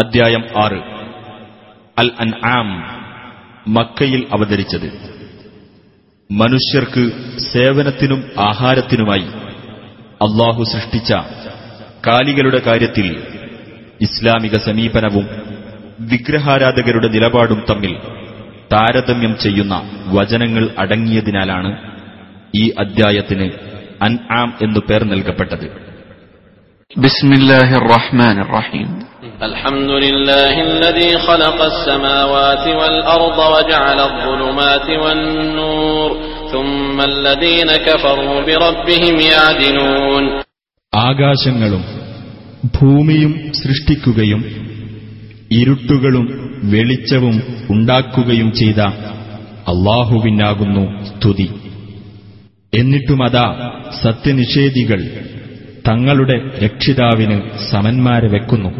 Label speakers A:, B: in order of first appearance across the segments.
A: അദ്ധ്യായം ആറ് അൽ അൻ ആം മക്കയിൽ അവതരിച്ചത് മനുഷ്യർക്ക് സേവനത്തിനും ആഹാരത്തിനുമായി അള്ളാഹു സൃഷ്ടിച്ച കാലികളുടെ കാര്യത്തിൽ ഇസ്ലാമിക സമീപനവും വിഗ്രഹാരാധകരുടെ നിലപാടും തമ്മിൽ താരതമ്യം ചെയ്യുന്ന വചനങ്ങൾ അടങ്ങിയതിനാലാണ് ഈ അദ്ധ്യായത്തിന് അൻആം എന്നു പേർ നൽകപ്പെട്ടത് بسم الله الرحمن الرحيم الحمد لله الذي خلق السماوات والأرض وجعل الظلمات والنور ثم الذين كفروا بربهم يعدلون ആകാശങ്ങളും ഭൂമിയും സൃഷ്ടിക്കുകയും ഇരുട്ടുകളും വെളിച്ചവും ഉണ്ടാക്കുകയും ചെയ്ത അള്ളാഹുവിനാകുന്നു സ്തുതി എന്നിട്ടുമതാ സത്യനിഷേധികൾ തങ്ങളുടെ രക്ഷിതാവിന് സമന്മാരെ വെക്കുന്നു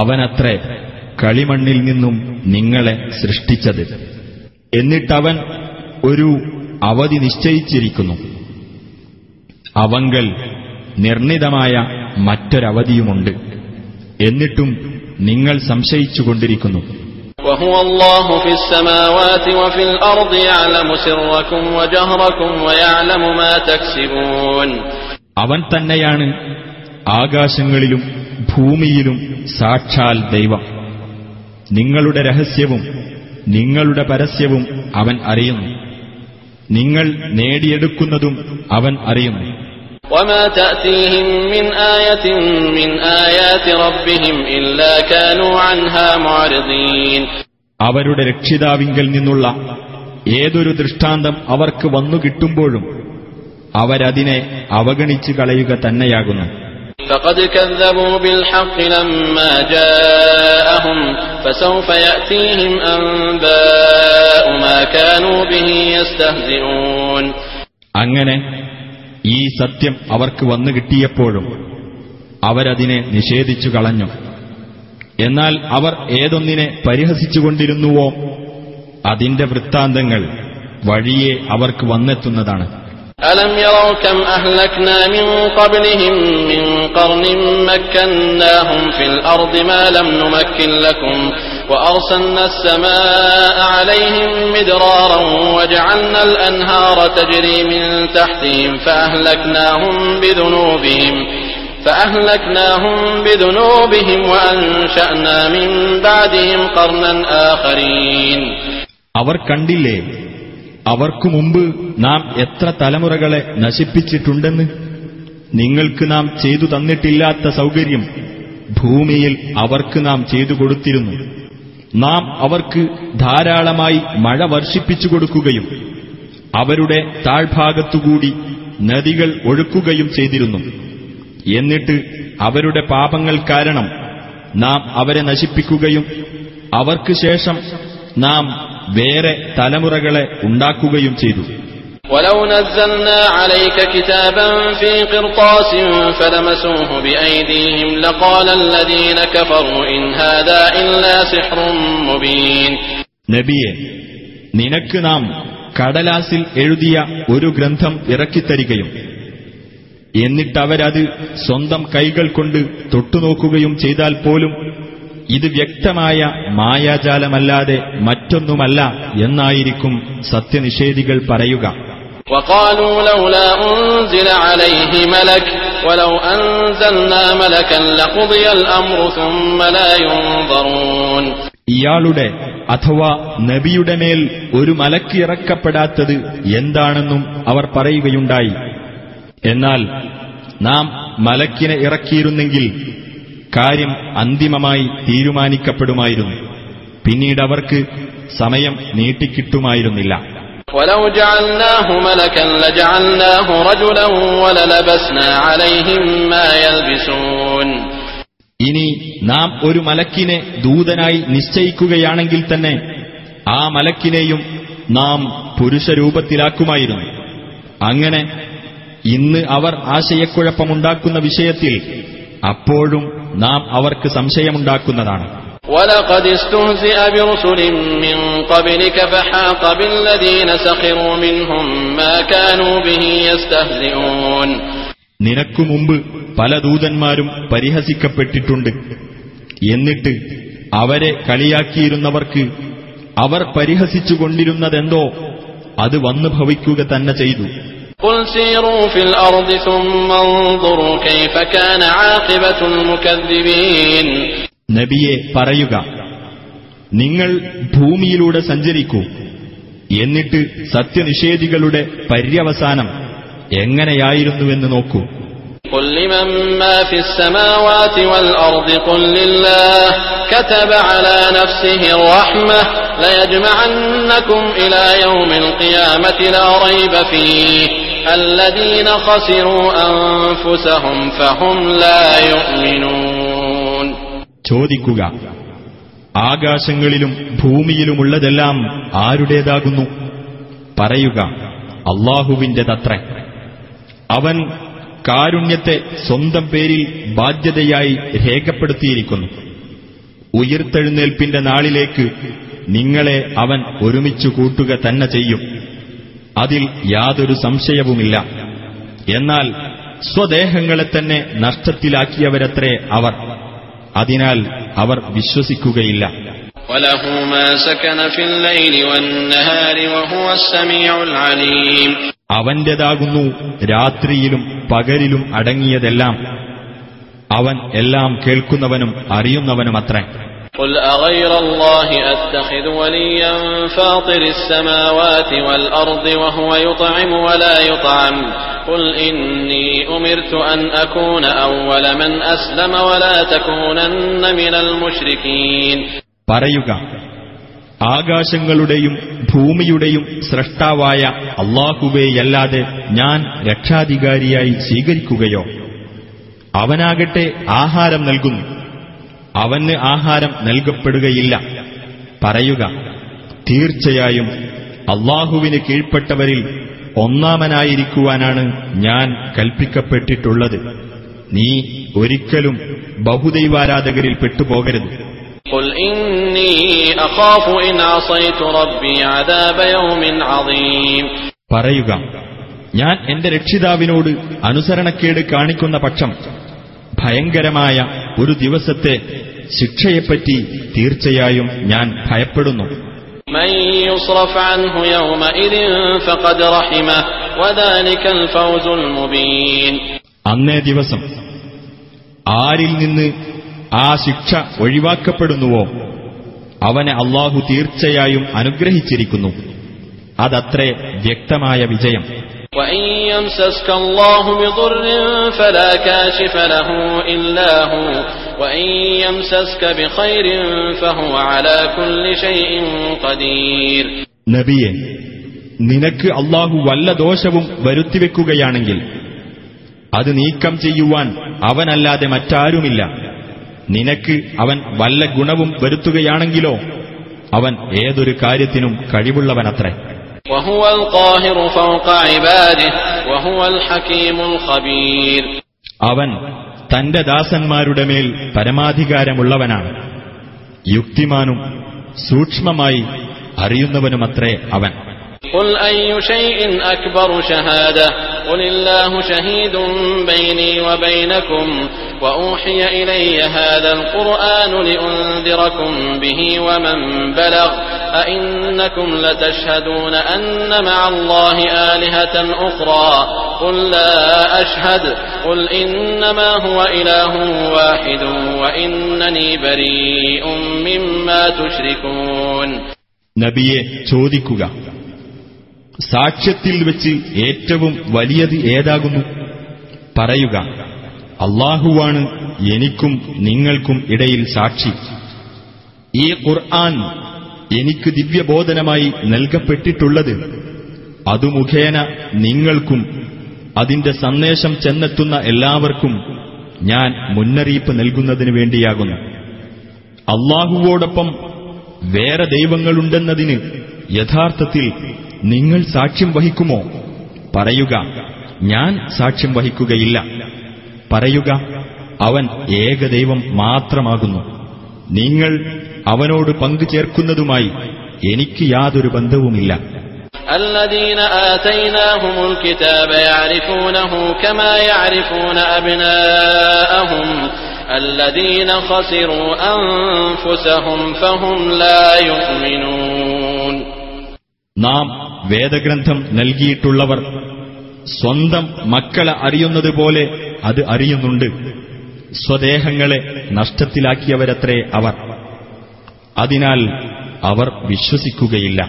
A: അവനത്രേ കളിമണ്ണിൽ നിന്നും നിങ്ങളെ സൃഷ്ടിച്ചത് എന്നിട്ടവൻ ഒരു അവധി നിശ്ചയിച്ചിരിക്കുന്നു അവങ്കൽ നിർണിതമായ മറ്റൊരവധിയുമുണ്ട് എന്നിട്ടും നിങ്ങൾ സംശയിച്ചുകൊണ്ടിരിക്കുന്നു അവൻ തന്നെയാണ് ആകാശങ്ങളിലും ഭൂമിയിലും സാക്ഷാൽ ദൈവം നിങ്ങളുടെ രഹസ്യവും നിങ്ങളുടെ പരസ്യവും അവൻ അറിയുന്നു നിങ്ങൾ നേടിയെടുക്കുന്നതും അവൻ അറിയുന്നു അവരുടെ രക്ഷിതാവിങ്കൽ നിന്നുള്ള ഏതൊരു ദൃഷ്ടാന്തം അവർക്ക് വന്നു കിട്ടുമ്പോഴും അവരതിനെ അവഗണിച്ചു കളയുക
B: തന്നെയാകുന്നു
A: അങ്ങനെ ഈ സത്യം അവർക്ക് വന്നു കിട്ടിയപ്പോഴും അവരതിനെ നിഷേധിച്ചു കളഞ്ഞു എന്നാൽ അവർ ഏതൊന്നിനെ പരിഹസിച്ചുകൊണ്ടിരുന്നുവോ അതിന്റെ വൃത്താന്തങ്ങൾ വഴിയെ അവർക്ക് വന്നെത്തുന്നതാണ് ും وأرسلنا السماء عليهم مدرارا وجعلنا الأنهار تجري من تحتهم فأهلكناهم بذنوبهم فأهلكناهم بذنوبهم وأنشأنا من بعدهم قرنا آخرين അവർ കണ്ടില്ലേ അവർക്കു മുമ്പ് നാം എത്ര തലമുറകളെ നശിപ്പിച്ചിട്ടുണ്ടെന്ന് നിങ്ങൾക്ക് നാം ചെയ്തു തന്നിട്ടില്ലാത്ത സൗകര്യം ഭൂമിയിൽ അവർക്ക് നാം ചെയ്തു കൊടുത്തിരുന്നു നാം അവർക്ക് ധാരാളമായി മഴ വർഷിപ്പിച്ചു കൊടുക്കുകയും അവരുടെ താഴ്ഭാഗത്തുകൂടി നദികൾ ഒഴുക്കുകയും ചെയ്തിരുന്നു എന്നിട്ട് അവരുടെ പാപങ്ങൾ കാരണം നാം അവരെ നശിപ്പിക്കുകയും അവർക്ക് ശേഷം നാം വേറെ തലമുറകളെ ഉണ്ടാക്കുകയും ചെയ്തു ولو نزلنا عليك كتابا في قرطاس فلمسوه بأيديهم لقال الذين كفروا إن هذا إلا سحر مبين നബിയെ നിനക്ക് നാം കടലാസിൽ എഴുതിയ ഒരു ഗ്രന്ഥം ഇറക്കിത്തരികയും എന്നിട്ടവരത് സ്വന്തം കൈകൾ കൊണ്ട് തൊട്ടുനോക്കുകയും ചെയ്താൽ പോലും ഇത് വ്യക്തമായ മായാജാലമല്ലാതെ മറ്റൊന്നുമല്ല എന്നായിരിക്കും സത്യനിഷേധികൾ പറയുക وقالوا لولا أنزل عليه ملك ولو أنزلنا ملكا لقضي الأمر ثم لا ينظرون ഇയാളുടെ അഥവാ നബിയുടെ മേൽ ഒരു മലക്ക് ഇറക്കപ്പെടാത്തത് എന്താണെന്നും അവർ പറയുകയുണ്ടായി എന്നാൽ നാം മലക്കിനെ ഇറക്കിയിരുന്നെങ്കിൽ കാര്യം അന്തിമമായി തീരുമാനിക്കപ്പെടുമായിരുന്നു പിന്നീട് അവർക്ക് സമയം നീട്ടിക്കിട്ടുമായിരുന്നില്ല ولو جعلناه ملكا لجعلناه رجلا وللبسنا عليهم ما يلبسون ഇനി നാം ഒരു മലക്കിനെ ദൂതനായി നിശ്ചയിക്കുകയാണെങ്കിൽ തന്നെ ആ മലക്കിനെയും നാം പുരുഷരൂപത്തിലാക്കുമായിരുന്നു അങ്ങനെ ഇന്ന് അവർ ആശയക്കുഴപ്പമുണ്ടാക്കുന്ന വിഷയത്തിൽ അപ്പോഴും നാം അവർക്ക് സംശയമുണ്ടാക്കുന്നതാണ് നിനക്കു മുമ്പ് പല ദൂതന്മാരും പരിഹസിക്കപ്പെട്ടിട്ടുണ്ട് എന്നിട്ട് അവരെ കളിയാക്കിയിരുന്നവർക്ക് അവർ പരിഹസിച്ചുകൊണ്ടിരുന്നതെന്തോ അത് വന്നു ഭവിക്കുക തന്നെ ചെയ്തു നബിയെ പറയുക നിങ്ങൾ ഭൂമിയിലൂടെ സഞ്ചരിക്കൂ എന്നിട്ട് സത്യനിഷേധികളുടെ പര്യവസാനം എങ്ങനെയായിരുന്നുവെന്ന്
B: നോക്കൂ ും خسروا
A: أنفسهم ചോദിക്കുക ആകാശങ്ങളിലും ഭൂമിയിലുമുള്ളതെല്ലാം ആരുടേതാകുന്നു പറയുക അള്ളാഹുവിന്റെതത്രേ അവൻ കാരുണ്യത്തെ സ്വന്തം പേരിൽ ബാധ്യതയായി രേഖപ്പെടുത്തിയിരിക്കുന്നു ഉയർത്തെഴുന്നേൽപ്പിന്റെ നാളിലേക്ക് നിങ്ങളെ അവൻ ഒരുമിച്ചു കൂട്ടുക തന്നെ ചെയ്യും അതിൽ യാതൊരു സംശയവുമില്ല എന്നാൽ സ്വദേഹങ്ങളെ തന്നെ നഷ്ടത്തിലാക്കിയവരത്രേ അവർ അതിനാൽ അവർ വിശ്വസിക്കുകയില്ല
B: അവന്റേതാകുന്നു
A: രാത്രിയിലും പകലിലും അടങ്ങിയതെല്ലാം അവൻ എല്ലാം കേൾക്കുന്നവനും അറിയുന്നവനുമത്രേ قل أغير الله
B: أتخذ وليا فاطر السماوات والأرض وهو يطعم ولا يطعم قل إني أمرت أن أكون أول من أسلم ولا تكونن من المشركين പറയുക
A: ആകാശങ്ങളുടെയും ഭൂമിയുടെയും സൃഷ്ടാവായ അള്ളാഹുവേയല്ലാതെ ഞാൻ രക്ഷാധികാരിയായി സ്വീകരിക്കുകയോ അവനാകട്ടെ ആഹാരം നൽകുന്നു അവന് ആഹാരം നൽകപ്പെടുകയില്ല പറയുക തീർച്ചയായും അള്ളാഹുവിന് കീഴ്പ്പെട്ടവരിൽ ഒന്നാമനായിരിക്കുവാനാണ് ഞാൻ കൽപ്പിക്കപ്പെട്ടിട്ടുള്ളത് നീ ഒരിക്കലും ബഹുദൈവാരാധകരിൽ പെട്ടുപോകരുത് പറയുക ഞാൻ എന്റെ രക്ഷിതാവിനോട് അനുസരണക്കേട് കാണിക്കുന്ന പക്ഷം ഭയങ്കരമായ ഒരു ദിവസത്തെ ശിക്ഷയെപ്പറ്റി തീർച്ചയായും ഞാൻ ഭയപ്പെടുന്നു അന്നേ ദിവസം ആരിൽ നിന്ന് ആ ശിക്ഷ ഒഴിവാക്കപ്പെടുന്നുവോ അവനെ അള്ളാഹു തീർച്ചയായും അനുഗ്രഹിച്ചിരിക്കുന്നു അതത്രേ വ്യക്തമായ വിജയം وإن يمسسك الله بضر فلا كاشف له إلا هو وإن يمسسك بخير فهو على كل شيء قدير നബിയെ നിനക്ക് അള്ളാഹു വല്ല ദോഷവും വരുത്തിവെക്കുകയാണെങ്കിൽ അത് നീക്കം ചെയ്യുവാൻ അവനല്ലാതെ മറ്റാരുമില്ല നിനക്ക് അവൻ വല്ല ഗുണവും വരുത്തുകയാണെങ്കിലോ അവൻ ഏതൊരു കാര്യത്തിനും കഴിവുള്ളവനത്രേ അവൻ തന്റെ ദാസന്മാരുടെ മേൽ പരമാധികാരമുള്ളവനാണ് യുക്തിമാനും സൂക്ഷ്മമായി അറിയുന്നവനുമത്രേ അവൻ
B: قل الله شهيد بيني وبينكم وأوحي إلي هذا القرآن لأنذركم به ومن بلغ أئنكم لتشهدون أن مع الله آلهة أخرى قل لا أشهد قل إنما هو إله واحد وإنني بريء مما تشركون
A: نبي സാക്ഷ്യത്തിൽ വെച്ച് ഏറ്റവും വലിയത് ഏതാകുന്നു പറയുക അള്ളാഹുവാണ് എനിക്കും നിങ്ങൾക്കും ഇടയിൽ സാക്ഷി ഈ ഖുർആൻ എനിക്ക് ദിവ്യബോധനമായി നൽകപ്പെട്ടിട്ടുള്ളത് അതു മുഖേന നിങ്ങൾക്കും അതിന്റെ സന്ദേശം ചെന്നെത്തുന്ന എല്ലാവർക്കും ഞാൻ മുന്നറിയിപ്പ് നൽകുന്നതിന് വേണ്ടിയാകുന്നു അള്ളാഹുവോടൊപ്പം വേറെ ദൈവങ്ങളുണ്ടെന്നതിന് യഥാർത്ഥത്തിൽ നിങ്ങൾ സാക്ഷ്യം വഹിക്കുമോ പറയുക ഞാൻ സാക്ഷ്യം വഹിക്കുകയില്ല പറയുക അവൻ ഏകദൈവം മാത്രമാകുന്നു നിങ്ങൾ അവനോട് പങ്കു ചേർക്കുന്നതുമായി എനിക്ക് യാതൊരു ബന്ധവുമില്ല നാം വേദഗ്രന്ഥം നൽകിയിട്ടുള്ളവർ സ്വന്തം മക്കളെ അറിയുന്നതുപോലെ അത് അറിയുന്നുണ്ട് സ്വദേഹങ്ങളെ നഷ്ടത്തിലാക്കിയവരത്രേ അവർ അതിനാൽ അവർ വിശ്വസിക്കുകയില്ല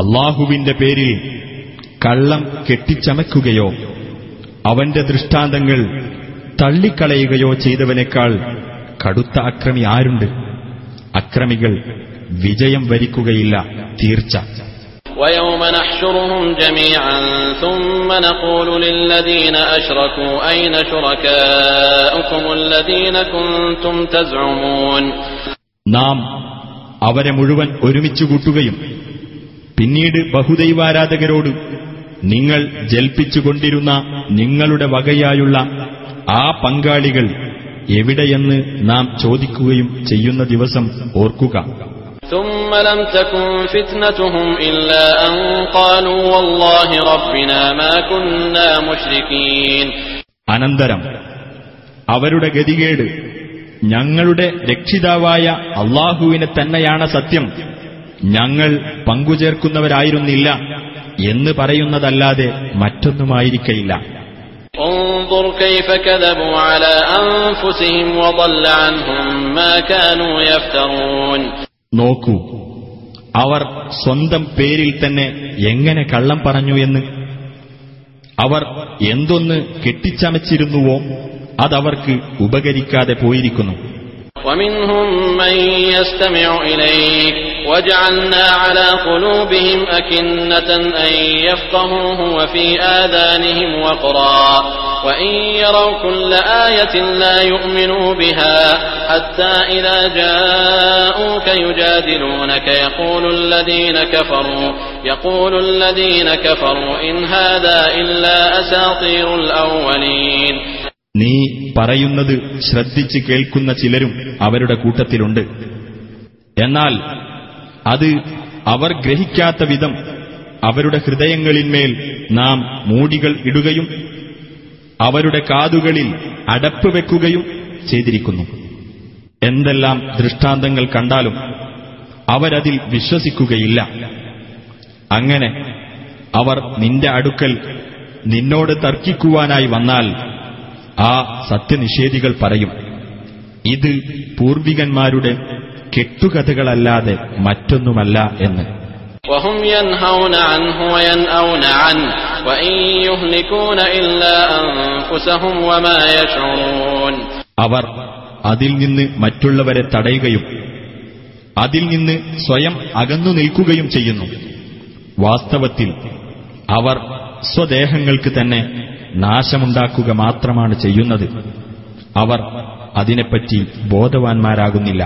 B: അള്ളാഹുവിന്റെ
A: പേരിൽ കള്ളം കെട്ടിച്ചമയ്ക്കുകയോ അവന്റെ ദൃഷ്ടാന്തങ്ങൾ തള്ളിക്കളയുകയോ ചെയ്തവനേക്കാൾ കടുത്ത അക്രമി ആരുണ്ട് അക്രമികൾ വിജയം വരിക്കുകയില്ല
B: തീർച്ച
A: നാം അവരെ മുഴുവൻ ഒരുമിച്ചു കൂട്ടുകയും പിന്നീട് ബഹുദൈവാരാധകരോട് നിങ്ങൾ ജൽപ്പിച്ചുകൊണ്ടിരുന്ന നിങ്ങളുടെ വകയായുള്ള ആ പങ്കാളികൾ എവിടെയെന്ന് നാം ചോദിക്കുകയും ചെയ്യുന്ന ദിവസം ഓർക്കുക
B: അനന്തരം
A: അവരുടെ ഗതികേട് ഞങ്ങളുടെ രക്ഷിതാവായ അള്ളാഹുവിനെ തന്നെയാണ് സത്യം ഞങ്ങൾ പങ്കുചേർക്കുന്നവരായിരുന്നില്ല എന്ന് പറയുന്നതല്ലാതെ മറ്റൊന്നുമായിരിക്കയില്ല انظر كيف كذبوا على وضل عنهم ما كانوا يفترون നോക്കൂ അവർ സ്വന്തം പേരിൽ തന്നെ എങ്ങനെ കള്ളം പറഞ്ഞു എന്ന് അവർ എന്തൊന്ന് കെട്ടിച്ചമച്ചിരുന്നുവോ അതവർക്ക് ഉപകരിക്കാതെ പോയിരിക്കുന്നു ومنهم من يستمع إليك وجعلنا
B: على قلوبهم أكنة أن يفقهوه وفي آذانهم وقرا وإن يروا كل آية لا يؤمنوا بها حتى إذا جاءوك يجادلونك يقول الذين كفروا يقول الذين كفروا إن هذا إلا أساطير الأولين നീ
A: പറയുന്നത് ശ്രദ്ധിച്ച് കേൾക്കുന്ന ചിലരും അവരുടെ കൂട്ടത്തിലുണ്ട് എന്നാൽ അത് അവർ ഗ്രഹിക്കാത്ത വിധം അവരുടെ ഹൃദയങ്ങളിന്മേൽ നാം മൂടികൾ ഇടുകയും അവരുടെ കാതുകളിൽ അടപ്പ് വെക്കുകയും ചെയ്തിരിക്കുന്നു എന്തെല്ലാം ദൃഷ്ടാന്തങ്ങൾ കണ്ടാലും അവരതിൽ വിശ്വസിക്കുകയില്ല അങ്ങനെ അവർ നിന്റെ അടുക്കൽ നിന്നോട് തർക്കിക്കുവാനായി വന്നാൽ ആ സത്യനിഷേധികൾ പറയും ഇത് പൂർവികന്മാരുടെ കെട്ടുകഥകളല്ലാതെ മറ്റൊന്നുമല്ല എന്ന് അവർ അതിൽ നിന്ന് മറ്റുള്ളവരെ തടയുകയും അതിൽ നിന്ന് സ്വയം അകന്നു നിൽക്കുകയും ചെയ്യുന്നു വാസ്തവത്തിൽ അവർ സ്വദേഹങ്ങൾക്ക് തന്നെ നാശമുണ്ടാക്കുക മാത്രമാണ് ചെയ്യുന്നത് അവർ അതിനെപ്പറ്റി ബോധവാന്മാരാകുന്നില്ല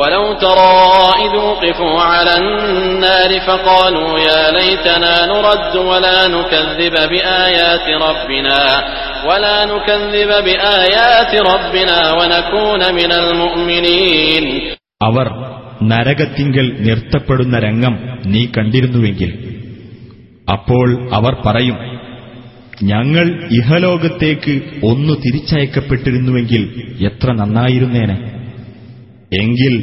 A: ولو ترى إذ وقفوا على النار فقالوا يا ليتنا نرد ولا نكذب بآيات ربنا ولا نكذب بآيات ربنا ونكون من المؤمنين അവർ നരകത്തിങ്കൽ നിർത്തപ്പെടുന്ന രംഗം നീ കണ്ടിരുന്നുവെങ്കിൽ അപ്പോൾ അവർ പറയും ഞങ്ങൾ ഇഹലോകത്തേക്ക് ഒന്നു തിരിച്ചയക്കപ്പെട്ടിരുന്നുവെങ്കിൽ എത്ര നന്നായിരുന്നേനെ എങ്കിൽ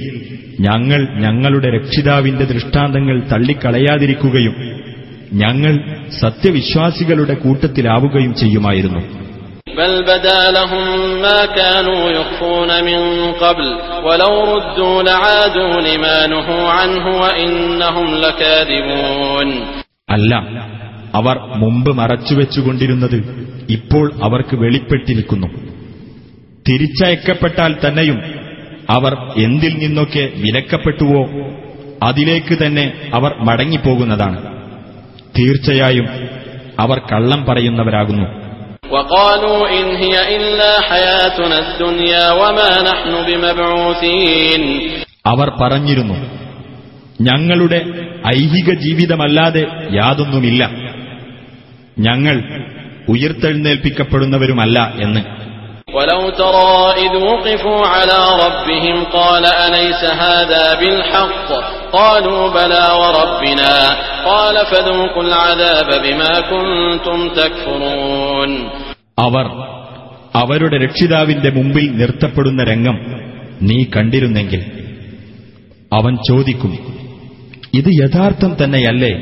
A: ഞങ്ങൾ ഞങ്ങളുടെ രക്ഷിതാവിന്റെ ദൃഷ്ടാന്തങ്ങൾ തള്ളിക്കളയാതിരിക്കുകയും ഞങ്ങൾ സത്യവിശ്വാസികളുടെ കൂട്ടത്തിലാവുകയും ചെയ്യുമായിരുന്നു അല്ല അവർ മുമ്പ് മറച്ചുവെച്ചുകൊണ്ടിരുന്നത് ഇപ്പോൾ അവർക്ക് വെളിപ്പെട്ടിരിക്കുന്നു തിരിച്ചയക്കപ്പെട്ടാൽ തന്നെയും അവർ എന്തിൽ നിന്നൊക്കെ വിലക്കപ്പെട്ടുവോ അതിലേക്ക് തന്നെ അവർ മടങ്ങിപ്പോകുന്നതാണ് തീർച്ചയായും അവർ കള്ളം പറയുന്നവരാകുന്നു അവർ പറഞ്ഞിരുന്നു ഞങ്ങളുടെ ഐഹിക ജീവിതമല്ലാതെ യാതൊന്നുമില്ല ഞങ്ങൾ ഉയർത്തെഴുന്നേൽപ്പിക്കപ്പെടുന്നവരുമല്ല എന്ന് അവർ അവരുടെ രക്ഷിതാവിന്റെ മുമ്പിൽ നിർത്തപ്പെടുന്ന രംഗം നീ കണ്ടിരുന്നെങ്കിൽ അവൻ ചോദിക്കും ഇത് യഥാർത്ഥം തന്നെയല്ലേ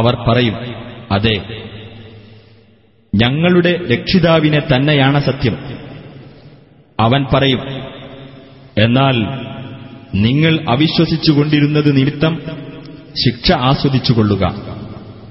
A: അവർ പറയും അതെ ഞങ്ങളുടെ രക്ഷിതാവിനെ തന്നെയാണ് സത്യം അവൻ പറയും എന്നാൽ നിങ്ങൾ അവിശ്വസിച്ചുകൊണ്ടിരുന്നത് നിമിത്തം ശിക്ഷ ആസ്വദിച്ചുകൊള്ളുക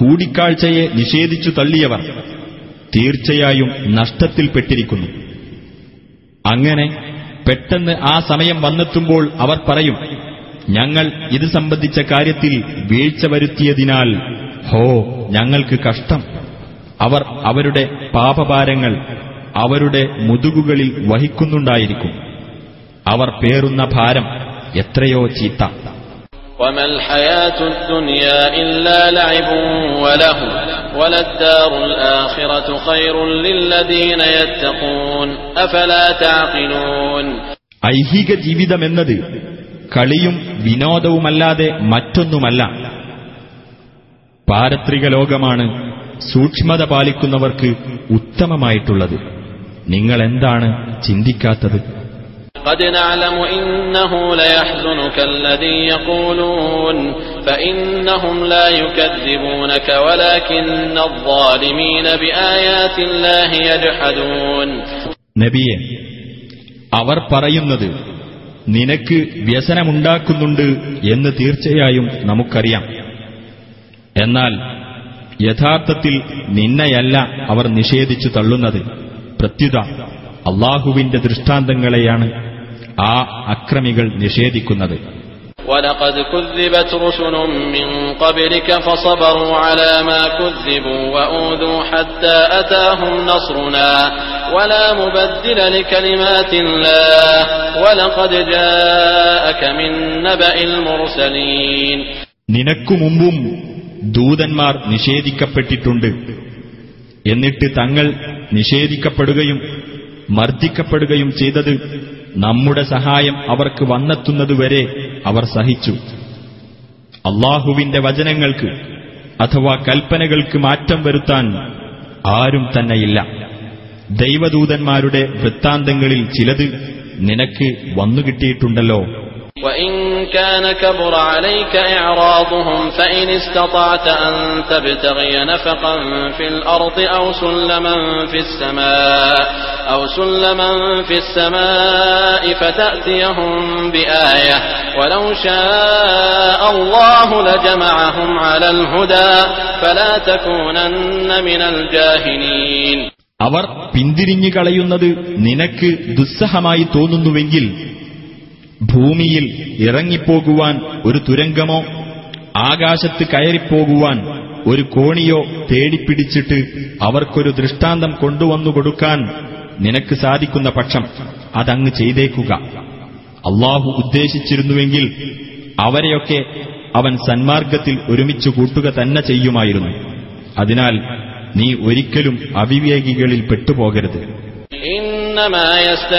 A: കൂടിക്കാഴ്ചയെ നിഷേധിച്ചു തള്ളിയവർ തീർച്ചയായും നഷ്ടത്തിൽപ്പെട്ടിരിക്കുന്നു അങ്ങനെ പെട്ടെന്ന് ആ സമയം വന്നെത്തുമ്പോൾ അവർ പറയും ഞങ്ങൾ ഇത് സംബന്ധിച്ച കാര്യത്തിൽ വീഴ്ച വരുത്തിയതിനാൽ ഹോ ഞങ്ങൾക്ക് കഷ്ടം അവർ അവരുടെ പാപഭാരങ്ങൾ അവരുടെ മുതുകുകളിൽ വഹിക്കുന്നുണ്ടായിരിക്കും അവർ പേറുന്ന ഭാരം എത്രയോ ചീത്ത وما الحياة الدنيا إلا لعب وله وللدار الآخرة خير للذين يتقون أفلا تعقلون ഐഹിക ജീവിതമെന്നത് കളിയും വിനോദവുമല്ലാതെ മറ്റൊന്നുമല്ല പാരത്രിക ലോകമാണ് സൂക്ഷ്മത പാലിക്കുന്നവർക്ക് ഉത്തമമായിട്ടുള്ളത് നിങ്ങളെന്താണ് ചിന്തിക്കാത്തത് قد نعلم إنه ليحزنك الذي يقولون فإنهم لا يكذبونك ولكن الظالمين بآيات الله يجحدون നബിയെ അവർ പറയുന്നത് നിനക്ക് വ്യസനമുണ്ടാക്കുന്നുണ്ട് എന്ന് തീർച്ചയായും നമുക്കറിയാം എന്നാൽ യഥാർത്ഥത്തിൽ നിന്നെയല്ല അവർ നിഷേധിച്ചു തള്ളുന്നത് പ്രത്യുത അള്ളാഹുവിന്റെ ദൃഷ്ടാന്തങ്ങളെയാണ് ആ അക്രമികൾ നിഷേധിക്കുന്നത്
B: നിനക്കു മുമ്പും
A: ദൂതന്മാർ നിഷേധിക്കപ്പെട്ടിട്ടുണ്ട് എന്നിട്ട് തങ്ങൾ നിഷേധിക്കപ്പെടുകയും മർദ്ദിക്കപ്പെടുകയും ചെയ്തത് നമ്മുടെ സഹായം അവർക്ക് വന്നെത്തുന്നതുവരെ അവർ സഹിച്ചു അള്ളാഹുവിന്റെ വചനങ്ങൾക്ക് അഥവാ കൽപ്പനകൾക്ക് മാറ്റം വരുത്താൻ ആരും തന്നെയില്ല ദൈവദൂതന്മാരുടെ വൃത്താന്തങ്ങളിൽ ചിലത് നിനക്ക് വന്നുകിട്ടിയിട്ടുണ്ടല്ലോ وإن
B: كان كبر عليك إعراضهم فإن استطعت أن تبتغي نفقا في الأرض أو سلما في السماء أو سلما في السماء فتأتيهم بآية ولو شاء الله لجمعهم على الهدى فلا تكونن من الجاهلين
A: അവർ പിന്തിരിഞ്ഞു കളയുന്നത് നിനക്ക് ദുസ്സഹമായി തോന്നുന്നുവെങ്കിൽ ഭൂമിയിൽ ഇറങ്ങിപ്പോകുവാൻ ഒരു തുരങ്കമോ ആകാശത്ത് കയറിപ്പോകുവാൻ ഒരു കോണിയോ തേടിപ്പിടിച്ചിട്ട് അവർക്കൊരു ദൃഷ്ടാന്തം കൊണ്ടുവന്നു കൊടുക്കാൻ നിനക്ക് സാധിക്കുന്ന പക്ഷം അതങ്ങ് ചെയ്തേക്കുക അള്ളാഹു ഉദ്ദേശിച്ചിരുന്നുവെങ്കിൽ അവരെയൊക്കെ അവൻ സന്മാർഗത്തിൽ ഒരുമിച്ചു കൂട്ടുക തന്നെ ചെയ്യുമായിരുന്നു അതിനാൽ നീ ഒരിക്കലും അവിവേകികളിൽ പെട്ടുപോകരുത് കേൾക്കുന്നവർ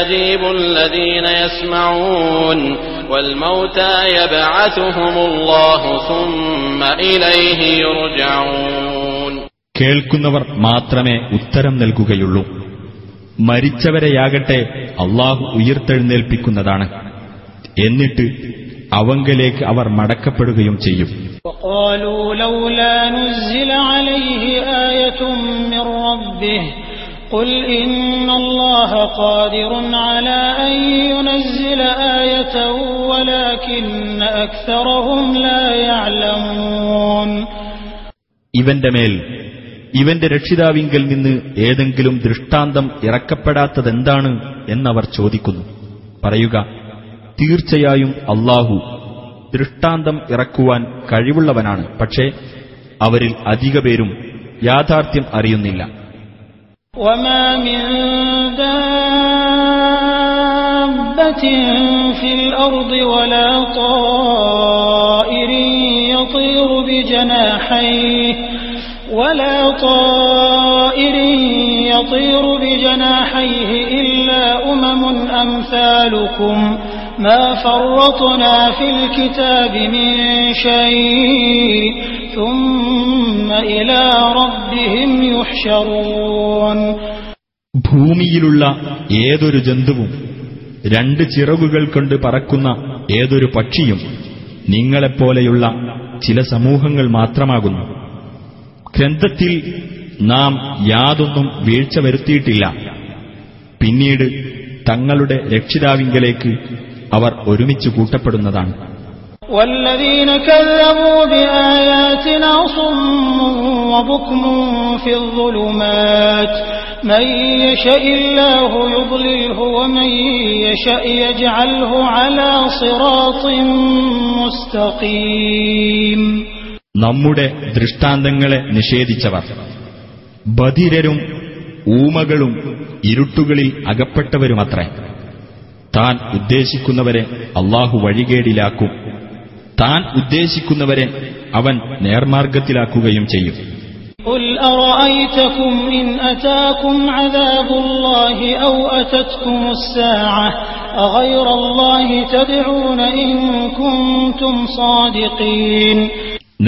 A: മാത്രമേ ഉത്തരം നൽകുകയുള്ളൂ മരിച്ചവരെയാകട്ടെ അള്ളാഹു ഉയർത്തെഴുന്നേൽപ്പിക്കുന്നതാണ് എന്നിട്ട് അവങ്കലേക്ക് അവർ മടക്കപ്പെടുകയും
B: ചെയ്യും ഇവന്റെ
A: മേൽ ഇവന്റെ രക്ഷിതാവിങ്കിൽ നിന്ന് ഏതെങ്കിലും ദൃഷ്ടാന്തം ഇറക്കപ്പെടാത്തതെന്താണ് എന്നവർ ചോദിക്കുന്നു പറയുക തീർച്ചയായും അള്ളാഹു ദൃഷ്ടാന്തം ഇറക്കുവാൻ കഴിവുള്ളവനാണ് പക്ഷേ അവരിൽ അധികപേരും യാഥാർത്ഥ്യം അറിയുന്നില്ല وما من دابة في الأرض ولا طائر يطير بجناحيه ولا طائر يطير بجناحيه إلا أمم أمثالكم ما فرطنا في الكتاب من شيء ثم إلى ربهم يحشرون ഭൂമിയിലുള്ള ഏതൊരു ജന്തുവും രണ്ട് ചിറകുകൾ കൊണ്ട് പറക്കുന്ന ഏതൊരു പക്ഷിയും നിങ്ങളെപ്പോലെയുള്ള ചില സമൂഹങ്ങൾ മാത്രമാകുന്നു ഗ്രന്ഥത്തിൽ നാം യാതൊന്നും വീഴ്ച വരുത്തിയിട്ടില്ല പിന്നീട് തങ്ങളുടെ രക്ഷിതാവിങ്കലേക്ക് അവർ ഒരുമിച്ച് കൂട്ടപ്പെടുന്നതാണ് നമ്മുടെ ദൃഷ്ടാന്തങ്ങളെ നിഷേധിച്ചവർ ബധിരരും ഊമകളും ഇരുട്ടുകളിൽ അകപ്പെട്ടവരുമത്രേ താൻ ഉദ്ദേശിക്കുന്നവരെ അള്ളാഹു വഴികേടിലാക്കും താൻ ഉദ്ദേശിക്കുന്നവരെ അവൻ നേർമാർഗത്തിലാക്കുകയും
B: ചെയ്യും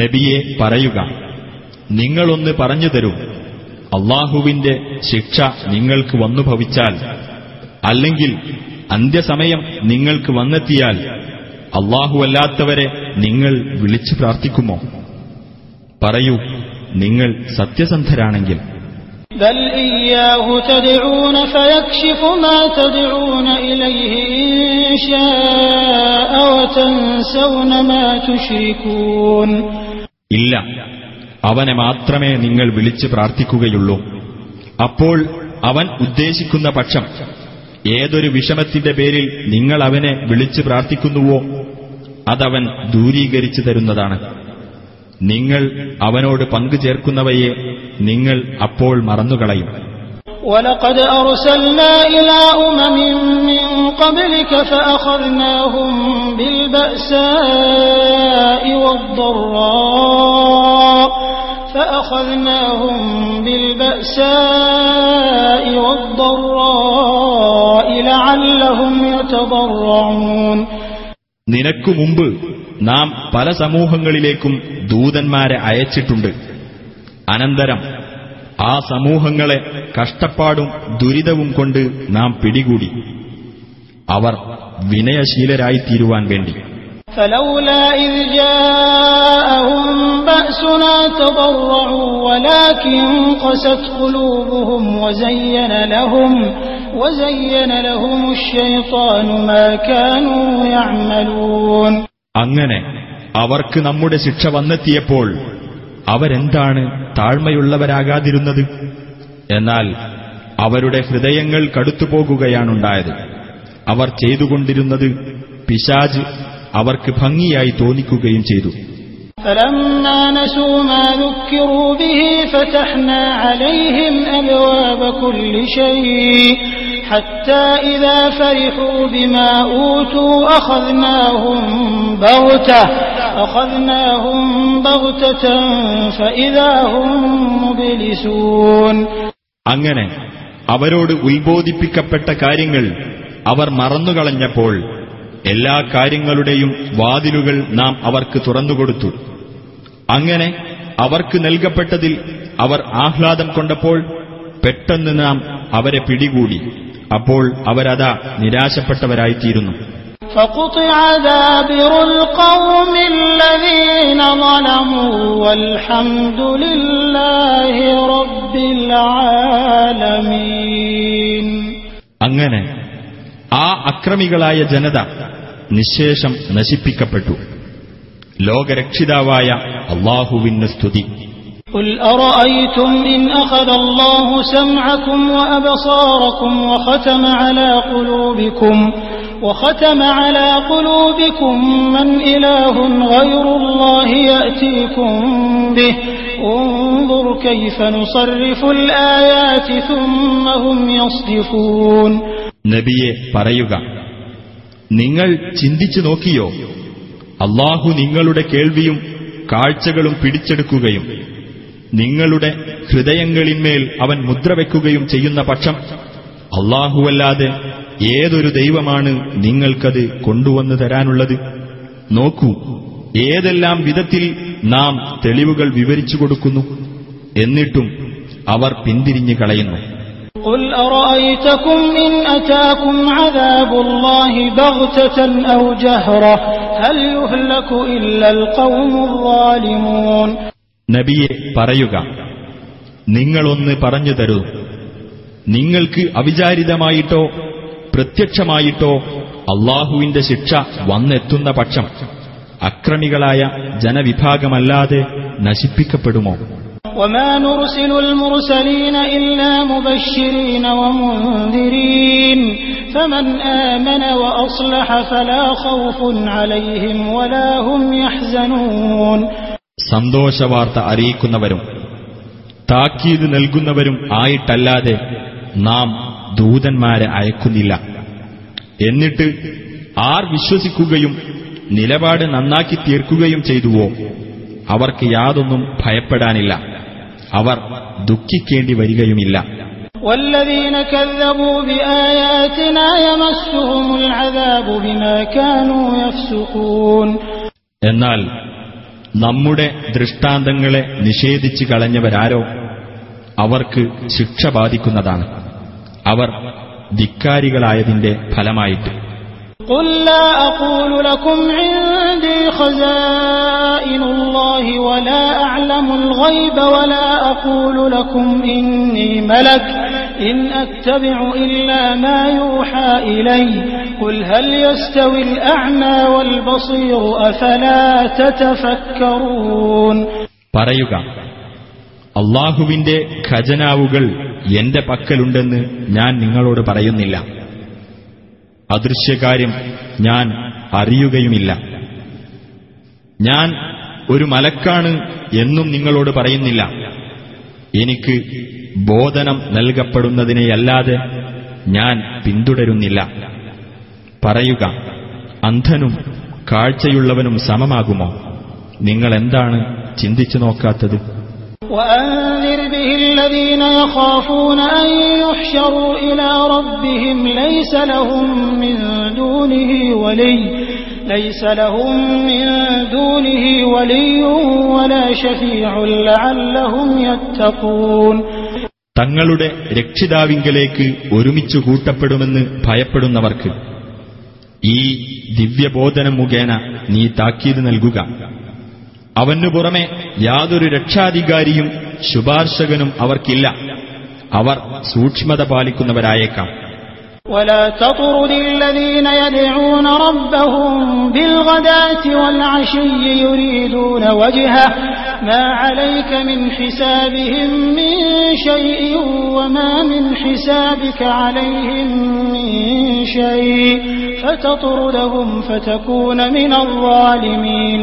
A: നബിയെ പറയുക നിങ്ങളൊന്ന് പറഞ്ഞു തരൂ അള്ളാഹുവിന്റെ ശിക്ഷ നിങ്ങൾക്ക് വന്നു ഭവിച്ചാൽ അല്ലെങ്കിൽ അന്ത്യസമയം നിങ്ങൾക്ക് വന്നെത്തിയാൽ അള്ളാഹുവല്ലാത്തവരെ നിങ്ങൾ വിളിച്ചു പ്രാർത്ഥിക്കുമോ പറയൂ നിങ്ങൾ സത്യസന്ധരാണെങ്കിൽ ഇല്ല അവനെ മാത്രമേ നിങ്ങൾ വിളിച്ച് പ്രാർത്ഥിക്കുകയുള്ളൂ അപ്പോൾ അവൻ ഉദ്ദേശിക്കുന്ന പക്ഷം ഏതൊരു വിഷമത്തിന്റെ പേരിൽ നിങ്ങൾ അവനെ വിളിച്ചു പ്രാർത്ഥിക്കുന്നുവോ അതവൻ ദൂരീകരിച്ചു തരുന്നതാണ് നിങ്ങൾ അവനോട് പങ്കു ചേർക്കുന്നവയെ നിങ്ങൾ അപ്പോൾ
B: മറന്നുകളയും ولقد أرسلنا إلى أمم من قبلك فأخذناهم بالبأساء والضراء فأخذناهم
A: بالبأساء والضراء لعلهم يتضرعون നിനക്കു മുമ്പ് നാം പല സമൂഹങ്ങളിലേക്കും ദൂതന്മാരെ അയച്ചിട്ടുണ്ട് അനന്തരം ആ സമൂഹങ്ങളെ കഷ്ടപ്പാടും ദുരിതവും കൊണ്ട് നാം പിടികൂടി അവർ വിനയശീലരായിത്തീരുവാൻ വേണ്ടി അങ്ങനെ അവർക്ക് നമ്മുടെ ശിക്ഷ വന്നെത്തിയപ്പോൾ അവരെന്താണ് താഴ്മയുള്ളവരാകാതിരുന്നത് എന്നാൽ അവരുടെ ഹൃദയങ്ങൾ കടുത്തുപോകുകയാണുണ്ടായത് അവർ ചെയ്തുകൊണ്ടിരുന്നത് പിശാജ് അവർക്ക് ഭംഗിയായി തോന്നിക്കുകയും
B: ചെയ്തു
A: അങ്ങനെ അവരോട് ഉത്ബോധിപ്പിക്കപ്പെട്ട കാര്യങ്ങൾ അവർ മറന്നുകളഞ്ഞപ്പോൾ എല്ലാ കാര്യങ്ങളുടെയും വാതിലുകൾ നാം അവർക്ക് തുറന്നുകൊടുത്തു അങ്ങനെ അവർക്ക് നൽകപ്പെട്ടതിൽ അവർ ആഹ്ലാദം കൊണ്ടപ്പോൾ പെട്ടെന്ന് നാം അവരെ പിടികൂടി അപ്പോൾ അവരതാ നിരാശപ്പെട്ടവരായിത്തീരുന്നു
B: അങ്ങനെ ആ അക്രമികളായ ജനത നിശേഷം നശിപ്പിക്കപ്പെട്ടു ലോകരക്ഷിതാവായ അള്ളാഹുവിന് സ്തുതി قل أرأيتم إن أخذ الله سمعكم وأبصاركم وختم على
A: قلوبكم وختم على قلوبكم من إله غير الله يأتيكم به انظر كيف نصرف الآيات ثم هم يصدفون നബിയെ പറയുക നിങ്ങൾ ചിന്തിച്ചു നോക്കിയോ അള്ളാഹു നിങ്ങളുടെ കേൾവിയും കാഴ്ചകളും പിടിച്ചെടുക്കുകയും നിങ്ങളുടെ ഹൃദയങ്ങളിന്മേൽ അവൻ മുദ്രവെക്കുകയും ചെയ്യുന്ന പക്ഷം അള്ളാഹുവല്ലാതെ ഏതൊരു ദൈവമാണ് നിങ്ങൾക്കത് കൊണ്ടുവന്നു തരാനുള്ളത് നോക്കൂ ഏതെല്ലാം വിധത്തിൽ നാം തെളിവുകൾ വിവരിച്ചു കൊടുക്കുന്നു എന്നിട്ടും അവർ പിന്തിരിഞ്ഞു കളയുന്നു قل أرأيتكم إن أتاكم عذاب الله بغتة أو جهرة هل يهلك إلا القوم الظالمون നബിയെ പറയുക നിങ്ങളൊന്ന് പറഞ്ഞു തരൂ നിങ്ങൾക്ക് അവിചാരിതമായിട്ടോ പ്രത്യക്ഷമായിട്ടോ അള്ളാഹുവിന്റെ ശിക്ഷ വന്നെത്തുന്ന പക്ഷം അക്രമികളായ ജനവിഭാഗമല്ലാതെ നശിപ്പിക്കപ്പെടുമോ وما نرسل المرسلين إلا مبشرين ومنذرين فمن آمن وأصلح فلا خوف عليهم ولا هم يحزنون സന്തോഷവാർത്ത അറിയിക്കുന്നവരും താക്കീത് നൽകുന്നവരും ആയിട്ടല്ലാതെ നാം ദൂതന്മാരെ അയക്കുന്നില്ല എന്നിട്ട് ആർ വിശ്വസിക്കുകയും നിലപാട് നന്നാക്കി തീർക്കുകയും ചെയ്തുവോ അവർക്ക് യാതൊന്നും ഭയപ്പെടാനില്ല അവർ ദുഃഖിക്കേണ്ടി വരികയുമില്ല എന്നാൽ നമ്മുടെ ദൃഷ്ടാന്തങ്ങളെ നിഷേധിച്ചു കളഞ്ഞവരാരോ അവർക്ക് ശിക്ഷ ബാധിക്കുന്നതാണ് അവർ ധിക്കാരികളായതിന്റെ ഫലമായിട്ട് قل
B: لا أقول لكم عندي خزائن الله ولا أعلم الغيب ولا أقول لكم إني ملك إن أتبع إلا ما يوحى إلي قل هل يستوي الأعمى والبصير أفلا تتفكرون പറയുക അള്ളാഹുവിന്റെ
A: ഖജനാവുകൾ എന്റെ പക്കലുണ്ടെന്ന് ഞാൻ നിങ്ങളോട് പറയുന്നില്ല അദൃശ്യകാര്യം ഞാൻ അറിയുകയുമില്ല ഞാൻ ഒരു മലക്കാണ് എന്നും നിങ്ങളോട് പറയുന്നില്ല എനിക്ക് ബോധനം നൽകപ്പെടുന്നതിനെയല്ലാതെ ഞാൻ പിന്തുടരുന്നില്ല പറയുക അന്ധനും കാഴ്ചയുള്ളവനും സമമാകുമോ നിങ്ങളെന്താണ് ചിന്തിച്ചു നോക്കാത്തത് وأنذر به الذين يخافون أن يحشروا إلى ربهم ليس لهم من دونه ولي ليس لهم من دونه ولي ولا شفيع لعلهم يتقون തങ്ങളുടെ രക്ഷിതാവിങ്കലേക്ക് ഒരുമിച്ചു കൂട്ടപ്പെടുമെന്ന് ഭയപ്പെടുന്നവർക്ക് ഈ ദിവ്യബോധനം മുഖേന നീ താക്കീത് നൽകുക അവനു പുറമെ യാതൊരു രക്ഷാധികാരിയും ശുപാർശകനും അവർക്കില്ല അവർ സൂക്ഷ്മത പാലിക്കുന്നവരായേക്കാം ولا تطرد الذين يدعون ربهم بالغداة والعشي يريدون وجهه ما عليك من حسابهم من شيء وما من حسابك عليهم من شيء فتطردهم فتكون من الظالمين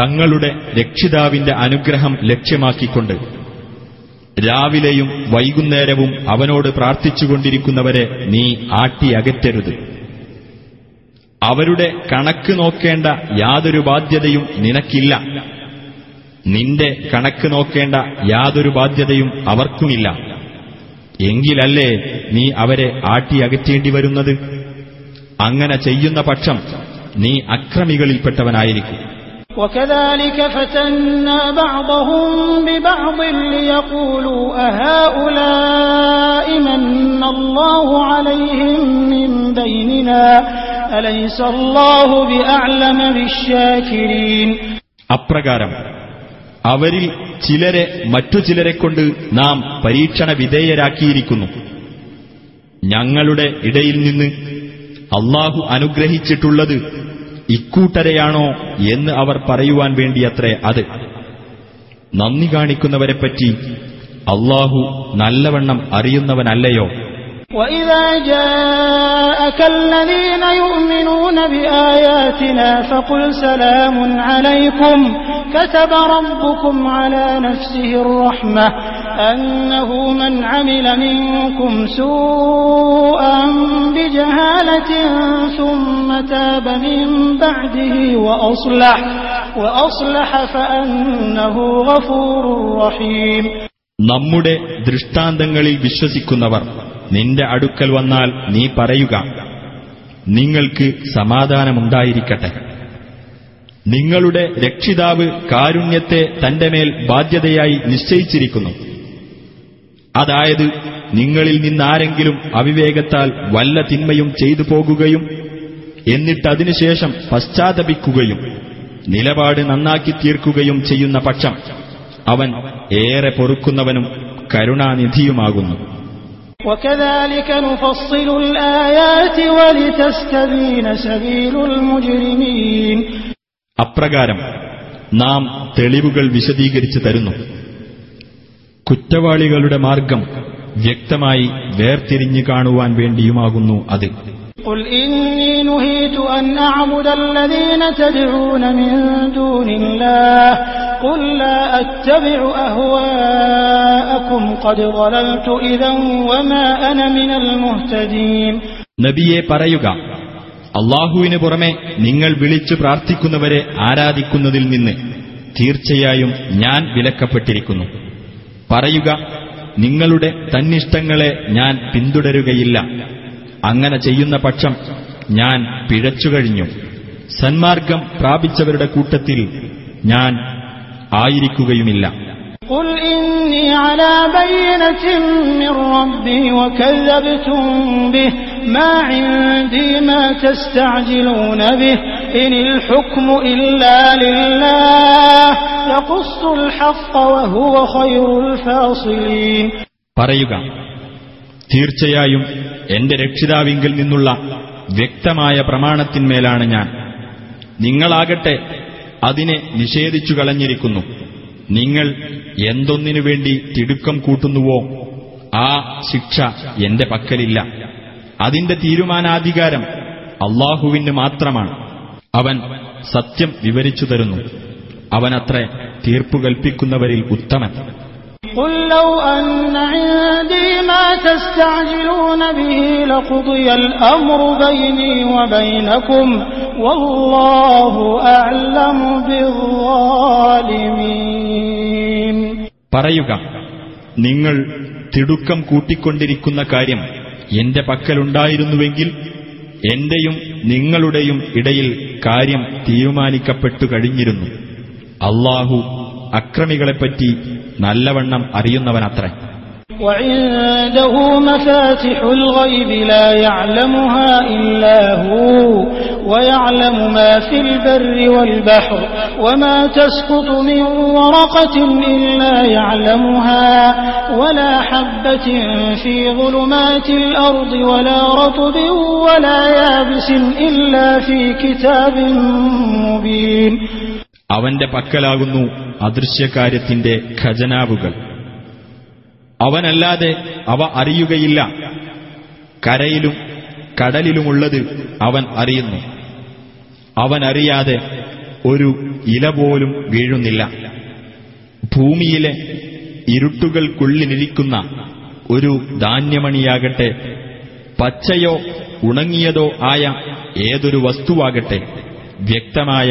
A: തങ്ങളുടെ രക്ഷിതാവിന്റെ അനുഗ്രഹം ലക്ഷ്യമാക്കിക്കൊണ്ട് രാവിലെയും വൈകുന്നേരവും അവനോട് പ്രാർത്ഥിച്ചുകൊണ്ടിരിക്കുന്നവരെ നീ ആട്ടിയകറ്റരുത് അവരുടെ കണക്ക് നോക്കേണ്ട യാതൊരു ബാധ്യതയും നിനക്കില്ല നിന്റെ കണക്ക് നോക്കേണ്ട യാതൊരു ബാധ്യതയും അവർക്കുമില്ല എങ്കിലല്ലേ നീ അവരെ ആട്ടിയകറ്റേണ്ടി വരുന്നത് അങ്ങനെ ചെയ്യുന്ന പക്ഷം നീ അക്രമികളിൽപ്പെട്ടവനായിരിക്കും وكذلك فتنا بعضهم ببعض ليقولوا أهؤلاء
B: من الله عليهم من بيننا أليس الله بأعلم بالشاكرين അപ്രകാരം
A: അവരിൽ ചിലരെ മറ്റു ചിലരെ കൊണ്ട് നാം പരീക്ഷണ വിധേയരാക്കിയിരിക്കുന്നു ഞങ്ങളുടെ ഇടയിൽ നിന്ന് അള്ളാഹു അനുഗ്രഹിച്ചിട്ടുള്ളത് ഇക്കൂട്ടരെയാണോ എന്ന് അവർ പറയുവാൻ വേണ്ടിയത്രേ അത് നന്ദി കാണിക്കുന്നവരെപ്പറ്റി അള്ളാഹു നല്ലവണ്ണം അറിയുന്നവനല്ലയോ وإذا جاءك الذين يؤمنون بآياتنا فقل سلام عليكم كتب ربكم على نفسه الرحمة أنه من عمل منكم سوءا بجهالة ثم تاب من بعده وأصلح وأصلح فأنه غفور رحيم നമ്മുടെ ദൃഷ്ടാന്തങ്ങളിൽ വിശ്വസിക്കുന്നവർ നിന്റെ അടുക്കൽ വന്നാൽ നീ പറയുക നിങ്ങൾക്ക് സമാധാനമുണ്ടായിരിക്കട്ടെ നിങ്ങളുടെ രക്ഷിതാവ് കാരുണ്യത്തെ തന്റെ മേൽ ബാധ്യതയായി നിശ്ചയിച്ചിരിക്കുന്നു അതായത് നിങ്ങളിൽ നിന്നാരെങ്കിലും അവിവേകത്താൽ വല്ല തിന്മയും ചെയ്തു പോകുകയും എന്നിട്ടതിനുശേഷം പശ്ചാത്തപിക്കുകയും നിലപാട് നന്നാക്കി തീർക്കുകയും ചെയ്യുന്ന പക്ഷം അവൻ ഏറെ പൊറുക്കുന്നവനും കരുണാനിധിയുമാകുന്നു അപ്രകാരം നാം തെളിവുകൾ വിശദീകരിച്ചു തരുന്നു കുറ്റവാളികളുടെ മാർഗം വ്യക്തമായി വേർതിരിഞ്ഞു കാണുവാൻ വേണ്ടിയുമാകുന്നു
B: അത് قل إني نهيت أن أعبد الذين تدعون قل لا أتبع
A: أهواءكم قد ضللت إذا وما أنا من المهتدين നബിയെ പറയുക അള്ളാഹുവിനു പുറമെ നിങ്ങൾ വിളിച്ചു പ്രാർത്ഥിക്കുന്നവരെ ആരാധിക്കുന്നതിൽ നിന്ന് തീർച്ചയായും ഞാൻ വിലക്കപ്പെട്ടിരിക്കുന്നു പറയുക നിങ്ങളുടെ തന്നിഷ്ടങ്ങളെ ഞാൻ പിന്തുടരുകയില്ല അങ്ങനെ ചെയ്യുന്ന പക്ഷം ഞാൻ പിഴച്ചുകഴിഞ്ഞു സന്മാർഗം പ്രാപിച്ചവരുടെ കൂട്ടത്തിൽ ഞാൻ ആയിരിക്കുകയുമില്ല പറയുക തീർച്ചയായും എന്റെ രക്ഷിതാവിങ്കിൽ നിന്നുള്ള വ്യക്തമായ പ്രമാണത്തിന്മേലാണ് ഞാൻ നിങ്ങളാകട്ടെ അതിനെ നിഷേധിച്ചു കളഞ്ഞിരിക്കുന്നു നിങ്ങൾ എന്തൊന്നിനു വേണ്ടി തിടുക്കം കൂട്ടുന്നുവോ ആ ശിക്ഷ എന്റെ പക്കലില്ല അതിന്റെ തീരുമാനാധികാരം അള്ളാഹുവിന് മാത്രമാണ് അവൻ സത്യം വിവരിച്ചു തരുന്നു അവനത്ര തീർപ്പുകൽപ്പിക്കുന്നവരിൽ ഉത്തമൻ قل لو
B: ما تستعجلون به بيني وبينكم والله
A: പറയുക നിങ്ങൾ തിടുക്കം കൂട്ടിക്കൊണ്ടിരിക്കുന്ന കാര്യം എന്റെ പക്കലുണ്ടായിരുന്നുവെങ്കിൽ എന്റെയും നിങ്ങളുടെയും ഇടയിൽ കാര്യം തീരുമാനിക്കപ്പെട്ടു കഴിഞ്ഞിരുന്നു അള്ളാഹു അക്രമികളെപ്പറ്റി നല്ലവണ്ണം അറിയുന്നവനത്രേ وعنده مفاتح الغيب لا يعلمها إلا هو ويعلم ما في البر والبحر وما تسقط من ورقة إلا يعلمها ولا حبة في ظلمات الأرض ولا رطب ولا يابس إلا في كتاب مبين അവന്റെ പക്കലാകുന്നു അദൃശ്യകാര്യത്തിന്റെ ഖജനാവുകൾ അവനല്ലാതെ അവ അറിയുകയില്ല കരയിലും കടലിലുമുള്ളത് അവൻ അറിയുന്നു അവനറിയാതെ ഒരു ഇല പോലും വീഴുന്നില്ല ഭൂമിയിലെ ഇരുട്ടുകൾക്കുള്ളിലിരിക്കുന്ന ഒരു ധാന്യമണിയാകട്ടെ പച്ചയോ ഉണങ്ങിയതോ ആയ ഏതൊരു വസ്തുവാകട്ടെ വ്യക്തമായ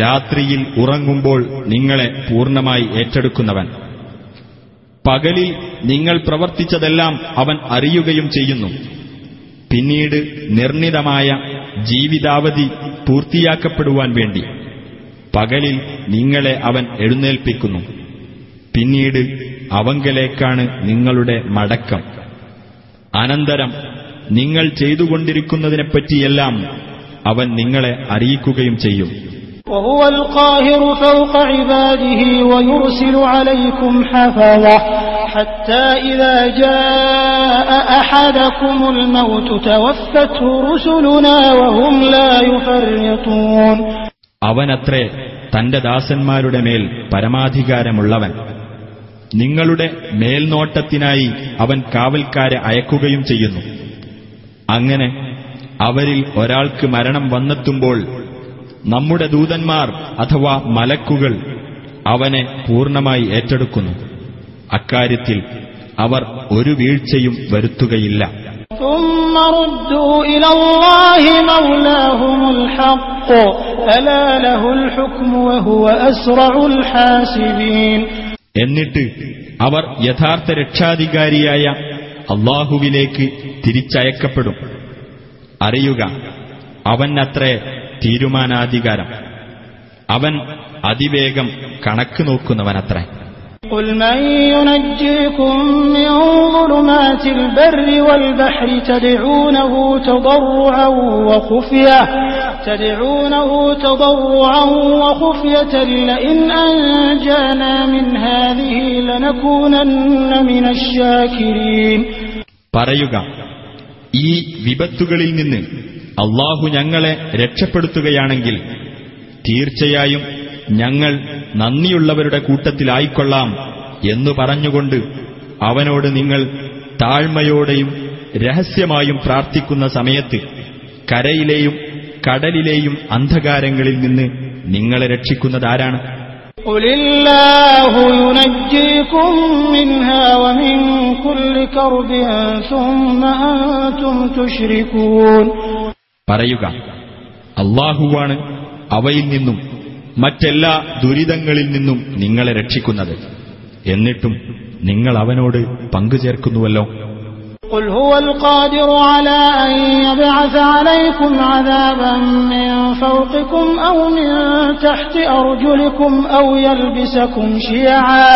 A: രാത്രിയിൽ ഉറങ്ങുമ്പോൾ നിങ്ങളെ പൂർണ്ണമായി ഏറ്റെടുക്കുന്നവൻ പകലിൽ നിങ്ങൾ പ്രവർത്തിച്ചതെല്ലാം അവൻ അറിയുകയും ചെയ്യുന്നു പിന്നീട് നിർണിതമായ ജീവിതാവധി പൂർത്തിയാക്കപ്പെടുവാൻ വേണ്ടി പകലിൽ നിങ്ങളെ അവൻ എഴുന്നേൽപ്പിക്കുന്നു പിന്നീട് അവങ്കലേക്കാണ് നിങ്ങളുടെ മടക്കം അനന്തരം നിങ്ങൾ ചെയ്തുകൊണ്ടിരിക്കുന്നതിനെപ്പറ്റിയെല്ലാം അവൻ നിങ്ങളെ അറിയിക്കുകയും ചെയ്യും وهو അവനത്രേ തന്റെ ദാസന്മാരുടെ മേൽ പരമാധികാരമുള്ളവൻ നിങ്ങളുടെ മേൽനോട്ടത്തിനായി അവൻ കാവൽക്കാരെ അയക്കുകയും ചെയ്യുന്നു അങ്ങനെ അവരിൽ ഒരാൾക്ക് മരണം വന്നെത്തുമ്പോൾ നമ്മുടെ ദൂതന്മാർ അഥവാ മലക്കുകൾ അവനെ പൂർണ്ണമായി ഏറ്റെടുക്കുന്നു അക്കാര്യത്തിൽ അവർ ഒരു വീഴ്ചയും വരുത്തുകയില്ല എന്നിട്ട് അവർ യഥാർത്ഥ രക്ഷാധികാരിയായ അള്ളാഹുവിലേക്ക് തിരിച്ചയക്കപ്പെടും അറിയുക അവൻ അത്രേ തീരുമാനാധികാരം അവൻ അതിവേഗം കണക്ക്
B: നോക്കുന്നവനത്ര
A: പറയുക ഈ വിപത്തുകളിൽ നിന്ന് അള്ളാഹു ഞങ്ങളെ രക്ഷപ്പെടുത്തുകയാണെങ്കിൽ തീർച്ചയായും ഞങ്ങൾ നന്ദിയുള്ളവരുടെ കൂട്ടത്തിലായിക്കൊള്ളാം എന്നു പറഞ്ഞുകൊണ്ട് അവനോട് നിങ്ങൾ താഴ്മയോടെയും രഹസ്യമായും പ്രാർത്ഥിക്കുന്ന സമയത്ത് കരയിലെയും കടലിലെയും അന്ധകാരങ്ങളിൽ നിന്ന് നിങ്ങളെ രക്ഷിക്കുന്നതാരാണ് പറയുക അള്ളാഹുവാണ് അവയിൽ നിന്നും മറ്റെല്ലാ ദുരിതങ്ങളിൽ നിന്നും നിങ്ങളെ രക്ഷിക്കുന്നത് എന്നിട്ടും നിങ്ങൾ അവനോട് പങ്കു ചേർക്കുന്നുവല്ലോ قل هو القادر
B: شيعا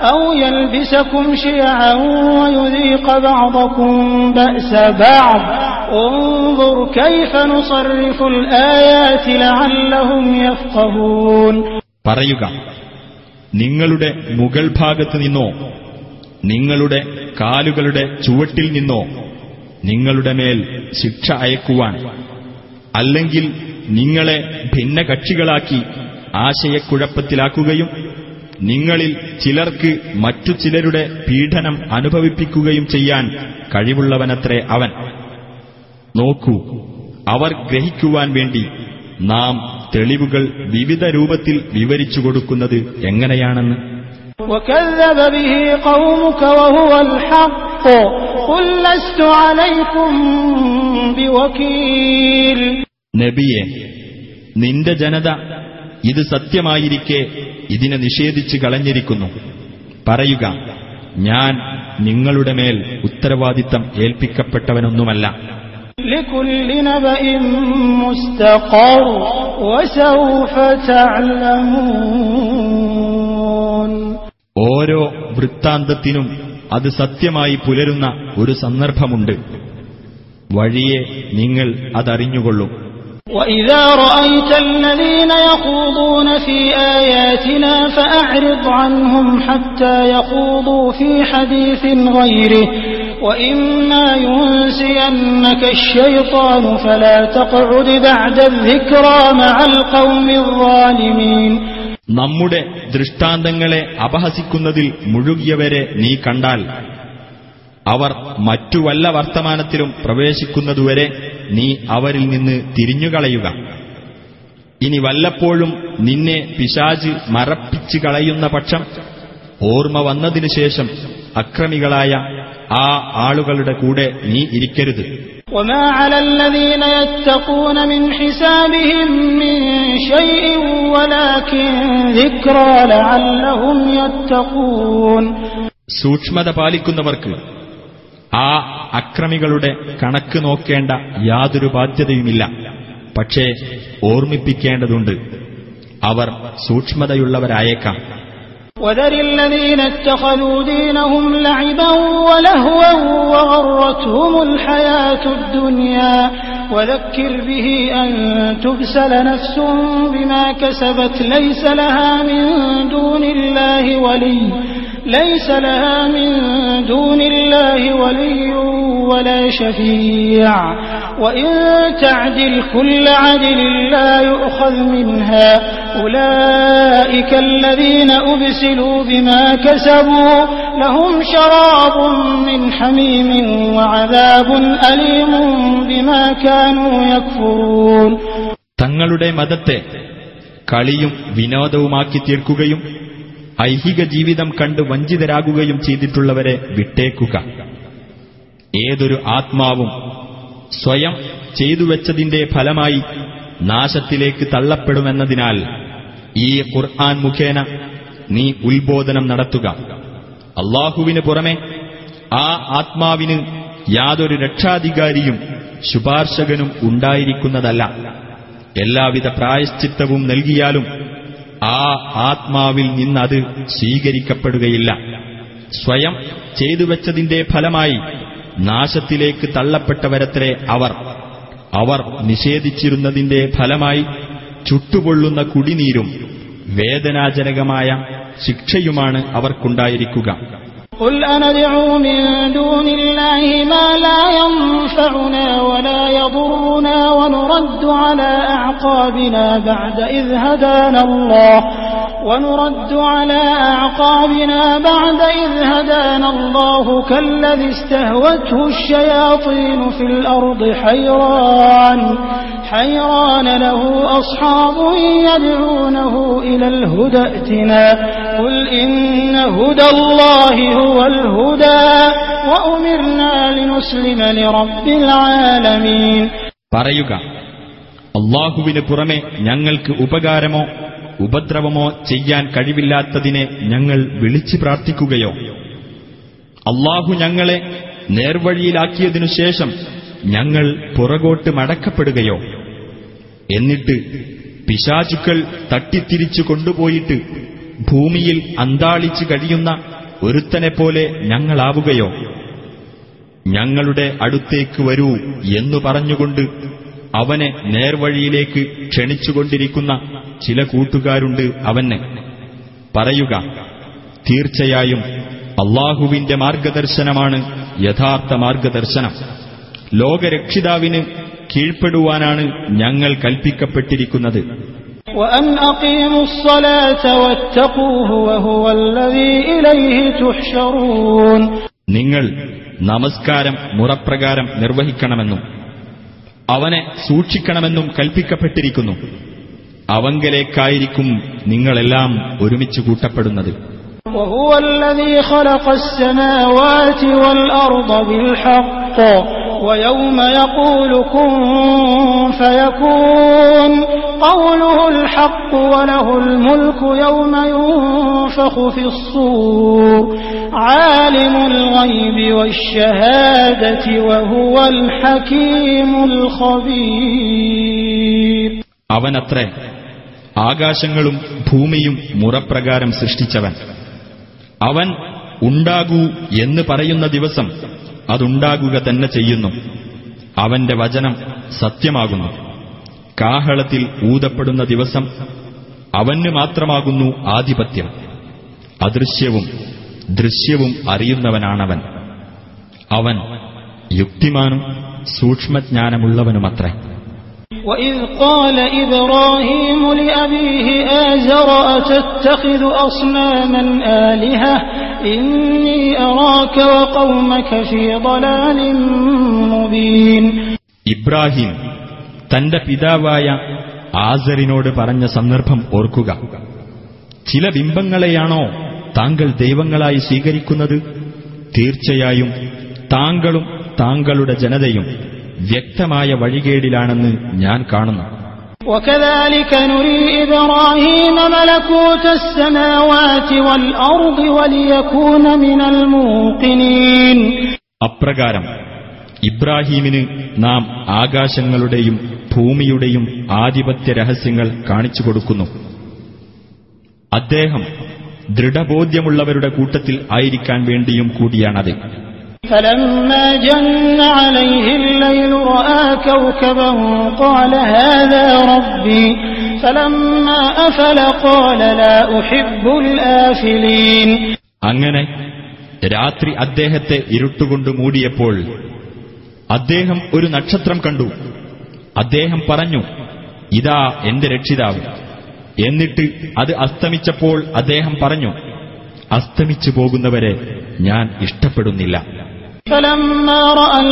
B: أو يلبسكم شيعا ويذيق بعضكم بأس بعض انظر كيف نصرف الآيات
A: لعلهم يفقهون പറയുക നിങ്ങളുടെ മുകൾ ഭാഗത്ത് നിന്നോ നിങ്ങളുടെ കാലുകളുടെ ചുവട്ടിൽ നിന്നോ നിങ്ങളുടെ മേൽ ശിക്ഷ അയക്കുവാൻ അല്ലെങ്കിൽ നിങ്ങളെ ഭിന്നകക്ഷികളാക്കി ആശയക്കുഴപ്പത്തിലാക്കുകയും നിങ്ങളിൽ ചിലർക്ക് മറ്റു ചിലരുടെ പീഡനം അനുഭവിപ്പിക്കുകയും ചെയ്യാൻ കഴിവുള്ളവനത്രേ അവൻ നോക്കൂ അവർ ഗ്രഹിക്കുവാൻ വേണ്ടി നാം തെളിവുകൾ വിവിധ രൂപത്തിൽ വിവരിച്ചു കൊടുക്കുന്നത് എങ്ങനെയാണെന്ന് നബിയെ നിന്റെ ജനത ഇത് സത്യമായിരിക്കെ ഇതിനെ നിഷേധിച്ചു കളഞ്ഞിരിക്കുന്നു പറയുക ഞാൻ നിങ്ങളുടെ മേൽ ഉത്തരവാദിത്തം ഏൽപ്പിക്കപ്പെട്ടവനൊന്നുമല്ല ഓരോ വൃത്താന്തത്തിനും അത് സത്യമായി പുലരുന്ന ഒരു സന്ദർഭമുണ്ട് വഴിയെ നിങ്ങൾ അതറിഞ്ഞുകൊള്ളും وإذا رأيت الذين يخوضون في آياتنا
B: فأعرض عنهم حتى يخوضوا في حديث غيره وإما ينسينك الشيطان فلا تقعد بعد الذكرى مع القوم الظالمين നമ്മുടെ
A: ദൃഷ്ടാന്തങ്ങളെ അപഹസിക്കുന്നതിൽ മുഴുകിയവരെ നീ കണ്ടാൽ അവർ മറ്റു വല്ല വർത്തമാനത്തിലും പ്രവേശിക്കുന്നതുവരെ നീ അവരിൽ നിന്ന് തിരിഞ്ഞുകളയുക ഇനി വല്ലപ്പോഴും നിന്നെ പിശാജ് മറപ്പിച്ചു കളയുന്ന പക്ഷം ഓർമ്മ വന്നതിനു ശേഷം അക്രമികളായ ആ ആളുകളുടെ കൂടെ നീ
B: ഇരിക്കരുത്
A: സൂക്ഷ്മത പാലിക്കുന്നവർക്ക് ആ അക്രമികളുടെ കണക്ക് നോക്കേണ്ട യാതൊരു ബാധ്യതയുമില്ല പക്ഷേ ഓർമ്മിപ്പിക്കേണ്ടതുണ്ട് അവർ
B: സൂക്ഷ്മതയുള്ളവരായേക്കാം وذكر به أن تبسل نفس بما كسبت ليس لها من دون الله ولي ليس لها من دون الله ولي ولا شفيع وإن تعدل كل عدل لا يؤخذ منها أولئك الذين أبسلوا بما كسبوا لهم شراب من حميم وعذاب أليم بما كانوا يكفرون
A: തങ്ങളുടെ മതത്തെ കളിയും വിനോദവുമാക്കി തീർക്കുകയും ഐഹിക ജീവിതം കണ്ട് വഞ്ചിതരാകുകയും ചെയ്തിട്ടുള്ളവരെ വിട്ടേക്കുക ഏതൊരു ആത്മാവും സ്വയം ചെയ്തുവെച്ചതിന്റെ ഫലമായി നാശത്തിലേക്ക് തള്ളപ്പെടുമെന്നതിനാൽ ഈ ഖുർആൻ മുഖേന നീ ഉത്ബോധനം നടത്തുക അള്ളാഹുവിന് പുറമെ ആ ആത്മാവിന് യാതൊരു രക്ഷാധികാരിയും ശുപാർശകനും ഉണ്ടായിരിക്കുന്നതല്ല എല്ലാവിധ പ്രായശ്ചിത്തവും നൽകിയാലും ആ ആത്മാവിൽ നിന്നത് സ്വീകരിക്കപ്പെടുകയില്ല സ്വയം ചെയ്തുവെച്ചതിന്റെ ഫലമായി നാശത്തിലേക്ക് തള്ളപ്പെട്ടവരത്രേ അവർ അവർ നിഷേധിച്ചിരുന്നതിന്റെ ഫലമായി ചുട്ടുപൊള്ളുന്ന കുടിനീരും വേദനാജനകമായ ശിക്ഷയുമാണ് അവർക്കുണ്ടായിരിക്കുക قل أندعو من دون الله ما لا ينفعنا ولا يضرنا ونرد على أعقابنا بعد إذ هدانا الله ونرد على أعقابنا بعد إذ هدانا الله كالذي استهوته الشياطين في الأرض حيران حيران له أصحاب يدعونه إلى الهدى ائتنا قل إن هدى الله هو الهدى وأمرنا لنسلم لرب العالمين بن അള്ളാഹുവിന് പുറമെ ഞങ്ങൾക്ക് ഉപകാരമോ ഉപദ്രവമോ ചെയ്യാൻ കഴിവില്ലാത്തതിനെ ഞങ്ങൾ വിളിച്ചു പ്രാർത്ഥിക്കുകയോ അള്ളാഹു ഞങ്ങളെ നേർവഴിയിലാക്കിയതിനു ശേഷം ഞങ്ങൾ പുറകോട്ട് മടക്കപ്പെടുകയോ എന്നിട്ട് പിശാചുക്കൾ തട്ടിത്തിരിച്ചു കൊണ്ടുപോയിട്ട് ഭൂമിയിൽ അന്താളിച്ചു കഴിയുന്ന ഒരുത്തനെപ്പോലെ ഞങ്ങളാവുകയോ ഞങ്ങളുടെ അടുത്തേക്ക് വരൂ എന്നു പറഞ്ഞുകൊണ്ട് അവനെ നേർവഴിയിലേക്ക് ക്ഷണിച്ചുകൊണ്ടിരിക്കുന്ന ചില കൂട്ടുകാരുണ്ട് അവന് പറയുക തീർച്ചയായും അള്ളാഹുവിന്റെ മാർഗദർശനമാണ് യഥാർത്ഥ മാർഗദർശനം ലോകരക്ഷിതാവിന് കീഴ്പ്പെടുവാനാണ് ഞങ്ങൾ കൽപ്പിക്കപ്പെട്ടിരിക്കുന്നത് നിങ്ങൾ നമസ്കാരം മുറപ്രകാരം നിർവഹിക്കണമെന്നും അവനെ സൂക്ഷിക്കണമെന്നും കൽപ്പിക്കപ്പെട്ടിരിക്കുന്നു അവങ്കലേക്കായിരിക്കും നിങ്ങളെല്ലാം ഒരുമിച്ച് കൂട്ടപ്പെടുന്നത് അവനത്രേ ആകാശങ്ങളും ഭൂമിയും മുറപ്രകാരം സൃഷ്ടിച്ചവൻ അവൻ ഉണ്ടാകൂ എന്ന് പറയുന്ന ദിവസം അതുണ്ടാകുക തന്നെ ചെയ്യുന്നു അവന്റെ വചനം സത്യമാകുന്നു കാഹളത്തിൽ ഊതപ്പെടുന്ന ദിവസം അവന് മാത്രമാകുന്നു ആധിപത്യം അദൃശ്യവും ദൃശ്യവും അറിയുന്നവനാണവൻ അവൻ യുക്തിമാനും സൂക്ഷ്മജ്ഞാനമുള്ളവനുമത്രേ وإذ قال إبراهيم لأبيه آزر أتتخذ أصناما آلهة إني أراك وقومك في ضلال مبين ഇബ്രാഹിം തന്റെ പിതാവായ ആസറിനോട് പറഞ്ഞ സന്ദർഭം ഓർക്കുക ചില ബിംബങ്ങളെയാണോ താങ്കൾ ദൈവങ്ങളായി സ്വീകരിക്കുന്നത് തീർച്ചയായും താങ്കളും താങ്കളുടെ ജനതയും വ്യക്തമായ വഴികേടിലാണെന്ന് ഞാൻ കാണുന്നു അപ്രകാരം ഇബ്രാഹീമിന് നാം ആകാശങ്ങളുടെയും ഭൂമിയുടെയും ആധിപത്യ രഹസ്യങ്ങൾ കാണിച്ചു കൊടുക്കുന്നു അദ്ദേഹം ദൃഢബോധ്യമുള്ളവരുടെ കൂട്ടത്തിൽ ആയിരിക്കാൻ വേണ്ടിയും കൂടിയാണത് അങ്ങനെ രാത്രി അദ്ദേഹത്തെ ഇരുട്ടുകൊണ്ട് മൂടിയപ്പോൾ അദ്ദേഹം ഒരു നക്ഷത്രം കണ്ടു അദ്ദേഹം പറഞ്ഞു ഇതാ എന്റെ രക്ഷിതാവ് എന്നിട്ട് അത് അസ്തമിച്ചപ്പോൾ അദ്ദേഹം പറഞ്ഞു അസ്തമിച്ചു പോകുന്നവരെ ഞാൻ ഇഷ്ടപ്പെടുന്നില്ല
B: അനന്തരം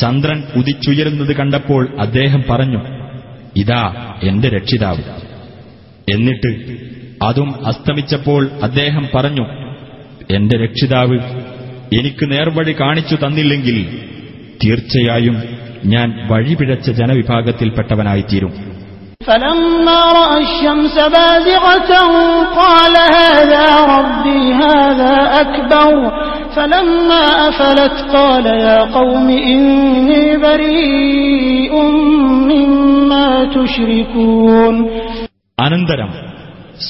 A: ചന്ദ്രൻ ഉദിച്ചുയരുന്നത് കണ്ടപ്പോൾ അദ്ദേഹം പറഞ്ഞു ഇതാ എന്റെ രക്ഷിതാവ് എന്നിട്ട് അതും അസ്തമിച്ചപ്പോൾ അദ്ദേഹം പറഞ്ഞു എന്റെ രക്ഷിതാവ് എനിക്ക് നേർവഴി കാണിച്ചു തന്നില്ലെങ്കിൽ തീർച്ചയായും ഞാൻ വഴിപിഴച്ച
B: ജനവിഭാഗത്തിൽപ്പെട്ടവനായിത്തീരും
A: അനന്തരം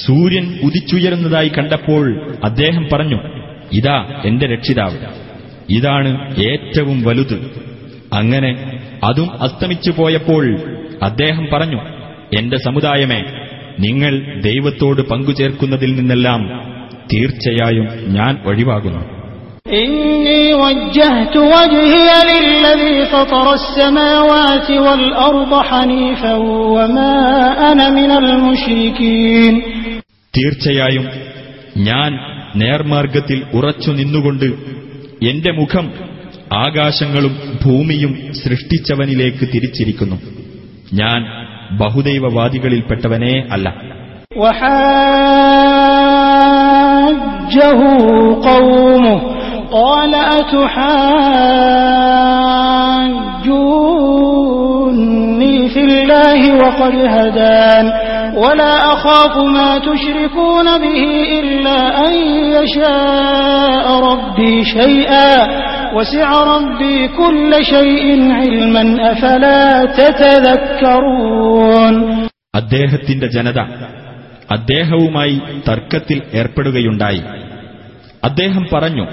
A: സൂര്യൻ ഉദിച്ചുയരുന്നതായി കണ്ടപ്പോൾ അദ്ദേഹം പറഞ്ഞു ഇതാ എന്റെ രക്ഷിതാവ് ഇതാണ് ഏറ്റവും വലുത് അങ്ങനെ അതും അസ്തമിച്ചു പോയപ്പോൾ അദ്ദേഹം പറഞ്ഞു എന്റെ സമുദായമേ നിങ്ങൾ ദൈവത്തോട് പങ്കുചേർക്കുന്നതിൽ നിന്നെല്ലാം തീർച്ചയായും ഞാൻ ഒഴിവാകുന്നു തീർച്ചയായും ഞാൻ നേർമാർഗത്തിൽ ഉറച്ചു നിന്നുകൊണ്ട് എന്റെ മുഖം ആകാശങ്ങളും ഭൂമിയും സൃഷ്ടിച്ചവനിലേക്ക് തിരിച്ചിരിക്കുന്നു ഞാൻ ബഹുദൈവവാദികളിൽപ്പെട്ടവനേ അല്ല قال أتحاجوني ولا أخاف ما تشركون به إلا أن يشاء ربي شيئا وسع ربي كل شيء علما أفلا تتذكرون അദ്ദേഹത്തിന്റെ ജനത അദ്ദേഹവുമായി തർക്കത്തിൽ ഏർപ്പെടുകയുണ്ടായി അദ്ദേഹം പറഞ്ഞു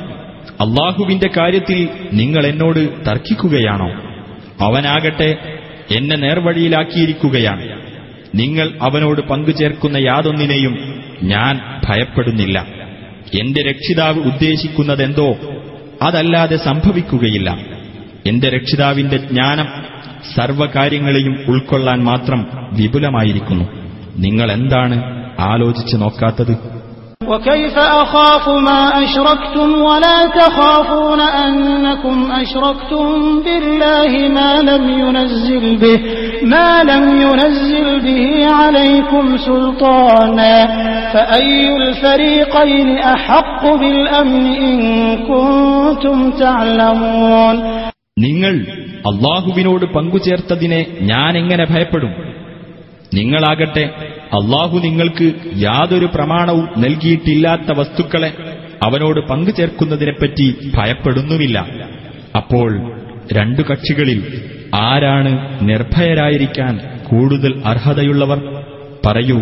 A: അള്ളാഹുവിന്റെ കാര്യത്തിൽ നിങ്ങൾ എന്നോട് തർക്കിക്കുകയാണോ അവനാകട്ടെ എന്നെ നേർവഴിയിലാക്കിയിരിക്കുകയാണ് നിങ്ങൾ അവനോട് പങ്കുചേർക്കുന്ന യാതൊന്നിനെയും ഞാൻ ഭയപ്പെടുന്നില്ല എന്റെ രക്ഷിതാവ് ഉദ്ദേശിക്കുന്നതെന്തോ അതല്ലാതെ സംഭവിക്കുകയില്ല എന്റെ രക്ഷിതാവിന്റെ ജ്ഞാനം സർവകാര്യങ്ങളെയും ഉൾക്കൊള്ളാൻ മാത്രം വിപുലമായിരിക്കുന്നു നിങ്ങൾ എന്താണ് ആലോചിച്ചു നോക്കാത്തത് وكيف أخاف ما أشركتم ولا تخافون أنكم أشركتم بالله ما لم ينزل به ما لم ينزل به عليكم سلطانا فأي الفريقين أحق بالأمن إن كنتم تعلمون നിങ്ങൾ അള്ളാഹുവിനോട് പങ്കുചേർത്തതിനെ ഞാൻ എങ്ങനെ ഭയപ്പെടും നിങ്ങളാകട്ടെ അള്ളാഹു നിങ്ങൾക്ക് യാതൊരു പ്രമാണവും നൽകിയിട്ടില്ലാത്ത വസ്തുക്കളെ അവനോട് പങ്കു ചേർക്കുന്നതിനെപ്പറ്റി ഭയപ്പെടുന്നുമില്ല അപ്പോൾ രണ്ടു കക്ഷികളിൽ ആരാണ് നിർഭയരായിരിക്കാൻ കൂടുതൽ അർഹതയുള്ളവർ പറയൂ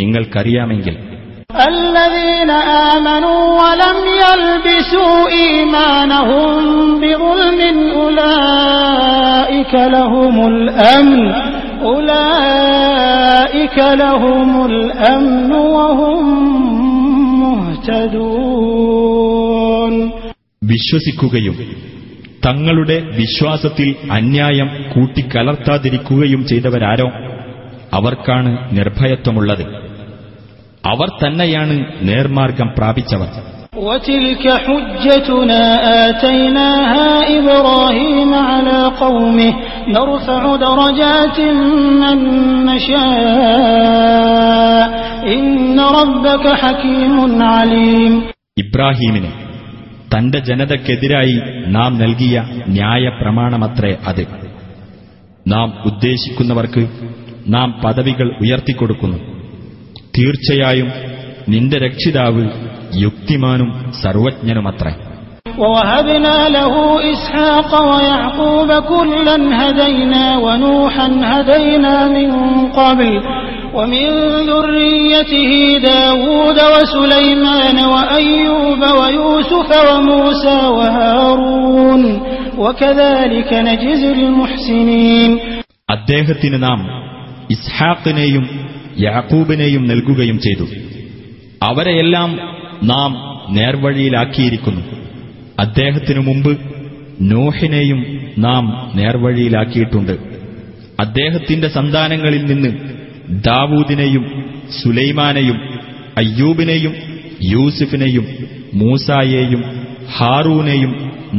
A: നിങ്ങൾക്കറിയാമെങ്കിൽ الذين വിശ്വസിക്കുകയും തങ്ങളുടെ വിശ്വാസത്തിൽ അന്യായം കൂട്ടിക്കലർത്താതിരിക്കുകയും ചെയ്തവരാരോ അവർക്കാണ് നിർഭയത്വമുള്ളത് അവർ തന്നെയാണ് നേർമാർഗം പ്രാപിച്ചവർ ഇബ്രാഹീമിന് തന്റെ ജനതക്കെതിരായി നാം നൽകിയ പ്രമാണമത്രേ അത് നാം ഉദ്ദേശിക്കുന്നവർക്ക് നാം പദവികൾ ഉയർത്തിക്കൊടുക്കുന്നു തീർച്ചയായും നിന്റെ രക്ഷിതാവ് യുക്തിമാനും സർവജ്ഞനുമത്രേ ووهبنا له إسحاق ويعقوب كلا هدينا ونوحا هدينا من قبل ومن ذريته داود وسليمان وأيوب ويوسف وموسى وهارون وكذلك نجزي المحسنين إسحاق نيم يعقوب نيم نلقوغ يمتيدو أولا يلام നാം നേർവഴിയിലാക്കിയിരിക്കുന്നു അദ്ദേഹത്തിനു മുമ്പ് നോഹിനെയും നാം നേർവഴിയിലാക്കിയിട്ടുണ്ട് അദ്ദേഹത്തിന്റെ സന്താനങ്ങളിൽ നിന്ന് ദാവൂദിനെയും സുലൈമാനെയും അയ്യൂബിനെയും യൂസുഫിനെയും മൂസായെയും ഹാറൂനെയും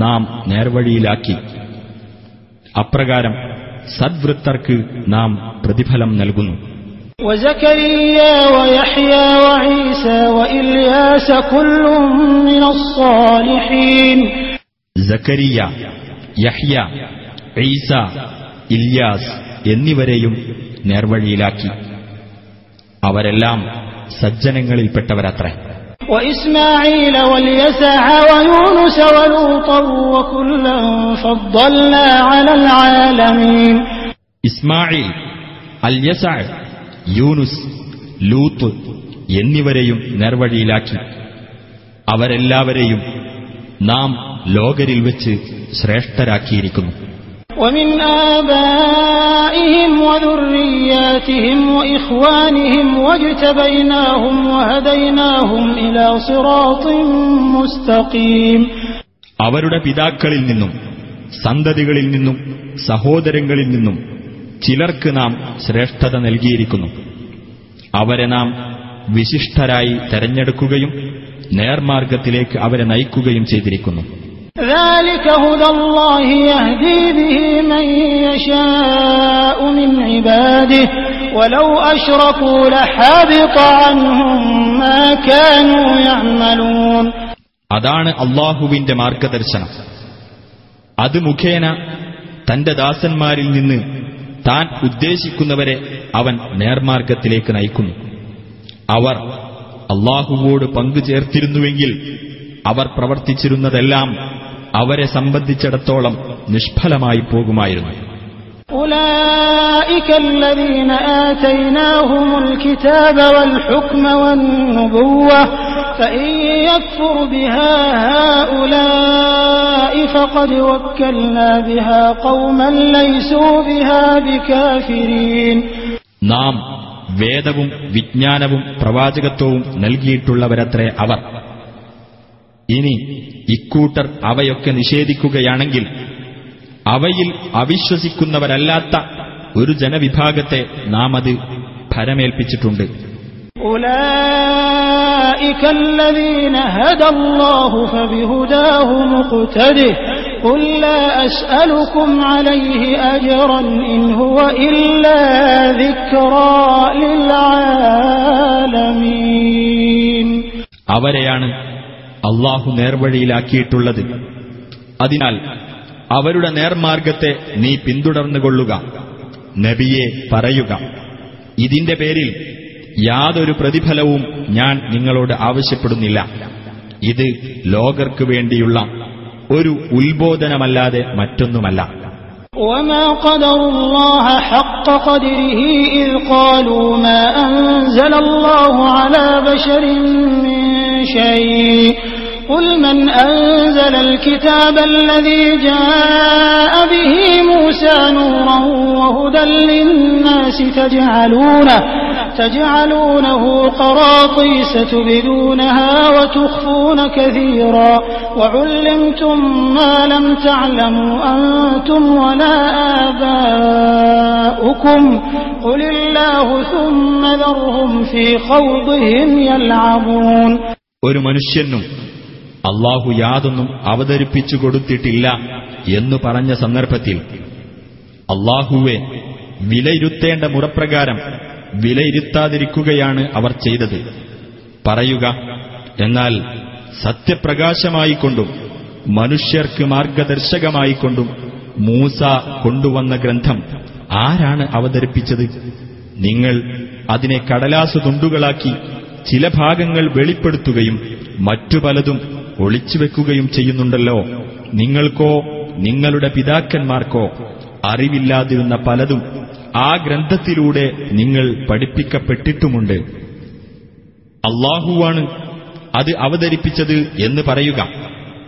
A: നാം നേർവഴിയിലാക്കി അപ്രകാരം സദ്വൃത്തർക്ക് നാം പ്രതിഫലം നൽകുന്നു وزكريا ويحيى وعيسى وإلياس كل من الصالحين زكريا يحيى عيسى ഇല്യാസ് എന്നിവരെയും നേർവഴിയിലാക്കി അവരെല്ലാം സജ്ജനങ്ങളിൽപ്പെട്ടവരത്രേ وإسماعيل واليسع ويونس ولوطا وكلا فضلنا على العالمين إسماعيل اليسع യൂനുസ് ലൂത്ത് എന്നിവരെയും നേർവഴിയിലാക്കി അവരെല്ലാവരെയും നാം ലോകരിൽ വെച്ച് ശ്രേഷ്ഠരാക്കിയിരിക്കുന്നു ومن آبائهم وذرياتهم وإخوانهم واجتبيناهم وهديناهم إلى صراط مستقيم അവരുടെ പിതാക്കളിൽ നിന്നും സന്തതികളിൽ നിന്നും സഹോദരങ്ങളിൽ നിന്നും ചിലർക്ക് നാം ശ്രേഷ്ഠത നൽകിയിരിക്കുന്നു അവരെ നാം വിശിഷ്ടരായി തെരഞ്ഞെടുക്കുകയും നേർമാർഗത്തിലേക്ക് അവരെ നയിക്കുകയും ചെയ്തിരിക്കുന്നു അതാണ് അള്ളാഹുവിന്റെ മാർഗദർശനം അത് മുഖേന തന്റെ ദാസന്മാരിൽ നിന്ന് താൻ ഉദ്ദേശിക്കുന്നവരെ അവൻ നേർമാർഗത്തിലേക്ക് നയിക്കുന്നു അവർ അള്ളാഹുവോട് പങ്കു അവർ പ്രവർത്തിച്ചിരുന്നതെല്ലാം അവരെ സംബന്ധിച്ചിടത്തോളം നിഷ്ഫലമായി പോകുമായിരുന്നു أولئك الذين آتيناهم الكتاب والحكم والنبوة فإن يكفر بها هؤلاء فقد وكلنا بها قوما ليسوا بها بكافرين നാം വേദവും വിജ്ഞാനവും പ്രവാചകത്വവും നൽകിയിട്ടുള്ളവരത്രേ അവർ ഇനി ഇക്കൂട്ടർ അവയൊക്കെ നിഷേധിക്കുകയാണെങ്കിൽ അവയിൽ അവിശ്വസിക്കുന്നവരല്ലാത്ത ഒരു ജനവിഭാഗത്തെ നാം അത്
B: ഭരമേൽപ്പിച്ചിട്ടുണ്ട് അവരെയാണ് അള്ളാഹു
A: നേർവഴിയിലാക്കിയിട്ടുള്ളത് അതിനാൽ അവരുടെ നേർമാർഗത്തെ നീ പിന്തുടർന്നുകൊള്ളുക നബിയെ പറയുക ഇതിന്റെ പേരിൽ യാതൊരു പ്രതിഫലവും ഞാൻ നിങ്ങളോട് ആവശ്യപ്പെടുന്നില്ല ഇത് ലോകർക്കു വേണ്ടിയുള്ള ഒരു ഉത്ബോധനമല്ലാതെ മറ്റൊന്നുമല്ല وما قل من أنزل الكتاب الذي جاء به موسى نورا وهدى للناس تجعلونه, تجعلونه قراطيس تبدونها وتخفون كثيرا وعلمتم ما لم تعلموا أنتم ولا آباؤكم قل الله ثم ذرهم في خوضهم يلعبون അള്ളാഹു യാതൊന്നും അവതരിപ്പിച്ചു കൊടുത്തിട്ടില്ല എന്ന് പറഞ്ഞ സന്ദർഭത്തിൽ അള്ളാഹുവെ വിലയിരുത്തേണ്ട മുറപ്രകാരം വിലയിരുത്താതിരിക്കുകയാണ് അവർ ചെയ്തത് പറയുക എന്നാൽ സത്യപ്രകാശമായിക്കൊണ്ടും മനുഷ്യർക്ക് മാർഗദർശകമായിക്കൊണ്ടും മൂസ കൊണ്ടുവന്ന ഗ്രന്ഥം ആരാണ് അവതരിപ്പിച്ചത് നിങ്ങൾ അതിനെ കടലാസു തുണ്ടുകളാക്കി ചില ഭാഗങ്ങൾ വെളിപ്പെടുത്തുകയും മറ്റു പലതും ഒളിച്ചുവെക്കുകയും ചെയ്യുന്നുണ്ടല്ലോ നിങ്ങൾക്കോ നിങ്ങളുടെ പിതാക്കന്മാർക്കോ അറിവില്ലാതിരുന്ന പലതും ആ ഗ്രന്ഥത്തിലൂടെ നിങ്ങൾ പഠിപ്പിക്കപ്പെട്ടിട്ടുമുണ്ട് അള്ളാഹുവാണ് അത് അവതരിപ്പിച്ചത് എന്ന് പറയുക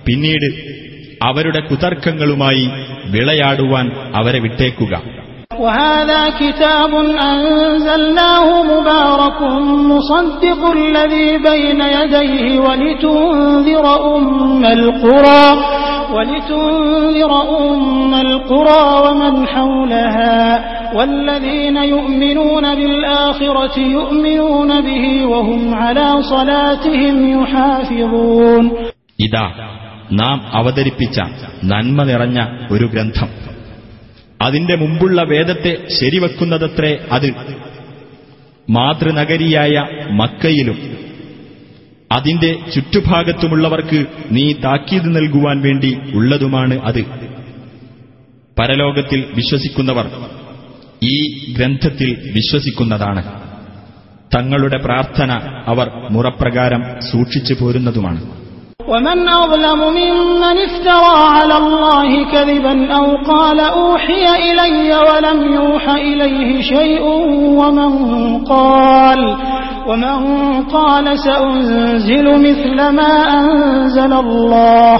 A: പിന്നീട് അവരുടെ കുതർക്കങ്ങളുമായി വിളയാടുവാൻ അവരെ വിട്ടേക്കുക وهذا كتاب أنزلناه مبارك مصدق الذي بين يديه ولتنذر أم القرى ولتنذر أم القرى ومن حولها والذين يؤمنون بالآخرة يؤمنون به وهم على صلاتهم يحافظون إذا أودري بيتا നന്മ ما ഒരു ورغنتم അതിന്റെ മുമ്പുള്ള വേദത്തെ ശരിവെക്കുന്നതത്രേ അത് മാതൃനഗരിയായ മക്കയിലും അതിന്റെ ചുറ്റുഭാഗത്തുമുള്ളവർക്ക് നീ താക്കീത് നൽകുവാൻ വേണ്ടി ഉള്ളതുമാണ് അത് പരലോകത്തിൽ വിശ്വസിക്കുന്നവർ ഈ ഗ്രന്ഥത്തിൽ വിശ്വസിക്കുന്നതാണ് തങ്ങളുടെ പ്രാർത്ഥന അവർ മുറപ്രകാരം സൂക്ഷിച്ചു പോരുന്നതുമാണ് ومن أظلم ممن افترى على الله كذبا أو قال أوحي إلي ولم يوحى إليه شيء ومن قال ومن قال سأنزل مثل ما
B: أنزل الله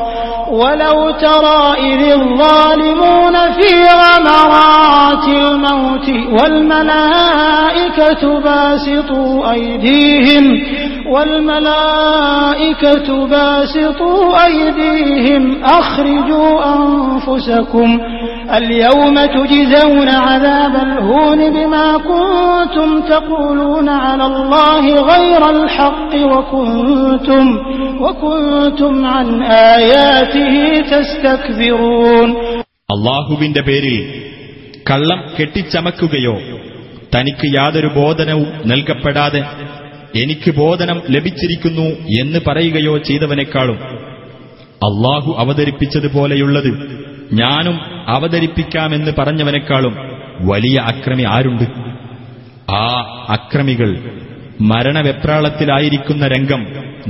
B: ولو ترى إذ الظالمون في غمرات الموت والملائكة باسطوا أيديهم والملائكة باسطوا وَأَبْسِطُوا أَيْدِيَهُمْ أَخْرِجُوا أَنفُسَكُمْ الْيَوْمَ تُجْزَوْنَ عَذَابَ الْهُونِ بِمَا كُنْتُمْ تَقُولُونَ عَلَى اللَّهِ غَيْرَ الْحَقِّ وَكُنْتُمْ وَكُنْتُمْ عَن آيَاتِهِ تَسْتَكْبِرُونَ الله
A: بندبيري كلم كتي تمكوكيو تنك يادر بودنو نلقى എനിക്ക് ബോധനം ലഭിച്ചിരിക്കുന്നു എന്ന് പറയുകയോ ചെയ്തവനേക്കാളും അള്ളാഹു അവതരിപ്പിച്ചതുപോലെയുള്ളത് ഞാനും അവതരിപ്പിക്കാമെന്ന് പറഞ്ഞവനേക്കാളും വലിയ അക്രമി ആരുണ്ട് ആ അക്രമികൾ മരണവെപ്രാളത്തിലായിരിക്കുന്ന രംഗം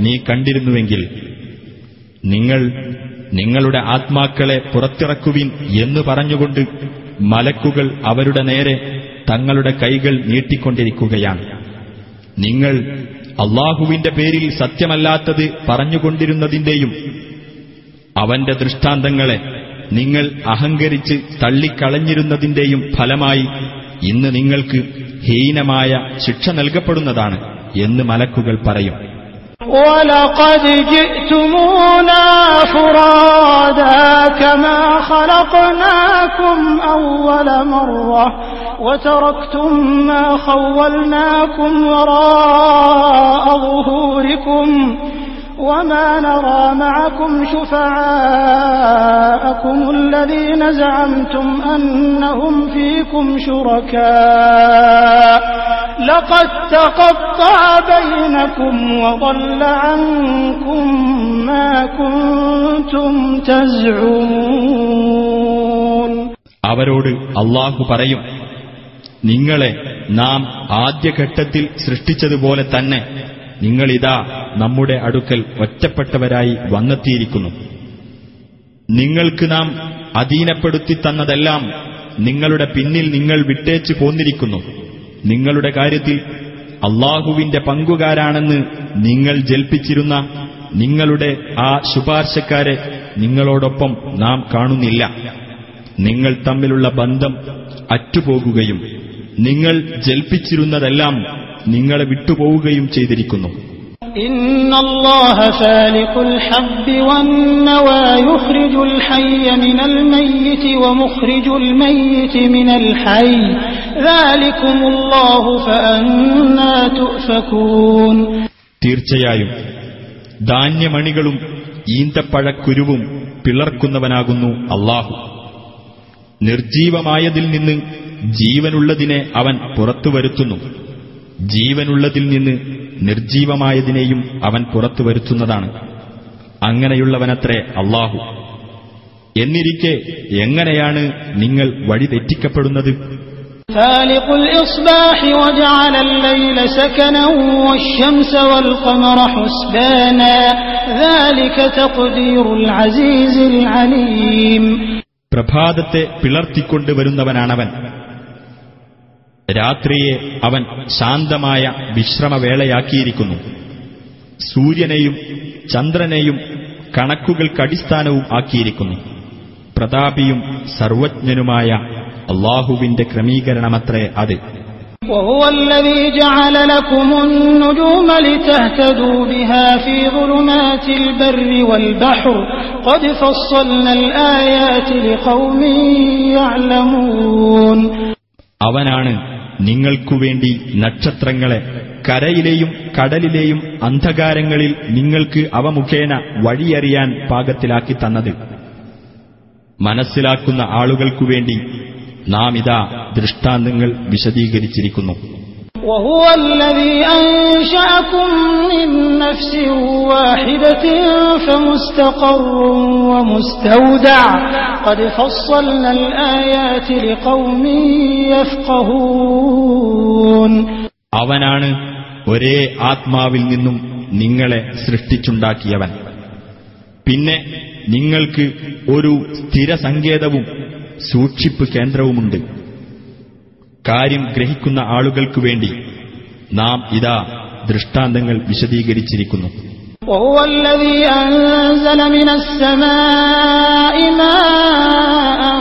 A: നീ കണ്ടിരുന്നുവെങ്കിൽ നിങ്ങൾ നിങ്ങളുടെ ആത്മാക്കളെ പുറത്തിറക്കുവിൻ എന്ന് പറഞ്ഞുകൊണ്ട് മലക്കുകൾ അവരുടെ നേരെ തങ്ങളുടെ കൈകൾ നീട്ടിക്കൊണ്ടിരിക്കുകയാണ് നിങ്ങൾ അള്ളാഹുവിന്റെ പേരിൽ സത്യമല്ലാത്തത് പറഞ്ഞുകൊണ്ടിരുന്നതിന്റെയും അവന്റെ ദൃഷ്ടാന്തങ്ങളെ നിങ്ങൾ അഹങ്കരിച്ച് തള്ളിക്കളഞ്ഞിരുന്നതിന്റെയും ഫലമായി ഇന്ന് നിങ്ങൾക്ക് ഹീനമായ ശിക്ഷ നൽകപ്പെടുന്നതാണ് എന്ന് മലക്കുകൾ
B: പറയും ولقد جئتمونا فرادا كما خلقناكم أول مرة وتركتم ما خولناكم وراء ظهوركم وما نرى معكم شفعاءكم الذين
A: زعمتم أنهم فيكم شركاء لقد تقطع بينكم وضل عنكم ما كنتم تزعمون അവരോട് അള്ളാഹു പറയും നിങ്ങളെ നാം ആദ്യഘട്ടത്തിൽ സൃഷ്ടിച്ചതുപോലെ തന്നെ നിങ്ങളിതാ നമ്മുടെ അടുക്കൽ ഒറ്റപ്പെട്ടവരായി വന്നെത്തിയിരിക്കുന്നു നിങ്ങൾക്ക് നാം അധീനപ്പെടുത്തി തന്നതെല്ലാം നിങ്ങളുടെ പിന്നിൽ നിങ്ങൾ വിട്ടേച്ചു പോന്നിരിക്കുന്നു നിങ്ങളുടെ കാര്യത്തിൽ അള്ളാഹുവിന്റെ പങ്കുകാരാണെന്ന് നിങ്ങൾ ജൽപ്പിച്ചിരുന്ന നിങ്ങളുടെ ആ ശുപാർശക്കാരെ നിങ്ങളോടൊപ്പം നാം കാണുന്നില്ല നിങ്ങൾ തമ്മിലുള്ള ബന്ധം അറ്റുപോകുകയും നിങ്ങൾ ജൽപ്പിച്ചിരുന്നതെല്ലാം നിങ്ങളെ വിട്ടുപോവുകയും ചെയ്തിരിക്കുന്നു തീർച്ചയായും ധാന്യമണികളും ഈന്തപ്പഴക്കുരുവും പിളർക്കുന്നവനാകുന്നു അള്ളാഹു നിർജീവമായതിൽ നിന്ന് ജീവനുള്ളതിനെ അവൻ പുറത്തു വരുത്തുന്നു ജീവനുള്ളതിൽ നിന്ന് നിർജീവമായതിനെയും അവൻ പുറത്തു വരുത്തുന്നതാണ് അങ്ങനെയുള്ളവനത്രേ അള്ളാഹു എന്നിരിക്കെ എങ്ങനെയാണ് നിങ്ങൾ വഴി തെറ്റിക്കപ്പെടുന്നത് فالق പ്രഭാതത്തെ പിളർത്തിക്കൊണ്ട് വരുന്നവനാണവൻ രാത്രിയെ അവൻ ശാന്തമായ വിശ്രമവേളയാക്കിയിരിക്കുന്നു സൂര്യനെയും ചന്ദ്രനെയും കണക്കുകൾക്കടിസ്ഥാനവും ആക്കിയിരിക്കുന്നു പ്രതാപിയും സർവജ്ഞനുമായ അള്ളാഹുവിന്റെ ക്രമീകരണമത്രേ അത് الذي جعل لكم النجوم لتهتدوا بها في ظلمات البر والبحر قد فصلنا الآيات لقوم يعلمون അവനാണ് നിങ്ങൾക്കു വേണ്ടി നക്ഷത്രങ്ങളെ കരയിലെയും കടലിലെയും അന്ധകാരങ്ങളിൽ നിങ്ങൾക്ക് അവ മുഖേന വഴിയറിയാൻ പാകത്തിലാക്കി തന്നത് മനസ്സിലാക്കുന്ന ആളുകൾക്കു വേണ്ടി നാം ഇതാ ദൃഷ്ടാന്തങ്ങൾ വിശദീകരിച്ചിരിക്കുന്നു അവനാണ് ഒരേ ആത്മാവിൽ നിന്നും നിങ്ങളെ സൃഷ്ടിച്ചുണ്ടാക്കിയവൻ പിന്നെ നിങ്ങൾക്ക് ഒരു സ്ഥിരസങ്കേതവും സൂക്ഷിപ്പ് കേന്ദ്രവുമുണ്ട് കാര്യം ഗ്രഹിക്കുന്ന ആളുകൾക്കു വേണ്ടി നാം ഇതാ ദൃഷ്ടാന്തങ്ങൾ വിശദീകരിച്ചിരിക്കുന്നു وهو الذي أنزل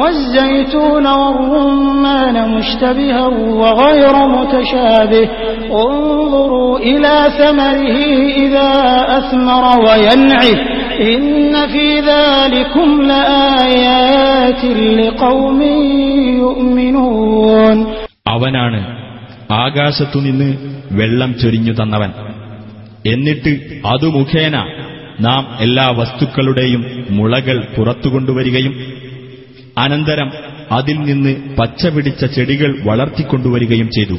A: والزيتون والرمان مشتبها وغير متشابه انظروا إلى ثمره إذا أثمر وينعه إن في ذلكم لآيات لقوم يؤمنون അവനാണ് ആകാശത്തുനിന്ന് വെള്ളം ചൊരിഞ്ഞു തന്നവൻ എന്നിട്ട് അതു മുഖേന നാം എല്ലാ വസ്തുക്കളുടെയും മുളകൾ പുറത്തുകൊണ്ടുവരികയും അനന്തരം അതിൽ നിന്ന് പച്ചപിടിച്ച ചെടികൾ വളർത്തിക്കൊണ്ടുവരികയും ചെയ്തു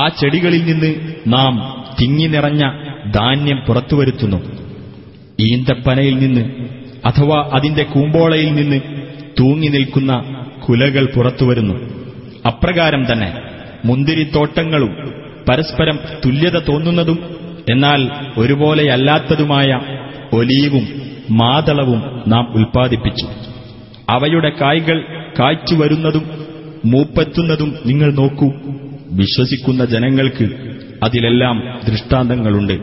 A: ആ ചെടികളിൽ നിന്ന് നാം തിങ്ങി നിറഞ്ഞ ധാന്യം പുറത്തുവരുത്തുന്നു ഈന്തപ്പനയിൽ നിന്ന് അഥവാ അതിന്റെ കൂമ്പോളയിൽ നിന്ന് തൂങ്ങി നിൽക്കുന്ന കുലകൾ പുറത്തുവരുന്നു അപ്രകാരം തന്നെ മുന്തിരിത്തോട്ടങ്ങളും പരസ്പരം തുല്യത തോന്നുന്നതും എന്നാൽ ഒരുപോലെയല്ലാത്തതുമായ ഒലീവും മാതളവും നാം ഉൽപ്പാദിപ്പിച്ചു അവയുടെ കായ്കൾ കാഴ്ചവരുന്നതും മൂപ്പെത്തുന്നതും നിങ്ങൾ നോക്കൂ വിശ്വസിക്കുന്ന ജനങ്ങൾക്ക് അതിലെല്ലാം ദൃഷ്ടാന്തങ്ങളുണ്ട്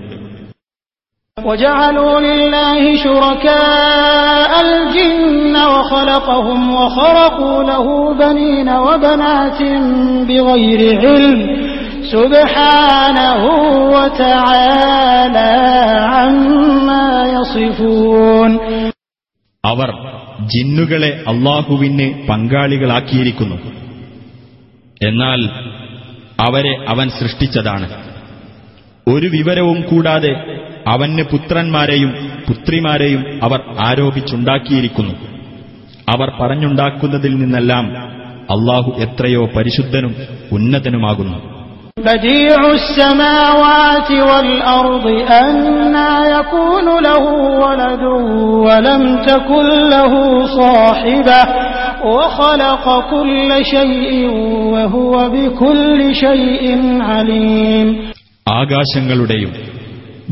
A: അവർ ജിന്നുകളെ അള്ളാഹുവിന് പങ്കാളികളാക്കിയിരിക്കുന്നു എന്നാൽ അവരെ അവൻ സൃഷ്ടിച്ചതാണ് ഒരു വിവരവും കൂടാതെ അവന് പുത്രന്മാരെയും പുത്രിമാരെയും അവർ ആരോപിച്ചുണ്ടാക്കിയിരിക്കുന്നു അവർ പറഞ്ഞുണ്ടാക്കുന്നതിൽ നിന്നെല്ലാം അള്ളാഹു എത്രയോ പരിശുദ്ധനും ഉന്നതനുമാകുന്നു
B: بديع السماوات والأرض أنا يكون له ولد ولم تكن له صاحبة وخلق
A: كل شيء وهو بكل شيء عليم ആകാശങ്ങളുടെയും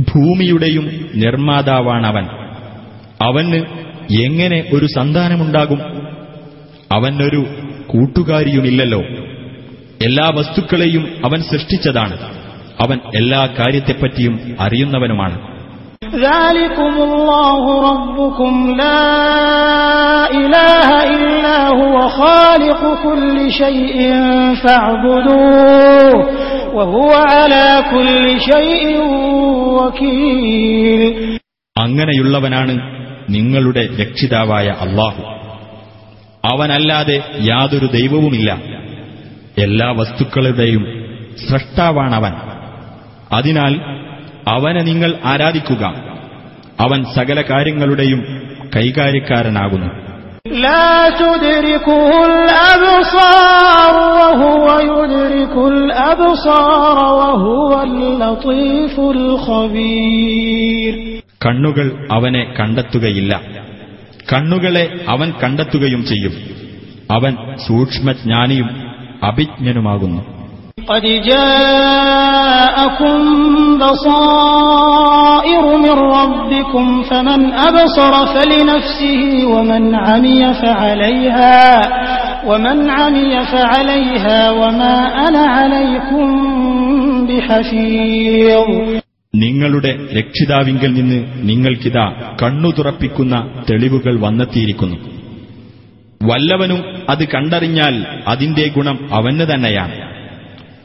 A: ഭൂമിയുടെയും നിർമ്മാതാവാണവൻ അവന് എങ്ങനെ ഒരു സന്താനമുണ്ടാകും അവനൊരു കൂട്ടുകാരിയുമില്ലല്ലോ എല്ലാ വസ്തുക്കളെയും അവൻ സൃഷ്ടിച്ചതാണ് അവൻ എല്ലാ കാര്യത്തെപ്പറ്റിയും അറിയുന്നവനുമാണ് അങ്ങനെയുള്ളവനാണ് നിങ്ങളുടെ രക്ഷിതാവായ അള്ളാഹു അവനല്ലാതെ യാതൊരു ദൈവവുമില്ല എല്ലാ വസ്തുക്കളുടെയും സൃഷ്ടാവാണവൻ അതിനാൽ അവനെ നിങ്ങൾ ആരാധിക്കുക അവൻ സകല കാര്യങ്ങളുടെയും കൈകാര്യക്കാരനാകുന്നു കണ്ണുകൾ അവനെ കണ്ടെത്തുകയില്ല കണ്ണുകളെ അവൻ കണ്ടെത്തുകയും ചെയ്യും അവൻ സൂക്ഷ്മജ്ഞാനിയും
B: അഭിജ്ഞനുമാകുന്നു
A: നിങ്ങളുടെ രക്ഷിതാവിങ്കിൽ നിന്ന് നിങ്ങൾക്കിതാ കണ്ണു തുറപ്പിക്കുന്ന തെളിവുകൾ വന്നെത്തിയിരിക്കുന്നു വല്ലവനും അത് കണ്ടറിഞ്ഞാൽ അതിന്റെ ഗുണം അവന് തന്നെയാണ്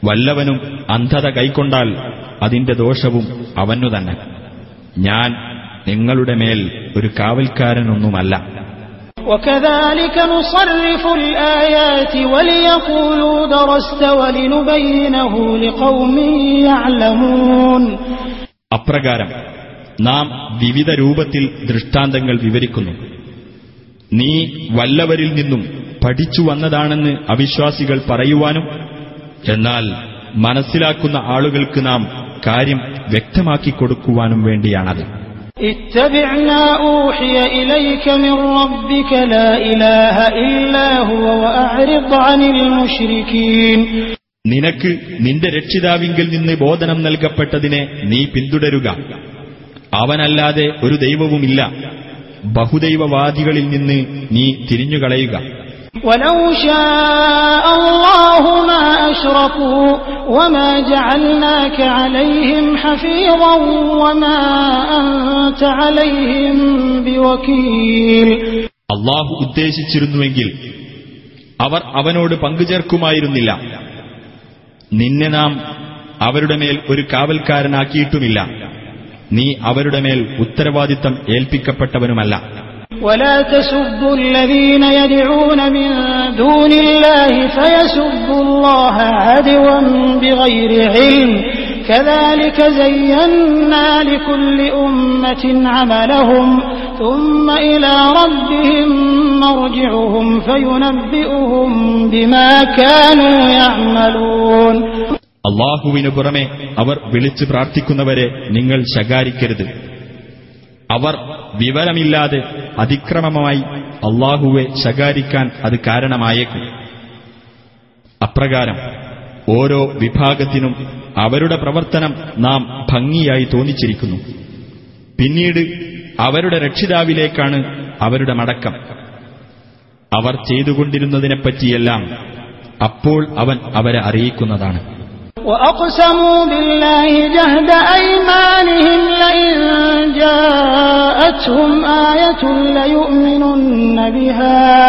A: വല്ലവനും അന്ധത കൈക്കൊണ്ടാൽ അതിന്റെ ദോഷവും അവനു തന്നെ ഞാൻ നിങ്ങളുടെ മേൽ ഒരു കാവൽക്കാരനൊന്നുമല്ല
B: അപ്രകാരം
A: നാം വിവിധ രൂപത്തിൽ ദൃഷ്ടാന്തങ്ങൾ വിവരിക്കുന്നു നീ വല്ലവരിൽ നിന്നും പഠിച്ചു വന്നതാണെന്ന് അവിശ്വാസികൾ പറയുവാനും എന്നാൽ മനസ്സിലാക്കുന്ന ആളുകൾക്ക് നാം കാര്യം വ്യക്തമാക്കി കൊടുക്കുവാനും വേണ്ടിയാണത് നിനക്ക് നിന്റെ രക്ഷിതാവിങ്കിൽ നിന്ന് ബോധനം നൽകപ്പെട്ടതിനെ നീ പിന്തുടരുക അവനല്ലാതെ ഒരു ദൈവവുമില്ല ബഹുദൈവവാദികളിൽ നിന്ന് നീ തിരിഞ്ഞുകളയുക
B: അള്ളാഹു
A: ഉദ്ദേശിച്ചിരുന്നുവെങ്കിൽ അവർ അവനോട് പങ്കുചേർക്കുമായിരുന്നില്ല നിന്നെ നാം അവരുടെ മേൽ ഒരു കാവൽക്കാരനാക്കിയിട്ടുമില്ല നീ അവരുടെ മേൽ ഉത്തരവാദിത്തം ഏൽപ്പിക്കപ്പെട്ടവനുമല്ല ولا تسبوا الذين يدعون من دون الله فيسبوا الله عدوا بغير علم كذلك زينا لكل أمة عملهم ثم إلى ربهم مرجعهم فينبئهم بما كانوا يعملون അള്ളാഹുവിനു പുറമെ അവർ വിളിച്ചു പ്രാർത്ഥിക്കുന്നവരെ നിങ്ങൾ ശകാരിക്കരുത് അവർ വിവരമില്ലാതെ അതിക്രമമായി അള്ളാഹുവെ ശകാരിക്കാൻ അത് കാരണമായേക്കും അപ്രകാരം ഓരോ വിഭാഗത്തിനും അവരുടെ പ്രവർത്തനം നാം ഭംഗിയായി തോന്നിച്ചിരിക്കുന്നു പിന്നീട് അവരുടെ രക്ഷിതാവിലേക്കാണ് അവരുടെ മടക്കം അവർ ചെയ്തുകൊണ്ടിരുന്നതിനെപ്പറ്റിയെല്ലാം അപ്പോൾ അവൻ അവരെ അറിയിക്കുന്നതാണ് وأقسموا بالله جهد أيمانهم لئن جاءتهم آية
B: ليؤمنن بها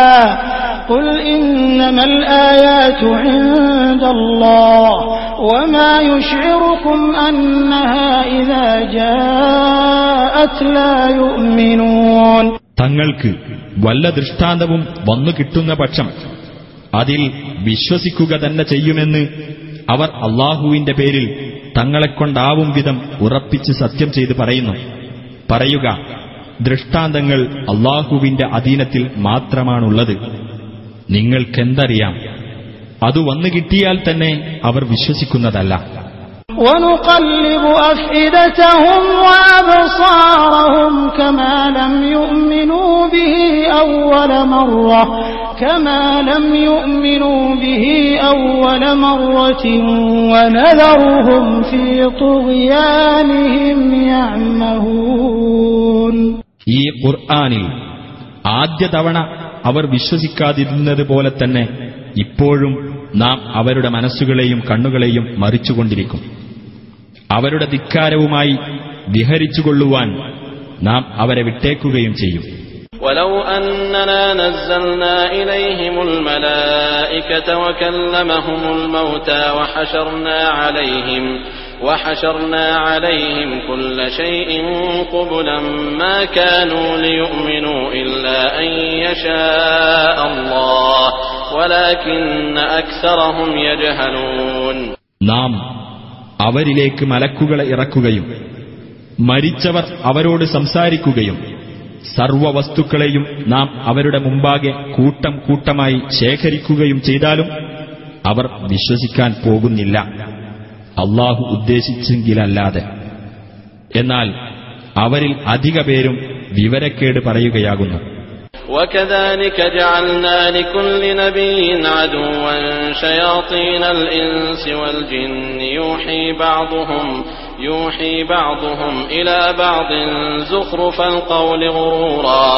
B: قل إنما الآيات عند الله وما يشعركم أنها إذا جاءت لا يؤمنون
A: തങ്ങൾക്ക് വല്ല ദൃഷ്ടാന്തവും വന്നു കിട്ടുന്ന പക്ഷം അതിൽ വിശ്വസിക്കുക തന്നെ ചെയ്യുമെന്ന് അവർ അള്ളാഹുവിന്റെ പേരിൽ തങ്ങളെക്കൊണ്ടാവും വിധം ഉറപ്പിച്ച് സത്യം ചെയ്ത് പറയുന്നു പറയുക ദൃഷ്ടാന്തങ്ങൾ അള്ളാഹുവിന്റെ അധീനത്തിൽ മാത്രമാണുള്ളത് നിങ്ങൾക്കെന്തറിയാം അത് വന്നു കിട്ടിയാൽ തന്നെ അവർ വിശ്വസിക്കുന്നതല്ല
B: ونقلب أفئدتهم وأبصارهم كما لم يؤمنوا به أول مرة كما لم يؤمنوا به أول مرة ونذرهم في طغيانهم يعمهون ഈ ഖുർആനിൽ
A: ആദ്യ തവണ അവർ വിശ്വസിക്കാതിരുന്നത് പോലെ തന്നെ ഇപ്പോഴും നാം അവരുടെ മനസ്സുകളെയും കണ്ണുകളെയും മറിച്ചുകൊണ്ടിരിക്കും അവരുടെ ധിക്കാരവുമായി വിഹരിച്ചുകൊള്ളുവാൻ നാം അവരെ വിട്ടേക്കുകയും
B: ചെയ്യും ولو أننا نزلنا إليهم الملائكة وكلمهم الموتى وحشرنا عليهم وحشرنا عليهم كل شيء قبلا ما كانوا ليؤمنوا إلا أن يشاء الله ولكن أكثرهم يجهلون
A: نعم അവരിലേക്ക് മലക്കുകളെ ഇറക്കുകയും മരിച്ചവർ അവരോട് സംസാരിക്കുകയും സർവവസ്തുക്കളെയും നാം അവരുടെ മുമ്പാകെ കൂട്ടം കൂട്ടമായി ശേഖരിക്കുകയും ചെയ്താലും അവർ വിശ്വസിക്കാൻ പോകുന്നില്ല അള്ളാഹു ഉദ്ദേശിച്ചെങ്കിലല്ലാതെ എന്നാൽ അവരിൽ അധിക പേരും വിവരക്കേട് പറയുകയാകുന്നു وكذلك جعلنا لكل نبي عدوا شياطين الإنس والجن يوحي
B: بعضهم يوحي بعضهم إلى بعض زخرف القول غرورا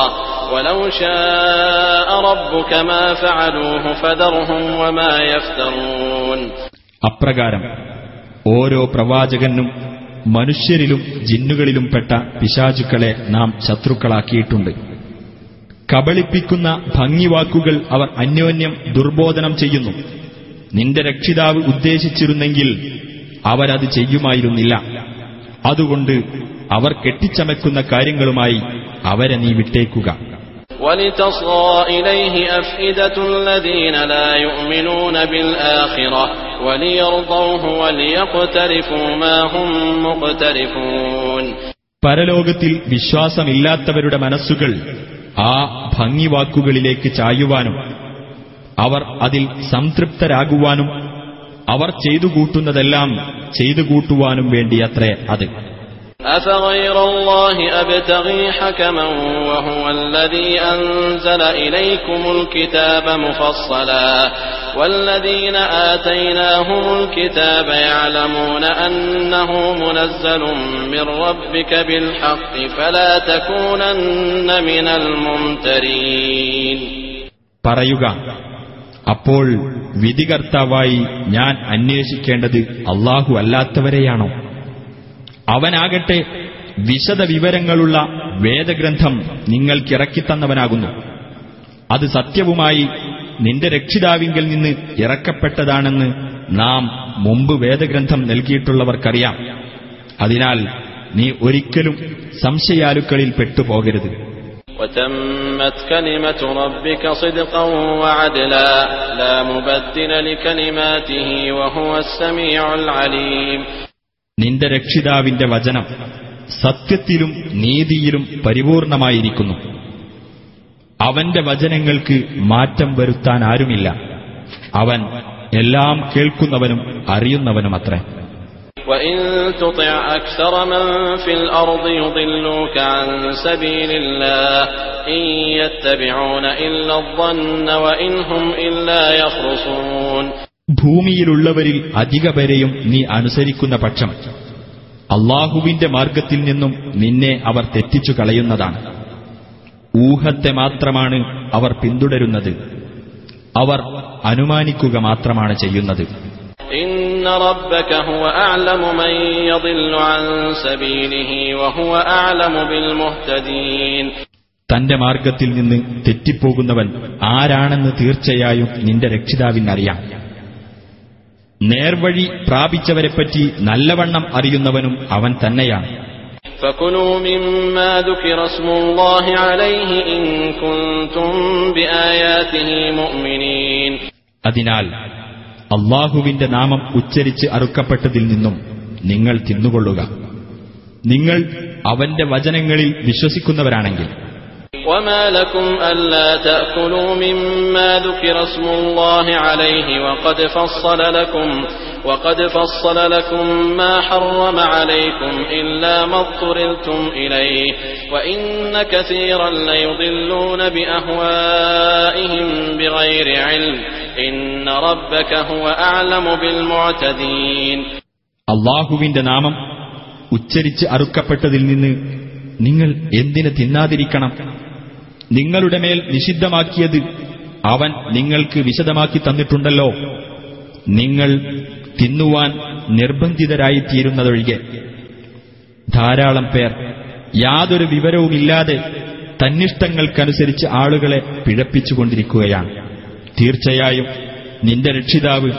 B: ولو شاء ربك ما فعلوه فذرهم وما يفترون അപ്രകാരം
A: ഓരോ പ്രവാചകനും മനുഷ്യരിലും ജിന്നുകളിലും പെട്ട പിശാചുക്കളെ നാം ശത്രുക്കളാക്കിയിട്ടുണ്ട് കബളിപ്പിക്കുന്ന ഭംഗിവാക്കുകൾ അവർ അന്യോന്യം ദുർബോധനം ചെയ്യുന്നു നിന്റെ രക്ഷിതാവ് ഉദ്ദേശിച്ചിരുന്നെങ്കിൽ അവരത് ചെയ്യുമായിരുന്നില്ല അതുകൊണ്ട് അവർ കെട്ടിച്ചമയ്ക്കുന്ന കാര്യങ്ങളുമായി അവരെ നീ വിട്ടേക്കുക പരലോകത്തിൽ വിശ്വാസമില്ലാത്തവരുടെ മനസ്സുകൾ ആ ഭംഗിവാക്കുകളിലേക്ക് ചായുവാനും അവർ അതിൽ സംതൃപ്തരാകുവാനും അവർ ചെയ്തു കൂട്ടുന്നതെല്ലാം ചെയ്തു കൂട്ടുവാനും വേണ്ടിയത്രേ അത് أفغير الله أبتغي حكما
B: وهو الذي أنزل إليكم الكتاب مفصلا والذين آتيناهم الكتاب يعلمون أنه منزل من ربك بالحق فلا تكونن من الممترين പറയുക
A: അപ്പോൾ വിധികർത്താവായി ഞാൻ അന്വേഷിക്കേണ്ടത് അല്ലാഹു അല്ലാത്തവരെയാണോ അവനാകട്ടെ വിശദ വിവരങ്ങളുള്ള വേദഗ്രന്ഥം നിങ്ങൾക്കിറക്കിത്തന്നവനാകുന്നു അത് സത്യവുമായി നിന്റെ രക്ഷിതാവിങ്കിൽ നിന്ന് ഇറക്കപ്പെട്ടതാണെന്ന് നാം മുമ്പ് വേദഗ്രന്ഥം നൽകിയിട്ടുള്ളവർക്കറിയാം അതിനാൽ നീ ഒരിക്കലും സംശയാലുക്കളിൽ പെട്ടുപോകരുത് നിന്റെ രക്ഷിതാവിന്റെ വചനം സത്യത്തിലും നീതിയിലും പരിപൂർണമായിരിക്കുന്നു അവന്റെ വചനങ്ങൾക്ക് മാറ്റം വരുത്താൻ ആരുമില്ല അവൻ എല്ലാം കേൾക്കുന്നവനും അറിയുന്നവനും وإن تطع ഭൂമിയിലുള്ളവരിൽ അധികപരെയും നീ അനുസരിക്കുന്ന പക്ഷം അള്ളാഹുവിന്റെ മാർഗത്തിൽ നിന്നും നിന്നെ അവർ തെറ്റിച്ചു കളയുന്നതാണ് ഊഹത്തെ മാത്രമാണ് അവർ പിന്തുടരുന്നത് അവർ അനുമാനിക്കുക മാത്രമാണ് ചെയ്യുന്നത് തന്റെ മാർഗത്തിൽ നിന്ന് തെറ്റിപ്പോകുന്നവൻ ആരാണെന്ന് തീർച്ചയായും നിന്റെ രക്ഷിതാവിനറിയാം നേർവഴി പ്രാപിച്ചവരെപ്പറ്റി നല്ലവണ്ണം അറിയുന്നവനും അവൻ തന്നെയാണ്
B: അതിനാൽ
A: അള്ളാഹുവിന്റെ നാമം ഉച്ചരിച്ച് അറുക്കപ്പെട്ടതിൽ നിന്നും നിങ്ങൾ തിന്നുകൊള്ളുക നിങ്ങൾ അവന്റെ വചനങ്ങളിൽ വിശ്വസിക്കുന്നവരാണെങ്കിൽ وما لكم
B: ألا تأكلوا مما ذكر اسم الله عليه وقد فصل لكم وقد فصل لكم ما حرم عليكم إلا ما اضطررتم إليه وإن كثيرا ليضلون بأهوائهم بغير علم إن ربك هو أعلم بالمعتدين അള്ളാഹുവിന്റെ നാമം
A: ഉച്ചരിച്ച് അറുക്കപ്പെട്ടതിൽ നിന്ന് നിങ്ങൾ എന്തിന് തിന്നാതിരിക്കണം നിങ്ങളുടെ മേൽ നിഷിദ്ധമാക്കിയത് അവൻ നിങ്ങൾക്ക് വിശദമാക്കി തന്നിട്ടുണ്ടല്ലോ നിങ്ങൾ തിന്നുവാൻ നിർബന്ധിതരായിത്തീരുന്നതൊഴികെ ധാരാളം പേർ യാതൊരു വിവരവുമില്ലാതെ തന്നിഷ്ടങ്ങൾക്കനുസരിച്ച് ആളുകളെ പിഴപ്പിച്ചുകൊണ്ടിരിക്കുകയാണ് തീർച്ചയായും നിന്റെ രക്ഷിതാവ്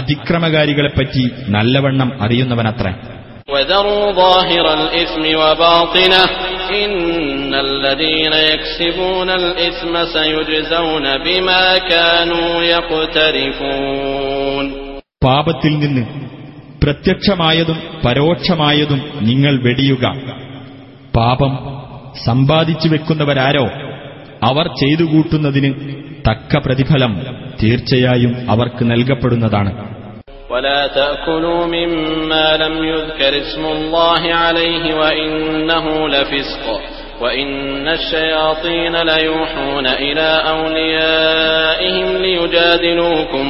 A: അതിക്രമകാരികളെപ്പറ്റി നല്ലവണ്ണം അറിയുന്നവനത്രേ وذروا ظاهر إن الذين يكسبون الإثم سيجزون بما كانوا يقترفون പാപത്തിൽ നിന്ന് പ്രത്യക്ഷമായതും പരോക്ഷമായതും നിങ്ങൾ വെടിയുക പാപം സമ്പാദിച്ചു വെക്കുന്നവരാരോ അവർ ചെയ്തുകൂട്ടുന്നതിന് തക്ക പ്രതിഫലം തീർച്ചയായും അവർക്ക് നൽകപ്പെടുന്നതാണ് ولا تأكلوا مما لم يذكر اسم الله عليه وإنه
B: لفسق وإن الشياطين ليوحون إلى أوليائهم ليجادلوكم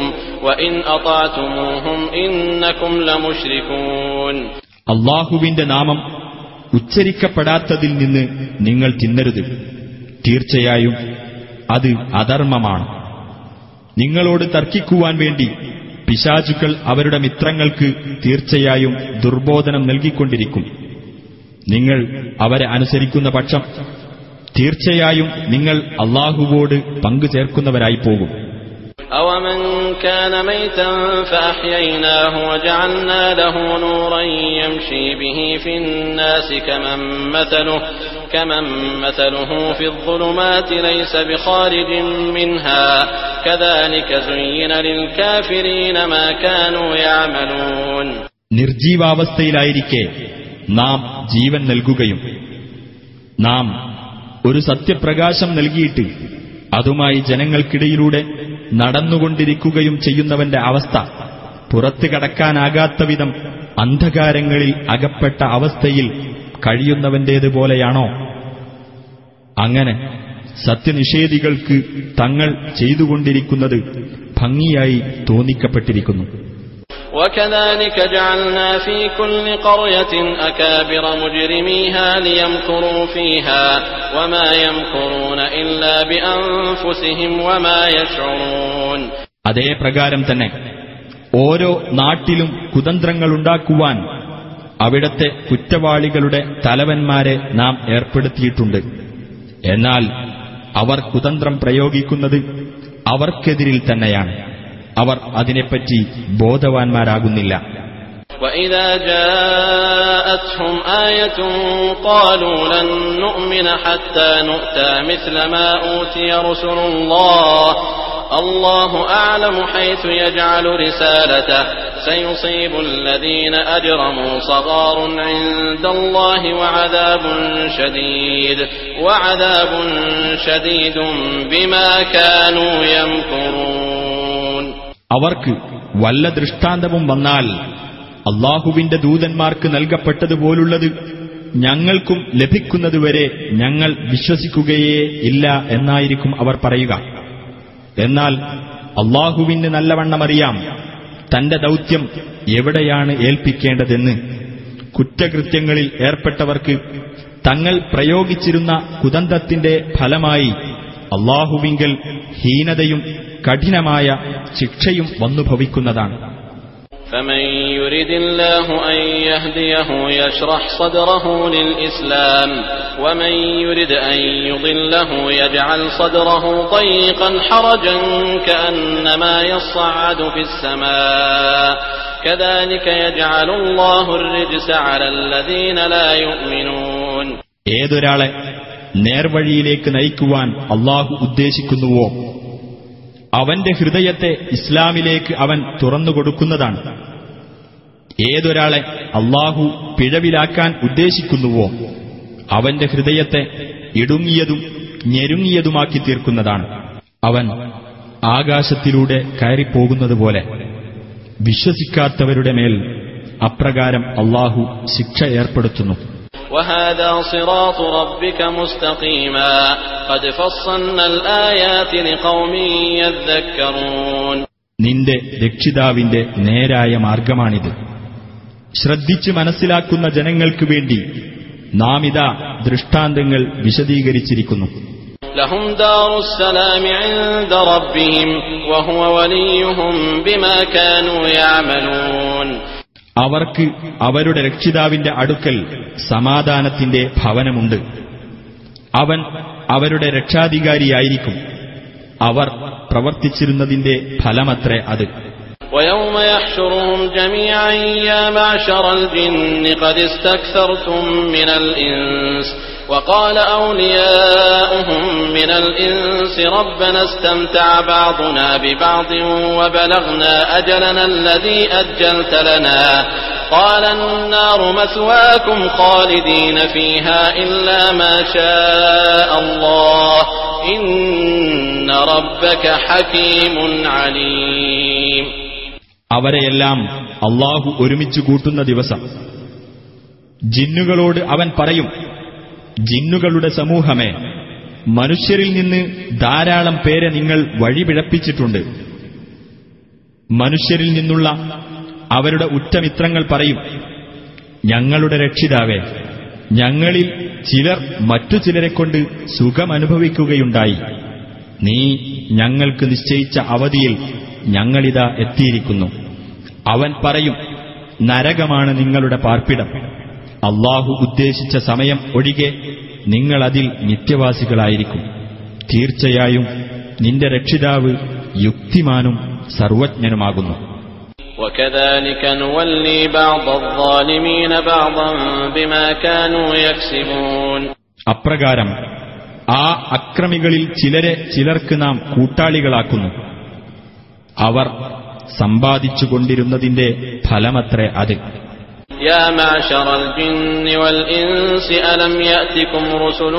B: وإن أطعتموهم إنكم لمشركون അള്ളാഹുവിന്റെ
A: നാമം ഉച്ചരിക്കപ്പെടാത്തതിൽ നിന്ന് നിങ്ങൾ തിന്നരുത് തീർച്ചയായും അത് അധർമ്മമാണ് നിങ്ങളോട് തർക്കിക്കുവാൻ വേണ്ടി പിശാചുക്കൾ അവരുടെ മിത്രങ്ങൾക്ക് തീർച്ചയായും ദുർബോധനം നൽകിക്കൊണ്ടിരിക്കും നിങ്ങൾ അവരെ അനുസരിക്കുന്ന പക്ഷം തീർച്ചയായും നിങ്ങൾ അള്ളാഹുവോട് പങ്കുചേർക്കുന്നവരായി പോകും كان ميتا فأحييناه
B: وجعلنا له نورا يمشي به في الناس كمن مثله كمن مثله في الظلمات ليس بخارج منها كذلك زين للكافرين ما كانوا يعملون നിർജീവാവസ്ഥയിലായിരിക്കെ
A: നാം ജീവൻ നൽകുകയും നാം ഒരു സത്യപ്രകാശം നൽകിയിട്ട് അതുമായി ജനങ്ങൾക്കിടയിലൂടെ നടന്നുകൊണ്ടിരിക്കുകയും ചെയ്യുന്നവന്റെ അവസ്ഥ പുറത്തു കടക്കാനാകാത്ത വിധം അന്ധകാരങ്ങളിൽ അകപ്പെട്ട അവസ്ഥയിൽ കഴിയുന്നവന്റേതുപോലെയാണോ അങ്ങനെ സത്യനിഷേധികൾക്ക് തങ്ങൾ ചെയ്തുകൊണ്ടിരിക്കുന്നത് ഭംഗിയായി തോന്നിക്കപ്പെട്ടിരിക്കുന്നു وكذلك جعلنا في كل قرية أكابر مجرميها ليمكروا فيها وما يمكرون إلا بأنفسهم وما يشعرون അതേ പ്രകാരം തന്നെ ഓരോ നാട്ടിലും കുതന്ത്രങ്ങളുണ്ടാക്കുവാൻ അവിടത്തെ കുറ്റവാളികളുടെ തലവന്മാരെ നാം ഏർപ്പെടുത്തിയിട്ടുണ്ട് എന്നാൽ അവർ കുതന്ത്രം പ്രയോഗിക്കുന്നത് അവർക്കെതിരിൽ തന്നെയാണ്
B: وإذا جاءتهم آية قالوا لن نؤمن حتى نؤتى مثل ما أوتي رسل الله الله أعلم حيث يجعل رسالته سيصيب الذين أجرموا صغار عند الله وعذاب شديد وعذاب شديد بما كانوا يمكرون
A: അവർക്ക് വല്ല ദൃഷ്ടാന്തവും വന്നാൽ അള്ളാഹുവിന്റെ ദൂതന്മാർക്ക് നൽകപ്പെട്ടതുപോലുള്ളത് ഞങ്ങൾക്കും ലഭിക്കുന്നതുവരെ ഞങ്ങൾ വിശ്വസിക്കുകയേ ഇല്ല എന്നായിരിക്കും അവർ പറയുക എന്നാൽ അള്ളാഹുവിന് നല്ലവണ്ണമറിയാം തന്റെ ദൗത്യം എവിടെയാണ് ഏൽപ്പിക്കേണ്ടതെന്ന് കുറ്റകൃത്യങ്ങളിൽ ഏർപ്പെട്ടവർക്ക് തങ്ങൾ പ്രയോഗിച്ചിരുന്ന കുതന്തത്തിന്റെ ഫലമായി അള്ളാഹുവിങ്കൽ ഹീനതയും കഠിനമായ ശിക്ഷയും
B: വന്നു ഭവിക്കുന്നതാണ്
A: ഏതൊരാളെ നേർവഴിയിലേക്ക് നയിക്കുവാൻ അള്ളാഹു ഉദ്ദേശിക്കുന്നുവോ അവന്റെ ഹൃദയത്തെ ഇസ്ലാമിലേക്ക് അവൻ തുറന്നുകൊടുക്കുന്നതാണ് ഏതൊരാളെ അള്ളാഹു പിഴവിലാക്കാൻ ഉദ്ദേശിക്കുന്നുവോ അവന്റെ ഹൃദയത്തെ ഇടുങ്ങിയതും ഞെരുങ്ങിയതുമാക്കി തീർക്കുന്നതാണ് അവൻ ആകാശത്തിലൂടെ കയറിപ്പോകുന്നതുപോലെ വിശ്വസിക്കാത്തവരുടെ മേൽ അപ്രകാരം അള്ളാഹു ശിക്ഷ ഏർപ്പെടുത്തുന്നു وهذا صراط ربك مستقيما قد فصلنا الآيات لقوم يذكرون നിന്റെ രക്ഷിതാവിന്റെ നേരായ മാർഗമാണിത് ശ്രദ്ധിച്ച് മനസ്സിലാക്കുന്ന ജനങ്ങൾക്കു വേണ്ടി നാം ഇതാ ദൃഷ്ടാന്തങ്ങൾ വിശദീകരിച്ചിരിക്കുന്നു ലഹും അവർക്ക് അവരുടെ രക്ഷിതാവിന്റെ അടുക്കൽ സമാധാനത്തിന്റെ ഭവനമുണ്ട് അവൻ അവരുടെ രക്ഷാധികാരിയായിരിക്കും അവർ പ്രവർത്തിച്ചിരുന്നതിന്റെ ഫലമത്രേ അത് ويوم
B: وقال أولياؤهم من الإنس ربنا استمتع بعضنا ببعض وبلغنا أجلنا الذي أجلت لنا قال النار مسواكم خالدين فيها إلا ما شاء الله إن ربك حكيم عليم എല്ലാം അള്ളാഹു
A: ഒരുമിച്ച് കൂട്ടുന്ന ദിവസം ജിന്നുകളോട് അവൻ പറയും ജിന്നുകളുടെ സമൂഹമേ മനുഷ്യരിൽ നിന്ന് ധാരാളം പേരെ നിങ്ങൾ വഴിപിഴപ്പിച്ചിട്ടുണ്ട് മനുഷ്യരിൽ നിന്നുള്ള അവരുടെ ഉറ്റമിത്രങ്ങൾ പറയും ഞങ്ങളുടെ രക്ഷിതാവേ ഞങ്ങളിൽ ചിലർ മറ്റു ചിലരെക്കൊണ്ട് സുഖമനുഭവിക്കുകയുണ്ടായി നീ ഞങ്ങൾക്ക് നിശ്ചയിച്ച അവധിയിൽ ഞങ്ങളിതാ എത്തിയിരിക്കുന്നു അവൻ പറയും നരകമാണ് നിങ്ങളുടെ പാർപ്പിടം അള്ളാഹു ഉദ്ദേശിച്ച സമയം ഒഴികെ നിങ്ങളതിൽ നിത്യവാസികളായിരിക്കും തീർച്ചയായും നിന്റെ രക്ഷിതാവ് യുക്തിമാനും സർവജ്ഞനുമാകുന്നു അപ്രകാരം ആ അക്രമികളിൽ ചിലരെ ചിലർക്ക് നാം കൂട്ടാളികളാക്കുന്നു അവർ സമ്പാദിച്ചുകൊണ്ടിരുന്നതിന്റെ ഫലമത്രേ അത് يا معشر الجن والإنس ألم يأتكم رسل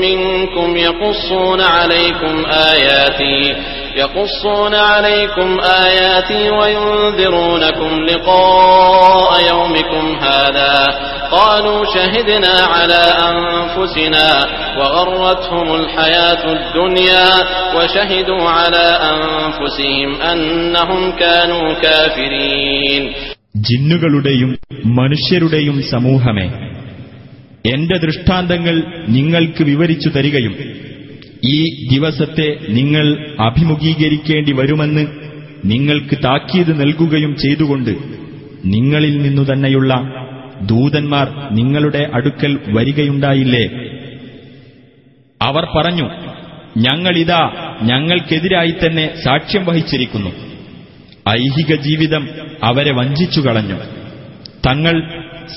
A: منكم يقصون عليكم آياتي يقصون عليكم آياتي وينذرونكم لقاء يومكم هذا قالوا شهدنا على أنفسنا وغرتهم الحياة الدنيا وشهدوا على أنفسهم أنهم كانوا كافرين ജിന്നുകളുടെയും മനുഷ്യരുടെയും സമൂഹമേ എന്റെ ദൃഷ്ടാന്തങ്ങൾ നിങ്ങൾക്ക് വിവരിച്ചു തരികയും ഈ ദിവസത്തെ നിങ്ങൾ അഭിമുഖീകരിക്കേണ്ടി വരുമെന്ന് നിങ്ങൾക്ക് താക്കീത് നൽകുകയും ചെയ്തുകൊണ്ട് നിങ്ങളിൽ നിന്നു തന്നെയുള്ള ദൂതന്മാർ നിങ്ങളുടെ അടുക്കൽ വരികയുണ്ടായില്ലേ അവർ പറഞ്ഞു ഞങ്ങളിതാ ഞങ്ങൾക്കെതിരായി തന്നെ സാക്ഷ്യം വഹിച്ചിരിക്കുന്നു ഐഹിക ജീവിതം അവരെ വഞ്ചിച്ചു കളഞ്ഞു തങ്ങൾ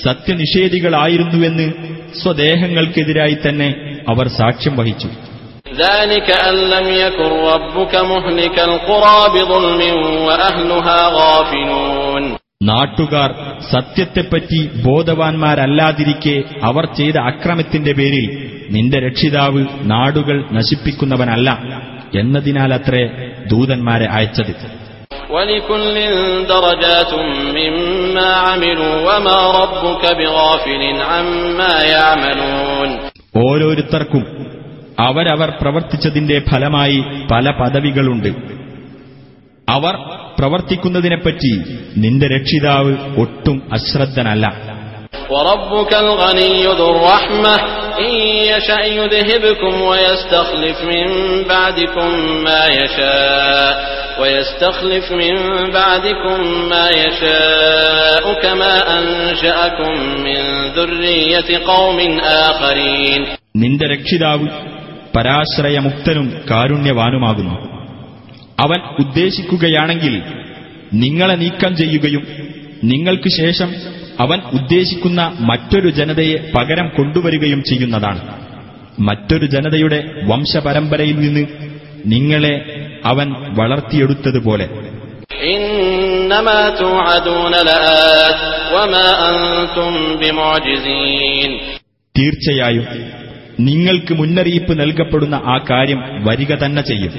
A: സത്യനിഷേധികളായിരുന്നുവെന്ന് സ്വദേഹങ്ങൾക്കെതിരായി തന്നെ അവർ സാക്ഷ്യം വഹിച്ചു നാട്ടുകാർ സത്യത്തെപ്പറ്റി ബോധവാന്മാരല്ലാതിരിക്കെ അവർ ചെയ്ത അക്രമത്തിന്റെ പേരിൽ നിന്റെ രക്ഷിതാവ് നാടുകൾ നശിപ്പിക്കുന്നവനല്ല എന്നതിനാലത്രേ ദൂതന്മാരെ അയച്ചത് ഓരോരുത്തർക്കും അവരവർ പ്രവർത്തിച്ചതിന്റെ ഫലമായി പല പദവികളുണ്ട് അവർ പ്രവർത്തിക്കുന്നതിനെപ്പറ്റി നിന്റെ രക്ഷിതാവ് ഒട്ടും അശ്രദ്ധനല്ല وربك الغني ذو الرحمة إن يشأ يذهبكم ويستخلف من بعدكم ما يشاء ويستخلف من بعدكم ما يشاء كما أنشأكم من ذرية قوم آخرين നിന്റെ രക്ഷിതാവ് പരാശ്രയമുക്തനും കാരുണ്യവാനുമാകുന്നു അവൻ ഉദ്ദേശിക്കുകയാണെങ്കിൽ നിങ്ങളെ നീക്കം ചെയ്യുകയും നിങ്ങൾക്ക് ശേഷം അവൻ ഉദ്ദേശിക്കുന്ന മറ്റൊരു ജനതയെ പകരം കൊണ്ടുവരികയും ചെയ്യുന്നതാണ് മറ്റൊരു ജനതയുടെ വംശപരമ്പരയിൽ നിന്ന് നിങ്ങളെ അവൻ വളർത്തിയെടുത്തതുപോലെ തീർച്ചയായും നിങ്ങൾക്ക് മുന്നറിയിപ്പ് നൽകപ്പെടുന്ന ആ കാര്യം വരിക തന്നെ ചെയ്യും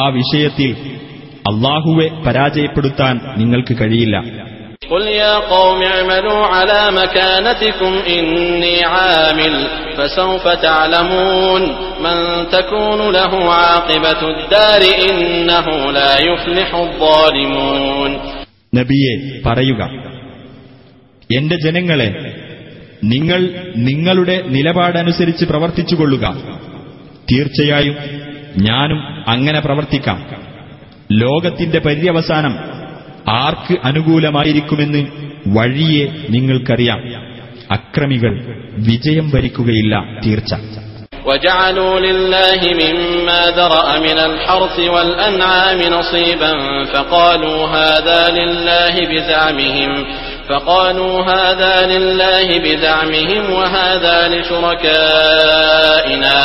A: ആ വിഷയത്തിൽ അള്ളാഹുവെ പരാജയപ്പെടുത്താൻ നിങ്ങൾക്ക് കഴിയില്ല قل يا قوم اعملوا على مكانتكم إني عامل فسوف تعلمون من تكون له عاقبة الدار إنه لا يفلح الظالمون നബിയെ പറയുക എന്റെ ജനങ്ങളെ നിങ്ങൾ നിങ്ങളുടെ നിലപാടനുസരിച്ച് പ്രവർത്തിച്ചു കൊള്ളുക തീർച്ചയായും ഞാനും അങ്ങനെ പ്രവർത്തിക്കാം ലോകത്തിന്റെ പര്യവസാനം ആർക്ക് അനുകൂലമായിരിക്കുമെന്ന് വഴിയെ നിങ്ങൾക്കറിയാം അക്രമികൾ വിജയം വരിക്കുകയില്ല തീർച്ച وجعلوا لله مما ذرأ من الحرث والأنعام نصيبا فقالوا هذا لله بزعمهم فقالوا هذا لله بزعمهم وهذا لشركائنا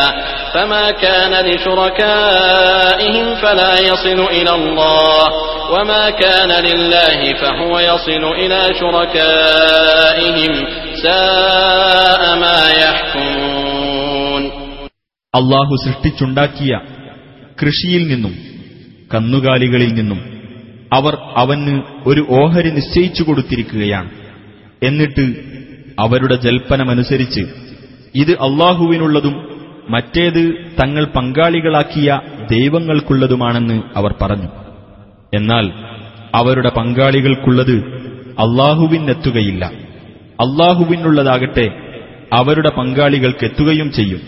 A: فما كان لشركائهم فلا يصل إلى الله وما كان لله فهو يصل إلى شركائهم ساء ما يحكمون അള്ളാഹു സൃഷ്ടിച്ചുണ്ടാക്കിയ കൃഷിയിൽ നിന്നും കന്നുകാലികളിൽ നിന്നും അവർ അവന് ഒരു ഓഹരി നിശ്ചയിച്ചു കൊടുത്തിരിക്കുകയാണ് എന്നിട്ട് അവരുടെ ജൽപ്പനമനുസരിച്ച് ഇത് അള്ളാഹുവിനുള്ളതും മറ്റേത് തങ്ങൾ പങ്കാളികളാക്കിയ ദൈവങ്ങൾക്കുള്ളതുമാണെന്ന് അവർ പറഞ്ഞു എന്നാൽ അവരുടെ പങ്കാളികൾക്കുള്ളത് അള്ളാഹുവിനെത്തുകയില്ല അള്ളാഹുവിനുള്ളതാകട്ടെ അവരുടെ പങ്കാളികൾക്കെത്തുകയും ചെയ്യും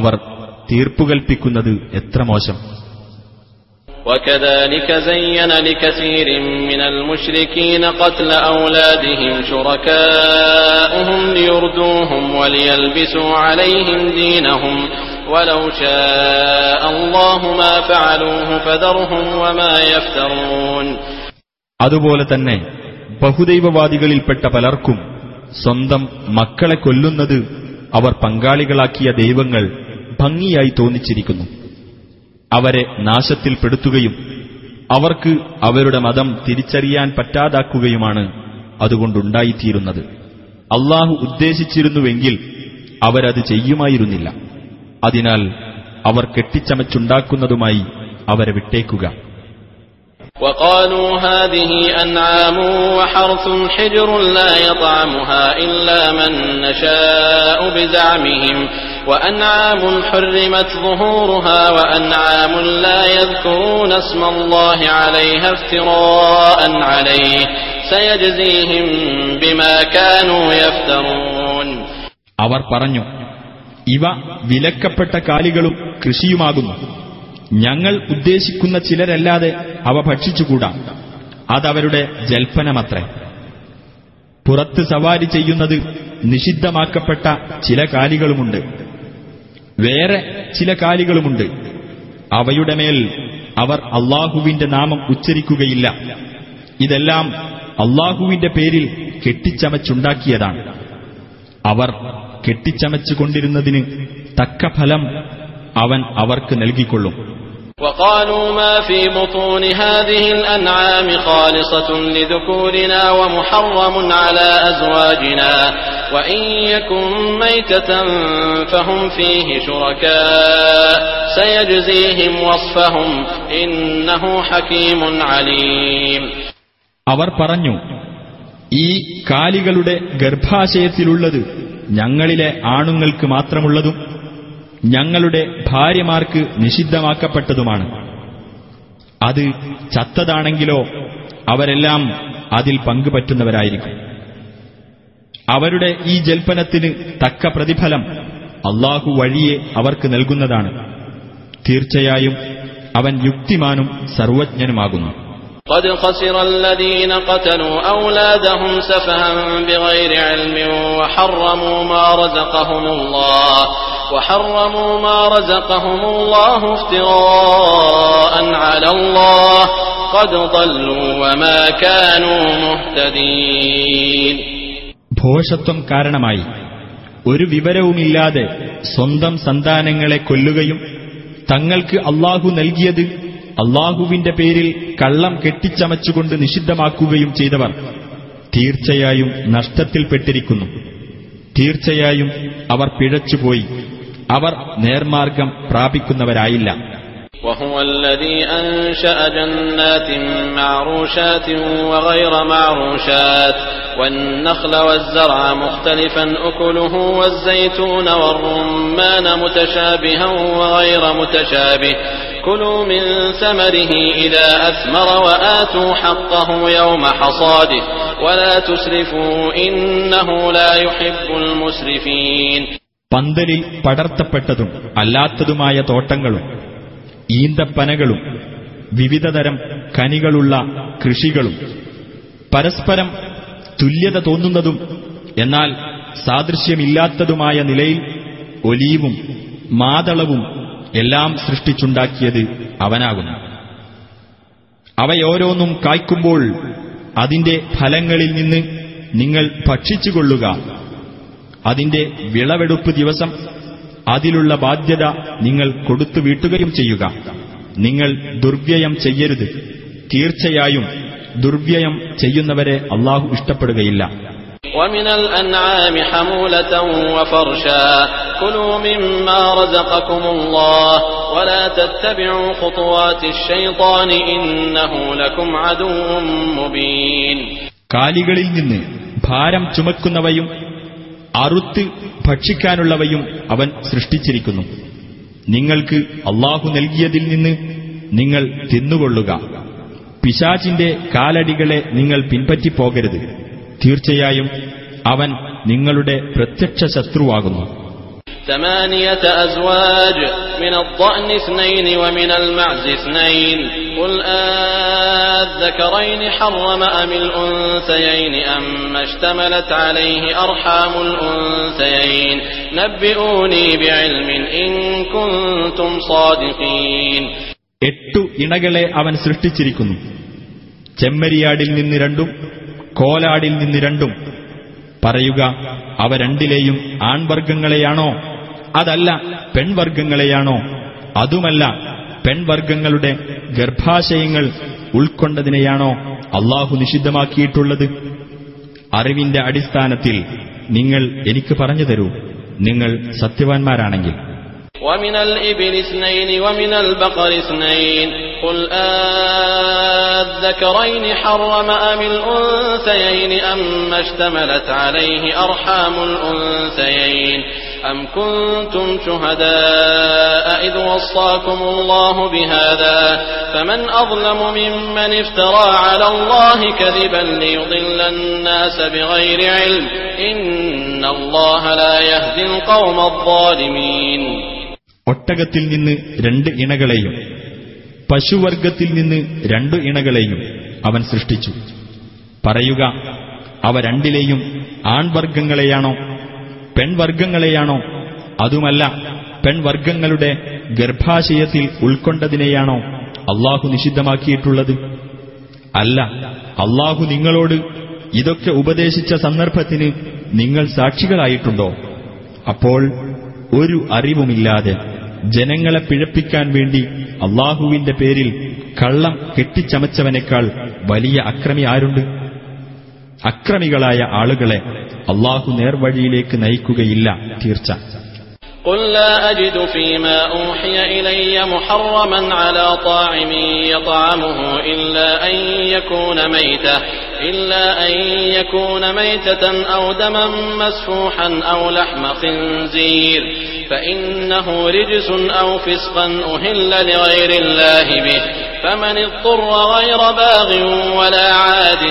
A: അവർ തീർപ്പുകൽപ്പിക്കുന്നത് എത്ര മോശം وكذلك زين لكثير من المشركين قتل أولادهم شركاؤهم ليردوهم وليلبسوا عليهم دينهم ولو شاء الله ما فعلوه فذرهم وما يفترون അതുപോലെ തന്നെ ബഹുദൈവവാദികളിൽപ്പെട്ട പലർക്കും സ്വന്തം മക്കളെ കൊല്ലുന്നത് അവർ പങ്കാളികളാക്കിയ ദൈവങ്ങൾ ഭംഗിയായി തോന്നിച്ചിരിക്കുന്നു അവരെ നാശത്തിൽപ്പെടുത്തുകയും അവർക്ക് അവരുടെ മതം തിരിച്ചറിയാൻ പറ്റാതാക്കുകയുമാണ് അതുകൊണ്ടുണ്ടായിത്തീരുന്നത് അള്ളാഹു ഉദ്ദേശിച്ചിരുന്നുവെങ്കിൽ അവരത് ചെയ്യുമായിരുന്നില്ല അതിനാൽ അവർ കെട്ടിച്ചമച്ചുണ്ടാക്കുന്നതുമായി അവരെ വിട്ടേക്കുക وقالوا هذه أنعام وحرث حجر لا يطعمها إلا من نشاء بزعمهم وأنعام حرمت ظهورها وأنعام لا يذكرون اسم الله عليها افتراء عليه سيجزيهم بما كانوا يفترون അവർ പറഞ്ഞു ഇവ വിലക്കപ്പെട്ട കാലികളും കൃഷിയുമാകുന്നു ഞങ്ങൾ ഉദ്ദേശിക്കുന്ന ചിലരല്ലാതെ അവ ഭക്ഷിച്ചുകൂടാ അതവരുടെ ജൽപ്പനമത്രേ പുറത്ത് സവാരി ചെയ്യുന്നത് നിഷിദ്ധമാക്കപ്പെട്ട ചില കാലികളുമുണ്ട് വേറെ ചില കാലികളുമുണ്ട് അവയുടെ മേൽ അവർ അള്ളാഹുവിന്റെ നാമം ഉച്ചരിക്കുകയില്ല ഇതെല്ലാം അള്ളാഹുവിന്റെ പേരിൽ കെട്ടിച്ചമച്ചുണ്ടാക്കിയതാണ് അവർ കെട്ടിച്ചമച്ചുകൊണ്ടിരുന്നതിന് തക്ക ഫലം അവൻ അവർക്ക് നൽകിക്കൊള്ളും وقالوا ما في بطون هذه الأنعام خالصة لذكورنا ومحرم على أزواجنا وإن يكن ميتة فهم فيه شركاء سيجزيهم وصفهم إنه حكيم عليم അവർ പറഞ്ഞു ഈ കാലികളുടെ ഗർഭാശയത്തിലുള്ളത് ഞങ്ങളിലെ ആണുങ്ങൾക്ക് മാത്രമുള്ളതും ഞങ്ങളുടെ ഭാര്യമാർക്ക് നിഷിദ്ധമാക്കപ്പെട്ടതുമാണ് അത് ചത്തതാണെങ്കിലോ അവരെല്ലാം അതിൽ പങ്കുപറ്റുന്നവരായിരിക്കും അവരുടെ ഈ ജൽപ്പനത്തിന് തക്ക പ്രതിഫലം അള്ളാഹു വഴിയെ അവർക്ക് നൽകുന്നതാണ് തീർച്ചയായും അവൻ യുക്തിമാനും സർവജ്ഞനുമാകുന്നു قد خسر الذين قتلوا أولادهم سفها بغير علم وحرموا ما رزقهم الله وحرموا ما رزقهم الله افتراء على الله قد ضلوا وما كانوا مهتدين ഭോഷത്വം കാരണമായി ഒരു വിവരവുമില്ലാതെ സ്വന്തം സന്താനങ്ങളെ കൊല്ലുകയും തങ്ങൾക്ക് അള്ളാഹു നൽകിയത് അള്ളാഹുവിന്റെ പേരിൽ കള്ളം കെട്ടിച്ചമച്ചുകൊണ്ട് നിഷിദ്ധമാക്കുകയും ചെയ്തവർ തീർച്ചയായും നഷ്ടത്തിൽപ്പെട്ടിരിക്കുന്നു തീർച്ചയായും അവർ പിഴച്ചുപോയി അവർ നേർമാർഗം പ്രാപിക്കുന്നവരായില്ല وهو الذي أنشأ جنات معروشات وغير معروشات والنخل والزرع مختلفا أكله والزيتون والرمان متشابها وغير متشابه كلوا من ثمره إذا أثمر وآتوا حقه يوم حصاده ولا تسرفوا إنه لا يحب المسرفين പന്തലിൽ പടർത്തപ്പെട്ടതും അല്ലാത്തതുമായ തോട്ടങ്ങളും ഈന്തപ്പനകളും വിവിധതരം കനികളുള്ള കൃഷികളും പരസ്പരം തുല്യത തോന്നുന്നതും എന്നാൽ സാദൃശ്യമില്ലാത്തതുമായ നിലയിൽ ഒലീവും മാതളവും എല്ലാം സൃഷ്ടിച്ചുണ്ടാക്കിയത് അവനാകുന്നു അവയോരോന്നും കായ്ക്കുമ്പോൾ അതിന്റെ ഫലങ്ങളിൽ നിന്ന് നിങ്ങൾ ഭക്ഷിച്ചുകൊള്ളുക അതിന്റെ വിളവെടുപ്പ് ദിവസം അതിലുള്ള ബാധ്യത നിങ്ങൾ കൊടുത്തു വീട്ടുകയും ചെയ്യുക നിങ്ങൾ ദുർവ്യയം ചെയ്യരുത് തീർച്ചയായും ദുർവ്യയം ചെയ്യുന്നവരെ അള്ളാഹു ഇഷ്ടപ്പെടുകയില്ല കാലികളിൽ നിന്ന് ഭാരം ചുമക്കുന്നവയും അറുത്ത് ഭക്ഷിക്കാനുള്ളവയും അവൻ സൃഷ്ടിച്ചിരിക്കുന്നു നിങ്ങൾക്ക് അള്ളാഹു നൽകിയതിൽ നിന്ന് നിങ്ങൾ തിന്നുകൊള്ളുക പിശാചിന്റെ കാലടികളെ നിങ്ങൾ പിൻപറ്റിപ്പോകരുത് തീർച്ചയായും അവൻ നിങ്ങളുടെ പ്രത്യക്ഷ ശത്രുവാകുന്നു ثمانية أزواج من الضأن اثنين ومن المعز اثنين قل أذكرين حرم أم الأنثيين أم اشتملت عليه أرحام الأنثيين نبئوني بعلم إن كنتم صادقين എട്ടു ഇണകളെ അവൻ സൃഷ്ടിച്ചിരിക്കുന്നു ചെമ്മരിയാടിൽ നിന്ന് രണ്ടും കോലാടിൽ നിന്ന് രണ്ടും പറയുക അവ രണ്ടിലെയും ആൺവർഗങ്ങളെയാണോ അതല്ല പെൺവർഗങ്ങളെയാണോ അതുമല്ല പെൺവർഗങ്ങളുടെ ഗർഭാശയങ്ങൾ ഉൾക്കൊണ്ടതിനെയാണോ അള്ളാഹു നിഷിദ്ധമാക്കിയിട്ടുള്ളത് അറിവിന്റെ അടിസ്ഥാനത്തിൽ നിങ്ങൾ എനിക്ക് പറഞ്ഞു തരൂ നിങ്ങൾ സത്യവാൻമാരാണെങ്കിൽ ومن الإبل اثنين ومن البقر اثنين قل آذكرين حرم أم الأنثيين أم اشتملت عليه أرحام الأنثيين أم كنتم شهداء إذ وصاكم الله بهذا فمن أظلم ممن افترى على الله كذبا ليضل الناس بغير علم إن الله لا يهدي القوم الظالمين ഒട്ടകത്തിൽ നിന്ന് രണ്ട് ഇണകളെയും പശുവർഗത്തിൽ നിന്ന് രണ്ടു ഇണകളെയും അവൻ സൃഷ്ടിച്ചു പറയുക അവ രണ്ടിലെയും ആൺവർഗങ്ങളെയാണോ പെൺവർഗങ്ങളെയാണോ അതുമല്ല പെൺവർഗങ്ങളുടെ ഗർഭാശയത്തിൽ ഉൾക്കൊണ്ടതിനെയാണോ അള്ളാഹു നിഷിദ്ധമാക്കിയിട്ടുള്ളത് അല്ല അള്ളാഹു നിങ്ങളോട് ഇതൊക്കെ ഉപദേശിച്ച സന്ദർഭത്തിന് നിങ്ങൾ സാക്ഷികളായിട്ടുണ്ടോ അപ്പോൾ ഒരു അറിവുമില്ലാതെ ജനങ്ങളെ പിഴപ്പിക്കാൻ വേണ്ടി അള്ളാഹുവിന്റെ പേരിൽ കള്ളം കെട്ടിച്ചമച്ചവനേക്കാൾ വലിയ അക്രമി ആരുണ്ട് അക്രമികളായ ആളുകളെ അള്ളാഹു നേർവഴിയിലേക്ക് നയിക്കുകയില്ല തീർച്ച قل لا أجد فيما أوحي إلي محرما على طاعم يطعمه إلا أن يكون ميتة إلا أن يكون ميتة أو دما مسفوحا أو لحم خنزير فإنه رجس أو فسقا أهل لغير الله به فمن اضطر غير باغ ولا عاد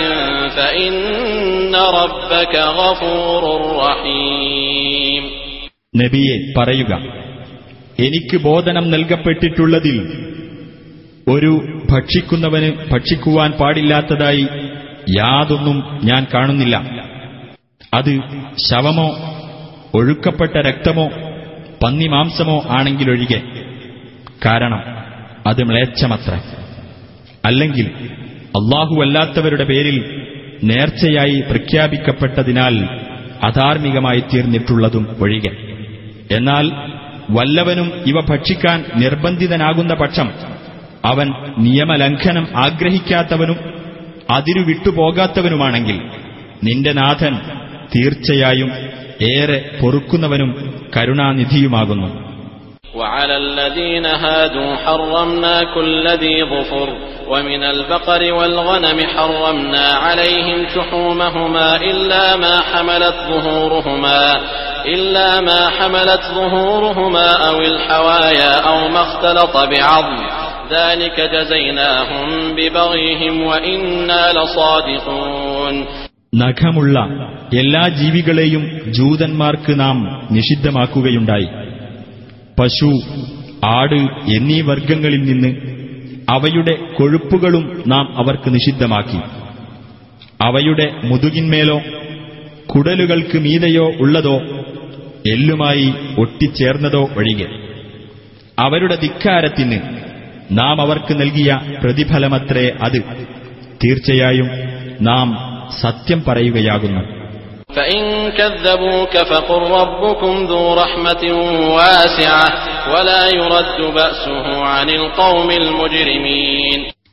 A: فإن ربك غفور رحيم നബിയെ പറയുക എനിക്ക് ബോധനം നൽകപ്പെട്ടിട്ടുള്ളതിൽ ഒരു ഭക്ഷിക്കുന്നവന് ഭക്ഷിക്കുവാൻ പാടില്ലാത്തതായി യാതൊന്നും ഞാൻ കാണുന്നില്ല അത് ശവമോ ഒഴുക്കപ്പെട്ട രക്തമോ പന്നിമാംസമോ ആണെങ്കിലൊഴികെ കാരണം അത് മ്ലേച്ഛമത്ര അല്ലെങ്കിൽ അള്ളാഹുവല്ലാത്തവരുടെ പേരിൽ നേർച്ചയായി പ്രഖ്യാപിക്കപ്പെട്ടതിനാൽ അധാർമികമായി തീർന്നിട്ടുള്ളതും ഒഴികെ എന്നാൽ വല്ലവനും ഇവ ഭക്ഷിക്കാൻ നിർബന്ധിതനാകുന്ന പക്ഷം അവൻ നിയമലംഘനം ആഗ്രഹിക്കാത്തവനും അതിരു വിട്ടുപോകാത്തവനുമാണെങ്കിൽ നിന്റെ നാഥൻ തീർച്ചയായും ഏറെ പൊറുക്കുന്നവനും കരുണാനിധിയുമാകുന്നു وعلى الذين هادوا حرمنا كل ذي ظفر ومن البقر والغنم حرمنا عليهم شحومهما إلا ما حملت ظهورهما إلا ما حملت ظهورهما أو الحوايا أو ما اختلط بعظم നഖമുള്ള എല്ലാ ജീവികളെയും ജൂതന്മാർക്ക് നാം നിഷിദ്ധമാക്കുകയുണ്ടായി പശു ആട് എന്നീ വർഗങ്ങളിൽ നിന്ന് അവയുടെ കൊഴുപ്പുകളും നാം അവർക്ക് നിഷിദ്ധമാക്കി അവയുടെ മുതുകിന്മേലോ കുടലുകൾക്ക് മീതയോ ഉള്ളതോ എല്ലുമായി ഒട്ടിച്ചേർന്നതോ ഒഴികെ അവരുടെ ധിക്കാരത്തിന് നാം അവർക്ക് നൽകിയ പ്രതിഫലമത്രേ അത് തീർച്ചയായും നാം സത്യം പറയുകയാകുന്നു يرد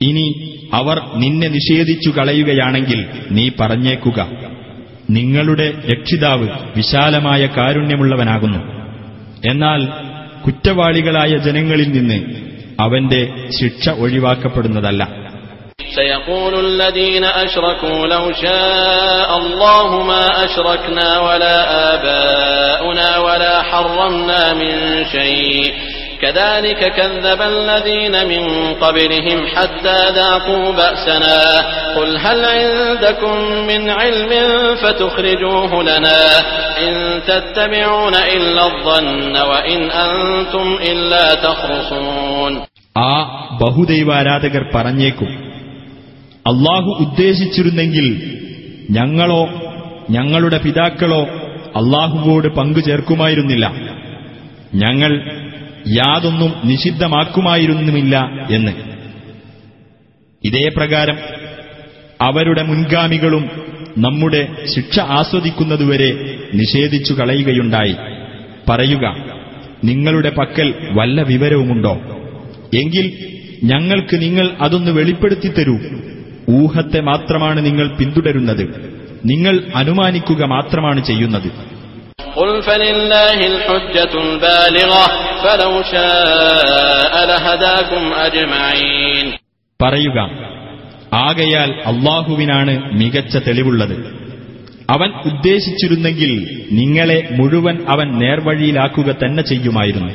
A: ഇനി അവർ നിന്നെ നിഷേധിച്ചു കളയുകയാണെങ്കിൽ നീ പറഞ്ഞേക്കുക നിങ്ങളുടെ രക്ഷിതാവ് വിശാലമായ കാരുണ്യമുള്ളവനാകുന്നു എന്നാൽ കുറ്റവാളികളായ ജനങ്ങളിൽ നിന്ന് അവന്റെ ശിക്ഷ ഒഴിവാക്കപ്പെടുന്നതല്ല ഒഴിവാക്കപ്പെടുന്നതല്ലൂ كذلك كذب الذين من قبلهم حتى ذاقوا بأسنا قل هل عندكم من علم فتخرجوه لنا إن تتبعون إلا الظن وإن أنتم إلا تخرصون ആ ബഹുദൈവാരാധകർ പറഞ്ഞേക്കും അള്ളാഹു ഉദ്ദേശിച്ചിരുന്നെങ്കിൽ ഞങ്ങളോ ഞങ്ങളുടെ പിതാക്കളോ അള്ളാഹുവോട് പങ്കു ചേർക്കുമായിരുന്നില്ല ഞങ്ങൾ യാതൊന്നും നിഷിദ്ധമാക്കുമായിരുന്നുമില്ല എന്ന് ഇതേ പ്രകാരം അവരുടെ മുൻഗാമികളും നമ്മുടെ ശിക്ഷ ആസ്വദിക്കുന്നതുവരെ നിഷേധിച്ചു കളയുകയുണ്ടായി പറയുക നിങ്ങളുടെ പക്കൽ വല്ല വിവരവുമുണ്ടോ എങ്കിൽ ഞങ്ങൾക്ക് നിങ്ങൾ അതൊന്ന് വെളിപ്പെടുത്തി തരൂ ഊഹത്തെ മാത്രമാണ് നിങ്ങൾ പിന്തുടരുന്നത് നിങ്ങൾ അനുമാനിക്കുക മാത്രമാണ് ചെയ്യുന്നത് പറയുക ആകയാൽ അള്ളാഹുവിനാണ് മികച്ച തെളിവുള്ളത് അവൻ ഉദ്ദേശിച്ചിരുന്നെങ്കിൽ നിങ്ങളെ മുഴുവൻ അവൻ നേർവഴിയിലാക്കുക തന്നെ ചെയ്യുമായിരുന്നു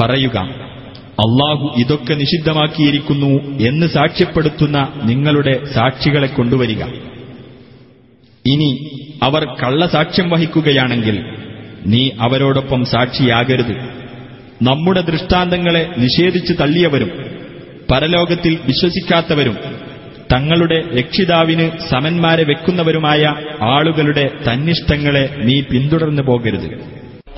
A: പറയുക അള്ളാഹു ഇതൊക്കെ നിഷിദ്ധമാക്കിയിരിക്കുന്നു എന്ന് സാക്ഷ്യപ്പെടുത്തുന്ന നിങ്ങളുടെ സാക്ഷികളെ കൊണ്ടുവരിക ഇനി അവർ കള്ളസാക്ഷ്യം വഹിക്കുകയാണെങ്കിൽ നീ അവരോടൊപ്പം സാക്ഷിയാകരുത് നമ്മുടെ ദൃഷ്ടാന്തങ്ങളെ നിഷേധിച്ചു തള്ളിയവരും പരലോകത്തിൽ വിശ്വസിക്കാത്തവരും തങ്ങളുടെ രക്ഷിതാവിന് സമന്മാരെ വെക്കുന്നവരുമായ ആളുകളുടെ തന്നിഷ്ടങ്ങളെ നീ പിന്തുടർന്നു പോകരുത്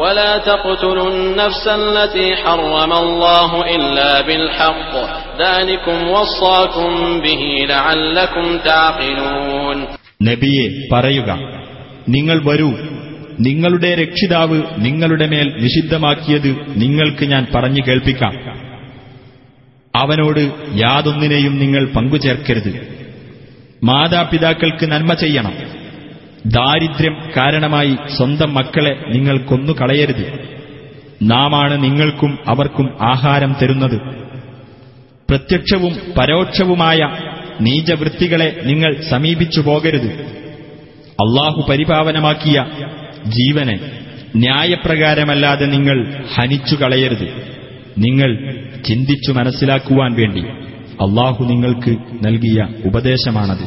A: ولا تقتلوا النفس التي حرم الله إلا بالحق ذلكم وصاكم به لعلكم تعقلون നബിയെ പറയുക നിങ്ങൾ വരൂ നിങ്ങളുടെ രക്ഷിതാവ് നിങ്ങളുടെ മേൽ നിഷിദ്ധമാക്കിയത് നിങ്ങൾക്ക് ഞാൻ പറഞ്ഞു കേൾപ്പിക്കാം അവനോട് യാതൊന്നിനെയും നിങ്ങൾ പങ്കുചേർക്കരുത് മാതാപിതാക്കൾക്ക് നന്മ ചെയ്യണം ദാരിദ്ര്യം കാരണമായി സ്വന്തം മക്കളെ നിങ്ങൾ കൊന്നു കളയരുത് നാമാണ് നിങ്ങൾക്കും അവർക്കും ആഹാരം തരുന്നത് പ്രത്യക്ഷവും പരോക്ഷവുമായ നീചവൃത്തികളെ നിങ്ങൾ സമീപിച്ചു പോകരുത് അള്ളാഹു പരിപാവനമാക്കിയ ജീവനെ ന്യായപ്രകാരമല്ലാതെ നിങ്ങൾ ഹനിച്ചു കളയരുത് നിങ്ങൾ ചിന്തിച്ചു മനസ്സിലാക്കുവാൻ വേണ്ടി അള്ളാഹു നിങ്ങൾക്ക് നൽകിയ ഉപദേശമാണത്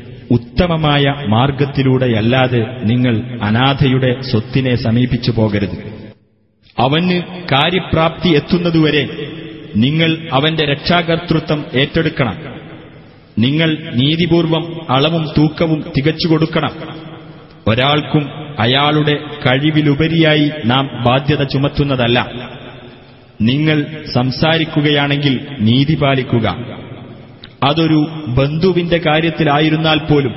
A: ഉത്തമമായ മാർഗത്തിലൂടെയല്ലാതെ നിങ്ങൾ അനാഥയുടെ സ്വത്തിനെ സമീപിച്ചു പോകരുത് അവന് കാര്യപ്രാപ്തി എത്തുന്നതുവരെ നിങ്ങൾ അവന്റെ രക്ഷാകർത്തൃത്വം ഏറ്റെടുക്കണം നിങ്ങൾ നീതിപൂർവം അളവും തൂക്കവും തികച്ചു കൊടുക്കണം ഒരാൾക്കും അയാളുടെ കഴിവിലുപരിയായി നാം ബാധ്യത ചുമത്തുന്നതല്ല നിങ്ങൾ സംസാരിക്കുകയാണെങ്കിൽ നീതി പാലിക്കുക അതൊരു ബന്ധുവിന്റെ കാര്യത്തിലായിരുന്നാൽ പോലും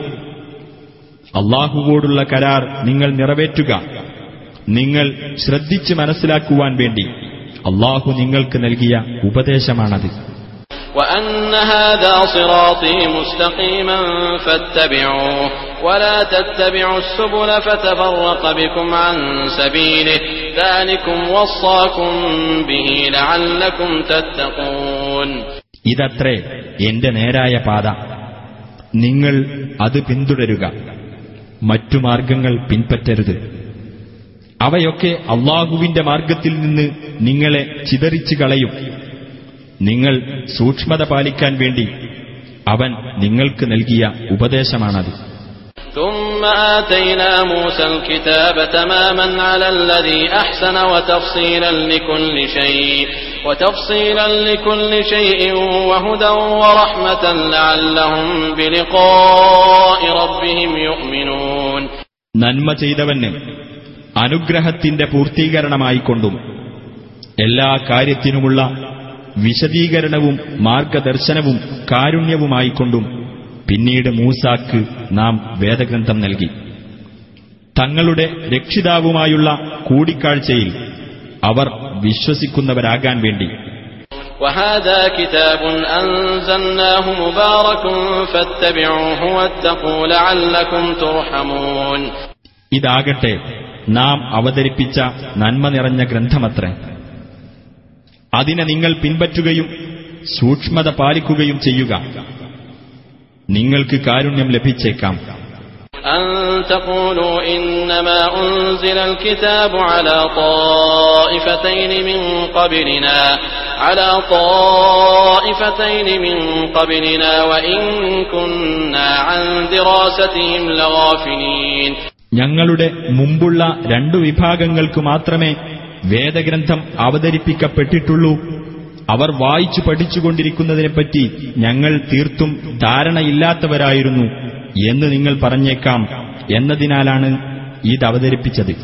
A: അള്ളാഹുവോടുള്ള കരാർ നിങ്ങൾ നിറവേറ്റുക നിങ്ങൾ ശ്രദ്ധിച്ച് മനസ്സിലാക്കുവാൻ വേണ്ടി അള്ളാഹു നിങ്ങൾക്ക് നൽകിയ ഉപദേശമാണത് وأن ഇതത്രേ എന്റെ നേരായ പാത നിങ്ങൾ അത് പിന്തുടരുക മറ്റു മാർഗങ്ങൾ പിൻപറ്റരുത് അവയൊക്കെ അള്ളാഹുവിന്റെ മാർഗത്തിൽ നിന്ന് നിങ്ങളെ ചിതറിച്ചു കളയും നിങ്ങൾ സൂക്ഷ്മത പാലിക്കാൻ വേണ്ടി അവൻ നിങ്ങൾക്ക് നൽകിയ ഉപദേശമാണത് ും وتفصيلا لكل شيء وهدى ورحمة لعلهم بلقاء ربهم يؤمنون നന്മ ചെയ്തവന് അനുഗ്രഹത്തിന്റെ പൂർത്തീകരണമായിക്കൊണ്ടും എല്ലാ കാര്യത്തിനുമുള്ള വിശദീകരണവും മാർഗദർശനവും കാരുണ്യവുമായിക്കൊണ്ടും പിന്നീട് മൂസാക്ക് നാം വേദഗ്രന്ഥം നൽകി തങ്ങളുടെ രക്ഷിതാവുമായുള്ള കൂടിക്കാഴ്ചയിൽ അവർ വിശ്വസിക്കുന്നവരാകാൻ വേണ്ടി ഇതാകട്ടെ നാം അവതരിപ്പിച്ച നന്മ നിറഞ്ഞ ഗ്രന്ഥമത്രേ അതിനെ നിങ്ങൾ പിൻപറ്റുകയും സൂക്ഷ്മത പാലിക്കുകയും ചെയ്യുക നിങ്ങൾക്ക് കാരുണ്യം ലഭിച്ചേക്കാം أن تقولوا إنما أنزل الكتاب على طائفتين من قبلنا على طائفتين من قبلنا وإن كنا عن دراستهم لغافلين ഞങ്ങളുടെ മുമ്പുള്ള രണ്ടു വിഭാഗങ്ങൾക്ക് മാത്രമേ വേദഗ്രന്ഥം അവതരിപ്പിക്കപ്പെട്ടിട്ടുള്ളൂ അവർ വായിച്ചു പഠിച്ചുകൊണ്ടിരിക്കുന്നതിനെപ്പറ്റി ഞങ്ങൾ തീർത്തും ധാരണയില്ലാത്തവരായിരുന്നു എന്ന് നിങ്ങൾ പറഞ്ഞേക്കാം എന്നതിനാലാണ് ഇത് അവതരിപ്പിച്ചത്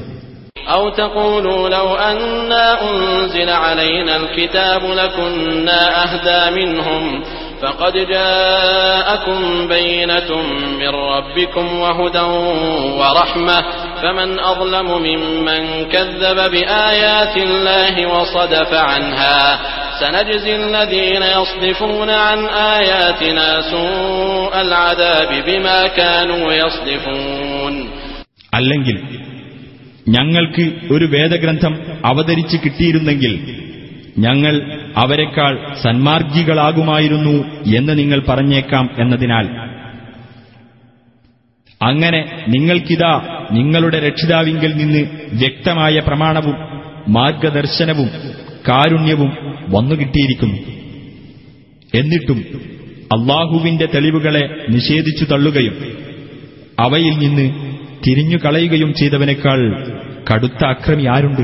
A: أو تقولوا لو أنا أنزل علينا الكتاب لكنا أهدى منهم فقد جاءكم بينة من ربكم وهدى ورحمة فمن أظلم ممن كذب بآيات الله وصدف عنها سنجزي الذين يصدفون عن آياتنا سوء العذاب بما كانوا يصدفون അല്ലെങ്കിൽ ഞങ്ങൾക്ക് ഒരു വേദഗ്രന്ഥം അവതരിച്ച് കിട്ടിയിരുന്നെങ്കിൽ ഞങ്ങൾ അവരെക്കാൾ സന്മാർഗികളാകുമായിരുന്നു എന്ന് നിങ്ങൾ പറഞ്ഞേക്കാം എന്നതിനാൽ അങ്ങനെ നിങ്ങൾക്കിതാ നിങ്ങളുടെ രക്ഷിതാവിങ്കിൽ നിന്ന് വ്യക്തമായ പ്രമാണവും മാർഗദർശനവും കാരുണ്യവും വന്നുകിട്ടിയിരിക്കുന്നു എന്നിട്ടും അള്ളാഹുവിന്റെ തെളിവുകളെ നിഷേധിച്ചു തള്ളുകയും അവയിൽ നിന്ന് തിരിഞ്ഞു കളയുകയും ചെയ്തവനേക്കാൾ കടുത്ത അക്രമി ആരുണ്ട്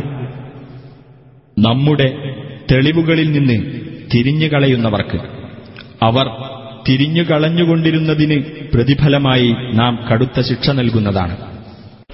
A: നമ്മുടെ തെളിവുകളിൽ നിന്ന് തിരിഞ്ഞു കളയുന്നവർക്ക് അവർ തിരിഞ്ഞു കളഞ്ഞുകൊണ്ടിരുന്നതിന് പ്രതിഫലമായി നാം കടുത്ത ശിക്ഷ നൽകുന്നതാണ്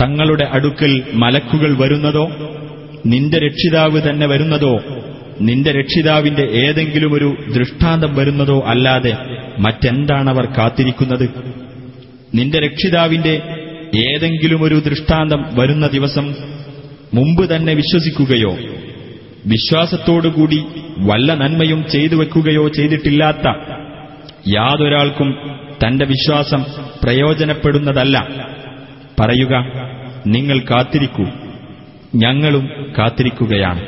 A: തങ്ങളുടെ അടുക്കൽ മലക്കുകൾ വരുന്നതോ നിന്റെ രക്ഷിതാവ് തന്നെ വരുന്നതോ നിന്റെ രക്ഷിതാവിന്റെ ഏതെങ്കിലും ഒരു ദൃഷ്ടാന്തം വരുന്നതോ അല്ലാതെ മറ്റെന്താണവർ കാത്തിരിക്കുന്നത് നിന്റെ രക്ഷിതാവിന്റെ ഏതെങ്കിലുമൊരു ദൃഷ്ടാന്തം വരുന്ന ദിവസം മുമ്പ് തന്നെ വിശ്വസിക്കുകയോ വിശ്വാസത്തോടുകൂടി വല്ല നന്മയും ചെയ്തു വെക്കുകയോ ചെയ്തിട്ടില്ലാത്ത യാതൊരാൾക്കും തന്റെ വിശ്വാസം പ്രയോജനപ്പെടുന്നതല്ല പറയുക നിങ്ങൾ കാത്തിരിക്കൂ ഞങ്ങളും കാത്തിരിക്കുകയാണ്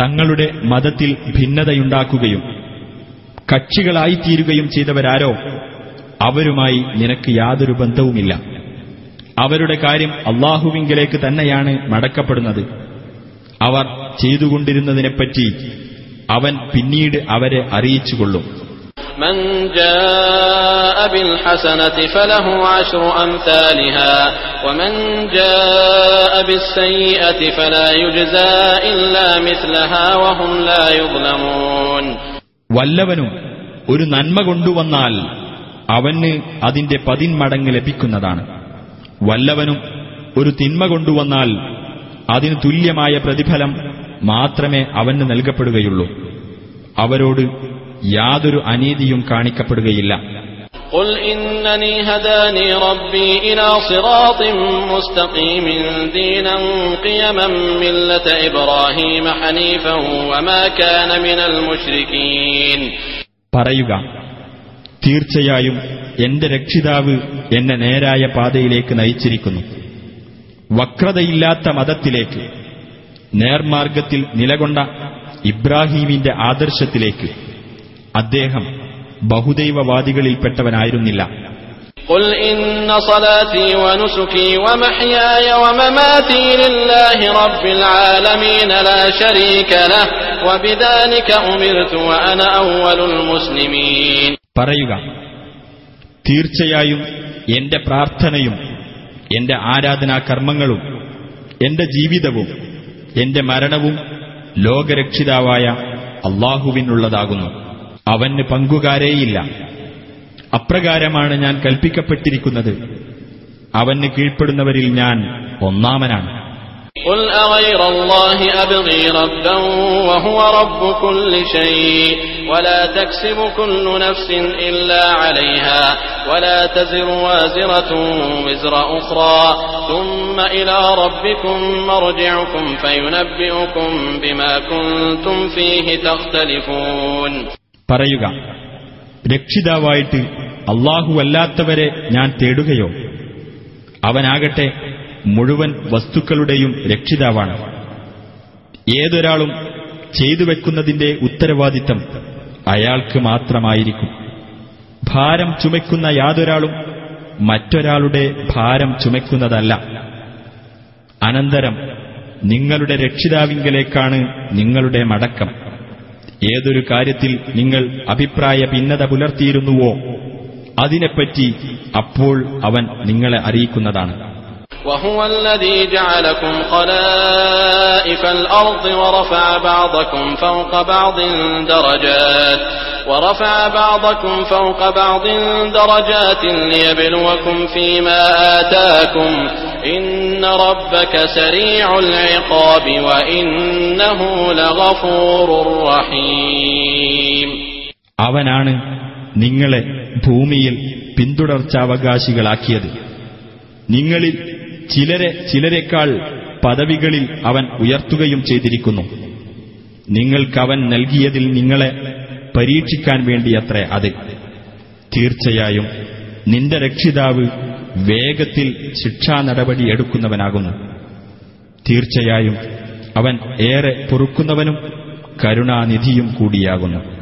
A: തങ്ങളുടെ മതത്തിൽ ഭിന്നതയുണ്ടാക്കുകയും കക്ഷികളായിത്തീരുകയും ചെയ്തവരാരോ അവരുമായി നിനക്ക് യാതൊരു ബന്ധവുമില്ല അവരുടെ കാര്യം അള്ളാഹുവിങ്കിലേക്ക് തന്നെയാണ് മടക്കപ്പെടുന്നത് അവർ ചെയ്തുകൊണ്ടിരുന്നതിനെപ്പറ്റി അവൻ പിന്നീട് അവരെ അറിയിച്ചുകൊള്ളും വല്ലവനും ഒരു നന്മ കൊണ്ടുവന്നാൽ അവന് അതിന്റെ പതിന്മടങ്ങ് ലഭിക്കുന്നതാണ് വല്ലവനും ഒരു തിന്മ കൊണ്ടുവന്നാൽ അതിന് തുല്യമായ പ്രതിഫലം മാത്രമേ അവന് നൽകപ്പെടുകയുള്ളൂ അവരോട് യാതൊരു അനീതിയും കാണിക്കപ്പെടുകയില്ല പറയുക തീർച്ചയായും എന്റെ രക്ഷിതാവ് എന്നെ നേരായ പാതയിലേക്ക് നയിച്ചിരിക്കുന്നു വക്രതയില്ലാത്ത മതത്തിലേക്ക് നേർമാർഗത്തിൽ നിലകൊണ്ട ഇബ്രാഹീമിന്റെ ആദർശത്തിലേക്ക് അദ്ദേഹം ബഹുദൈവവാദികളിൽപ്പെട്ടവനായിരുന്നില്ല قل പറയുക തീർച്ചയായും എന്റെ പ്രാർത്ഥനയും എന്റെ ആരാധനാകർമ്മങ്ങളും എന്റെ ജീവിതവും എന്റെ മരണവും ലോകരക്ഷിതാവായ അള്ളാഹുവിനുള്ളതാകുന്നു അവന് പങ്കുകാരേയില്ല അപ്രകാരമാണ് ഞാൻ കൽപ്പിക്കപ്പെട്ടിരിക്കുന്നത് അവന് കീഴ്പ്പെടുന്നവരിൽ ഞാൻ ഒന്നാമനാണ് قل أغير الله أبغي ربا وهو رب كل شيء ولا تكسب كل نفس إلا عليها ولا تزر وازرة وزر أخرى ثم إلى ربكم مرجعكم فينبئكم بما كنتم فيه تختلفون പറയുക രക്ഷിതാവായിട്ട് അല്ലാഹുവല്ലാത്തവരെ ഞാൻ തേടുകയോ അവനാകട്ടെ മുഴുവൻ വസ്തുക്കളുടെയും രക്ഷിതാവാണ് ഏതൊരാളും ചെയ്തു വെക്കുന്നതിന്റെ ഉത്തരവാദിത്തം അയാൾക്ക് മാത്രമായിരിക്കും ഭാരം ചുമയ്ക്കുന്ന യാതൊരാളും മറ്റൊരാളുടെ ഭാരം ചുമയ്ക്കുന്നതല്ല അനന്തരം നിങ്ങളുടെ രക്ഷിതാവിങ്കലേക്കാണ് നിങ്ങളുടെ മടക്കം ഏതൊരു കാര്യത്തിൽ നിങ്ങൾ അഭിപ്രായ ഭിന്നത പുലർത്തിയിരുന്നുവോ അതിനെപ്പറ്റി അപ്പോൾ അവൻ നിങ്ങളെ അറിയിക്കുന്നതാണ് وهو الذي جعلكم خلائف الأرض ورفع بعضكم فوق بعض درجات ورفع بعضكم فوق بعض درجات ليبلوكم فيما آتاكم إن ربك سريع العقاب وإنه لغفور رحيم അവനാണ് നിങ്ങളെ ഭൂമിയിൽ പിന്തുടർച്ചാവകാശികളാക്കിയത് നിങ്ങളിൽ ചിലരെ ചിലരെക്കാൾ പദവികളിൽ അവൻ ഉയർത്തുകയും ചെയ്തിരിക്കുന്നു നിങ്ങൾക്കവൻ നൽകിയതിൽ നിങ്ങളെ പരീക്ഷിക്കാൻ വേണ്ടിയത്രേ അത് തീർച്ചയായും നിന്റെ രക്ഷിതാവ് വേഗത്തിൽ ശിക്ഷാ നടപടി എടുക്കുന്നവനാകുന്നു തീർച്ചയായും അവൻ ഏറെ പൊറുക്കുന്നവനും കരുണാനിധിയും കൂടിയാകുന്നു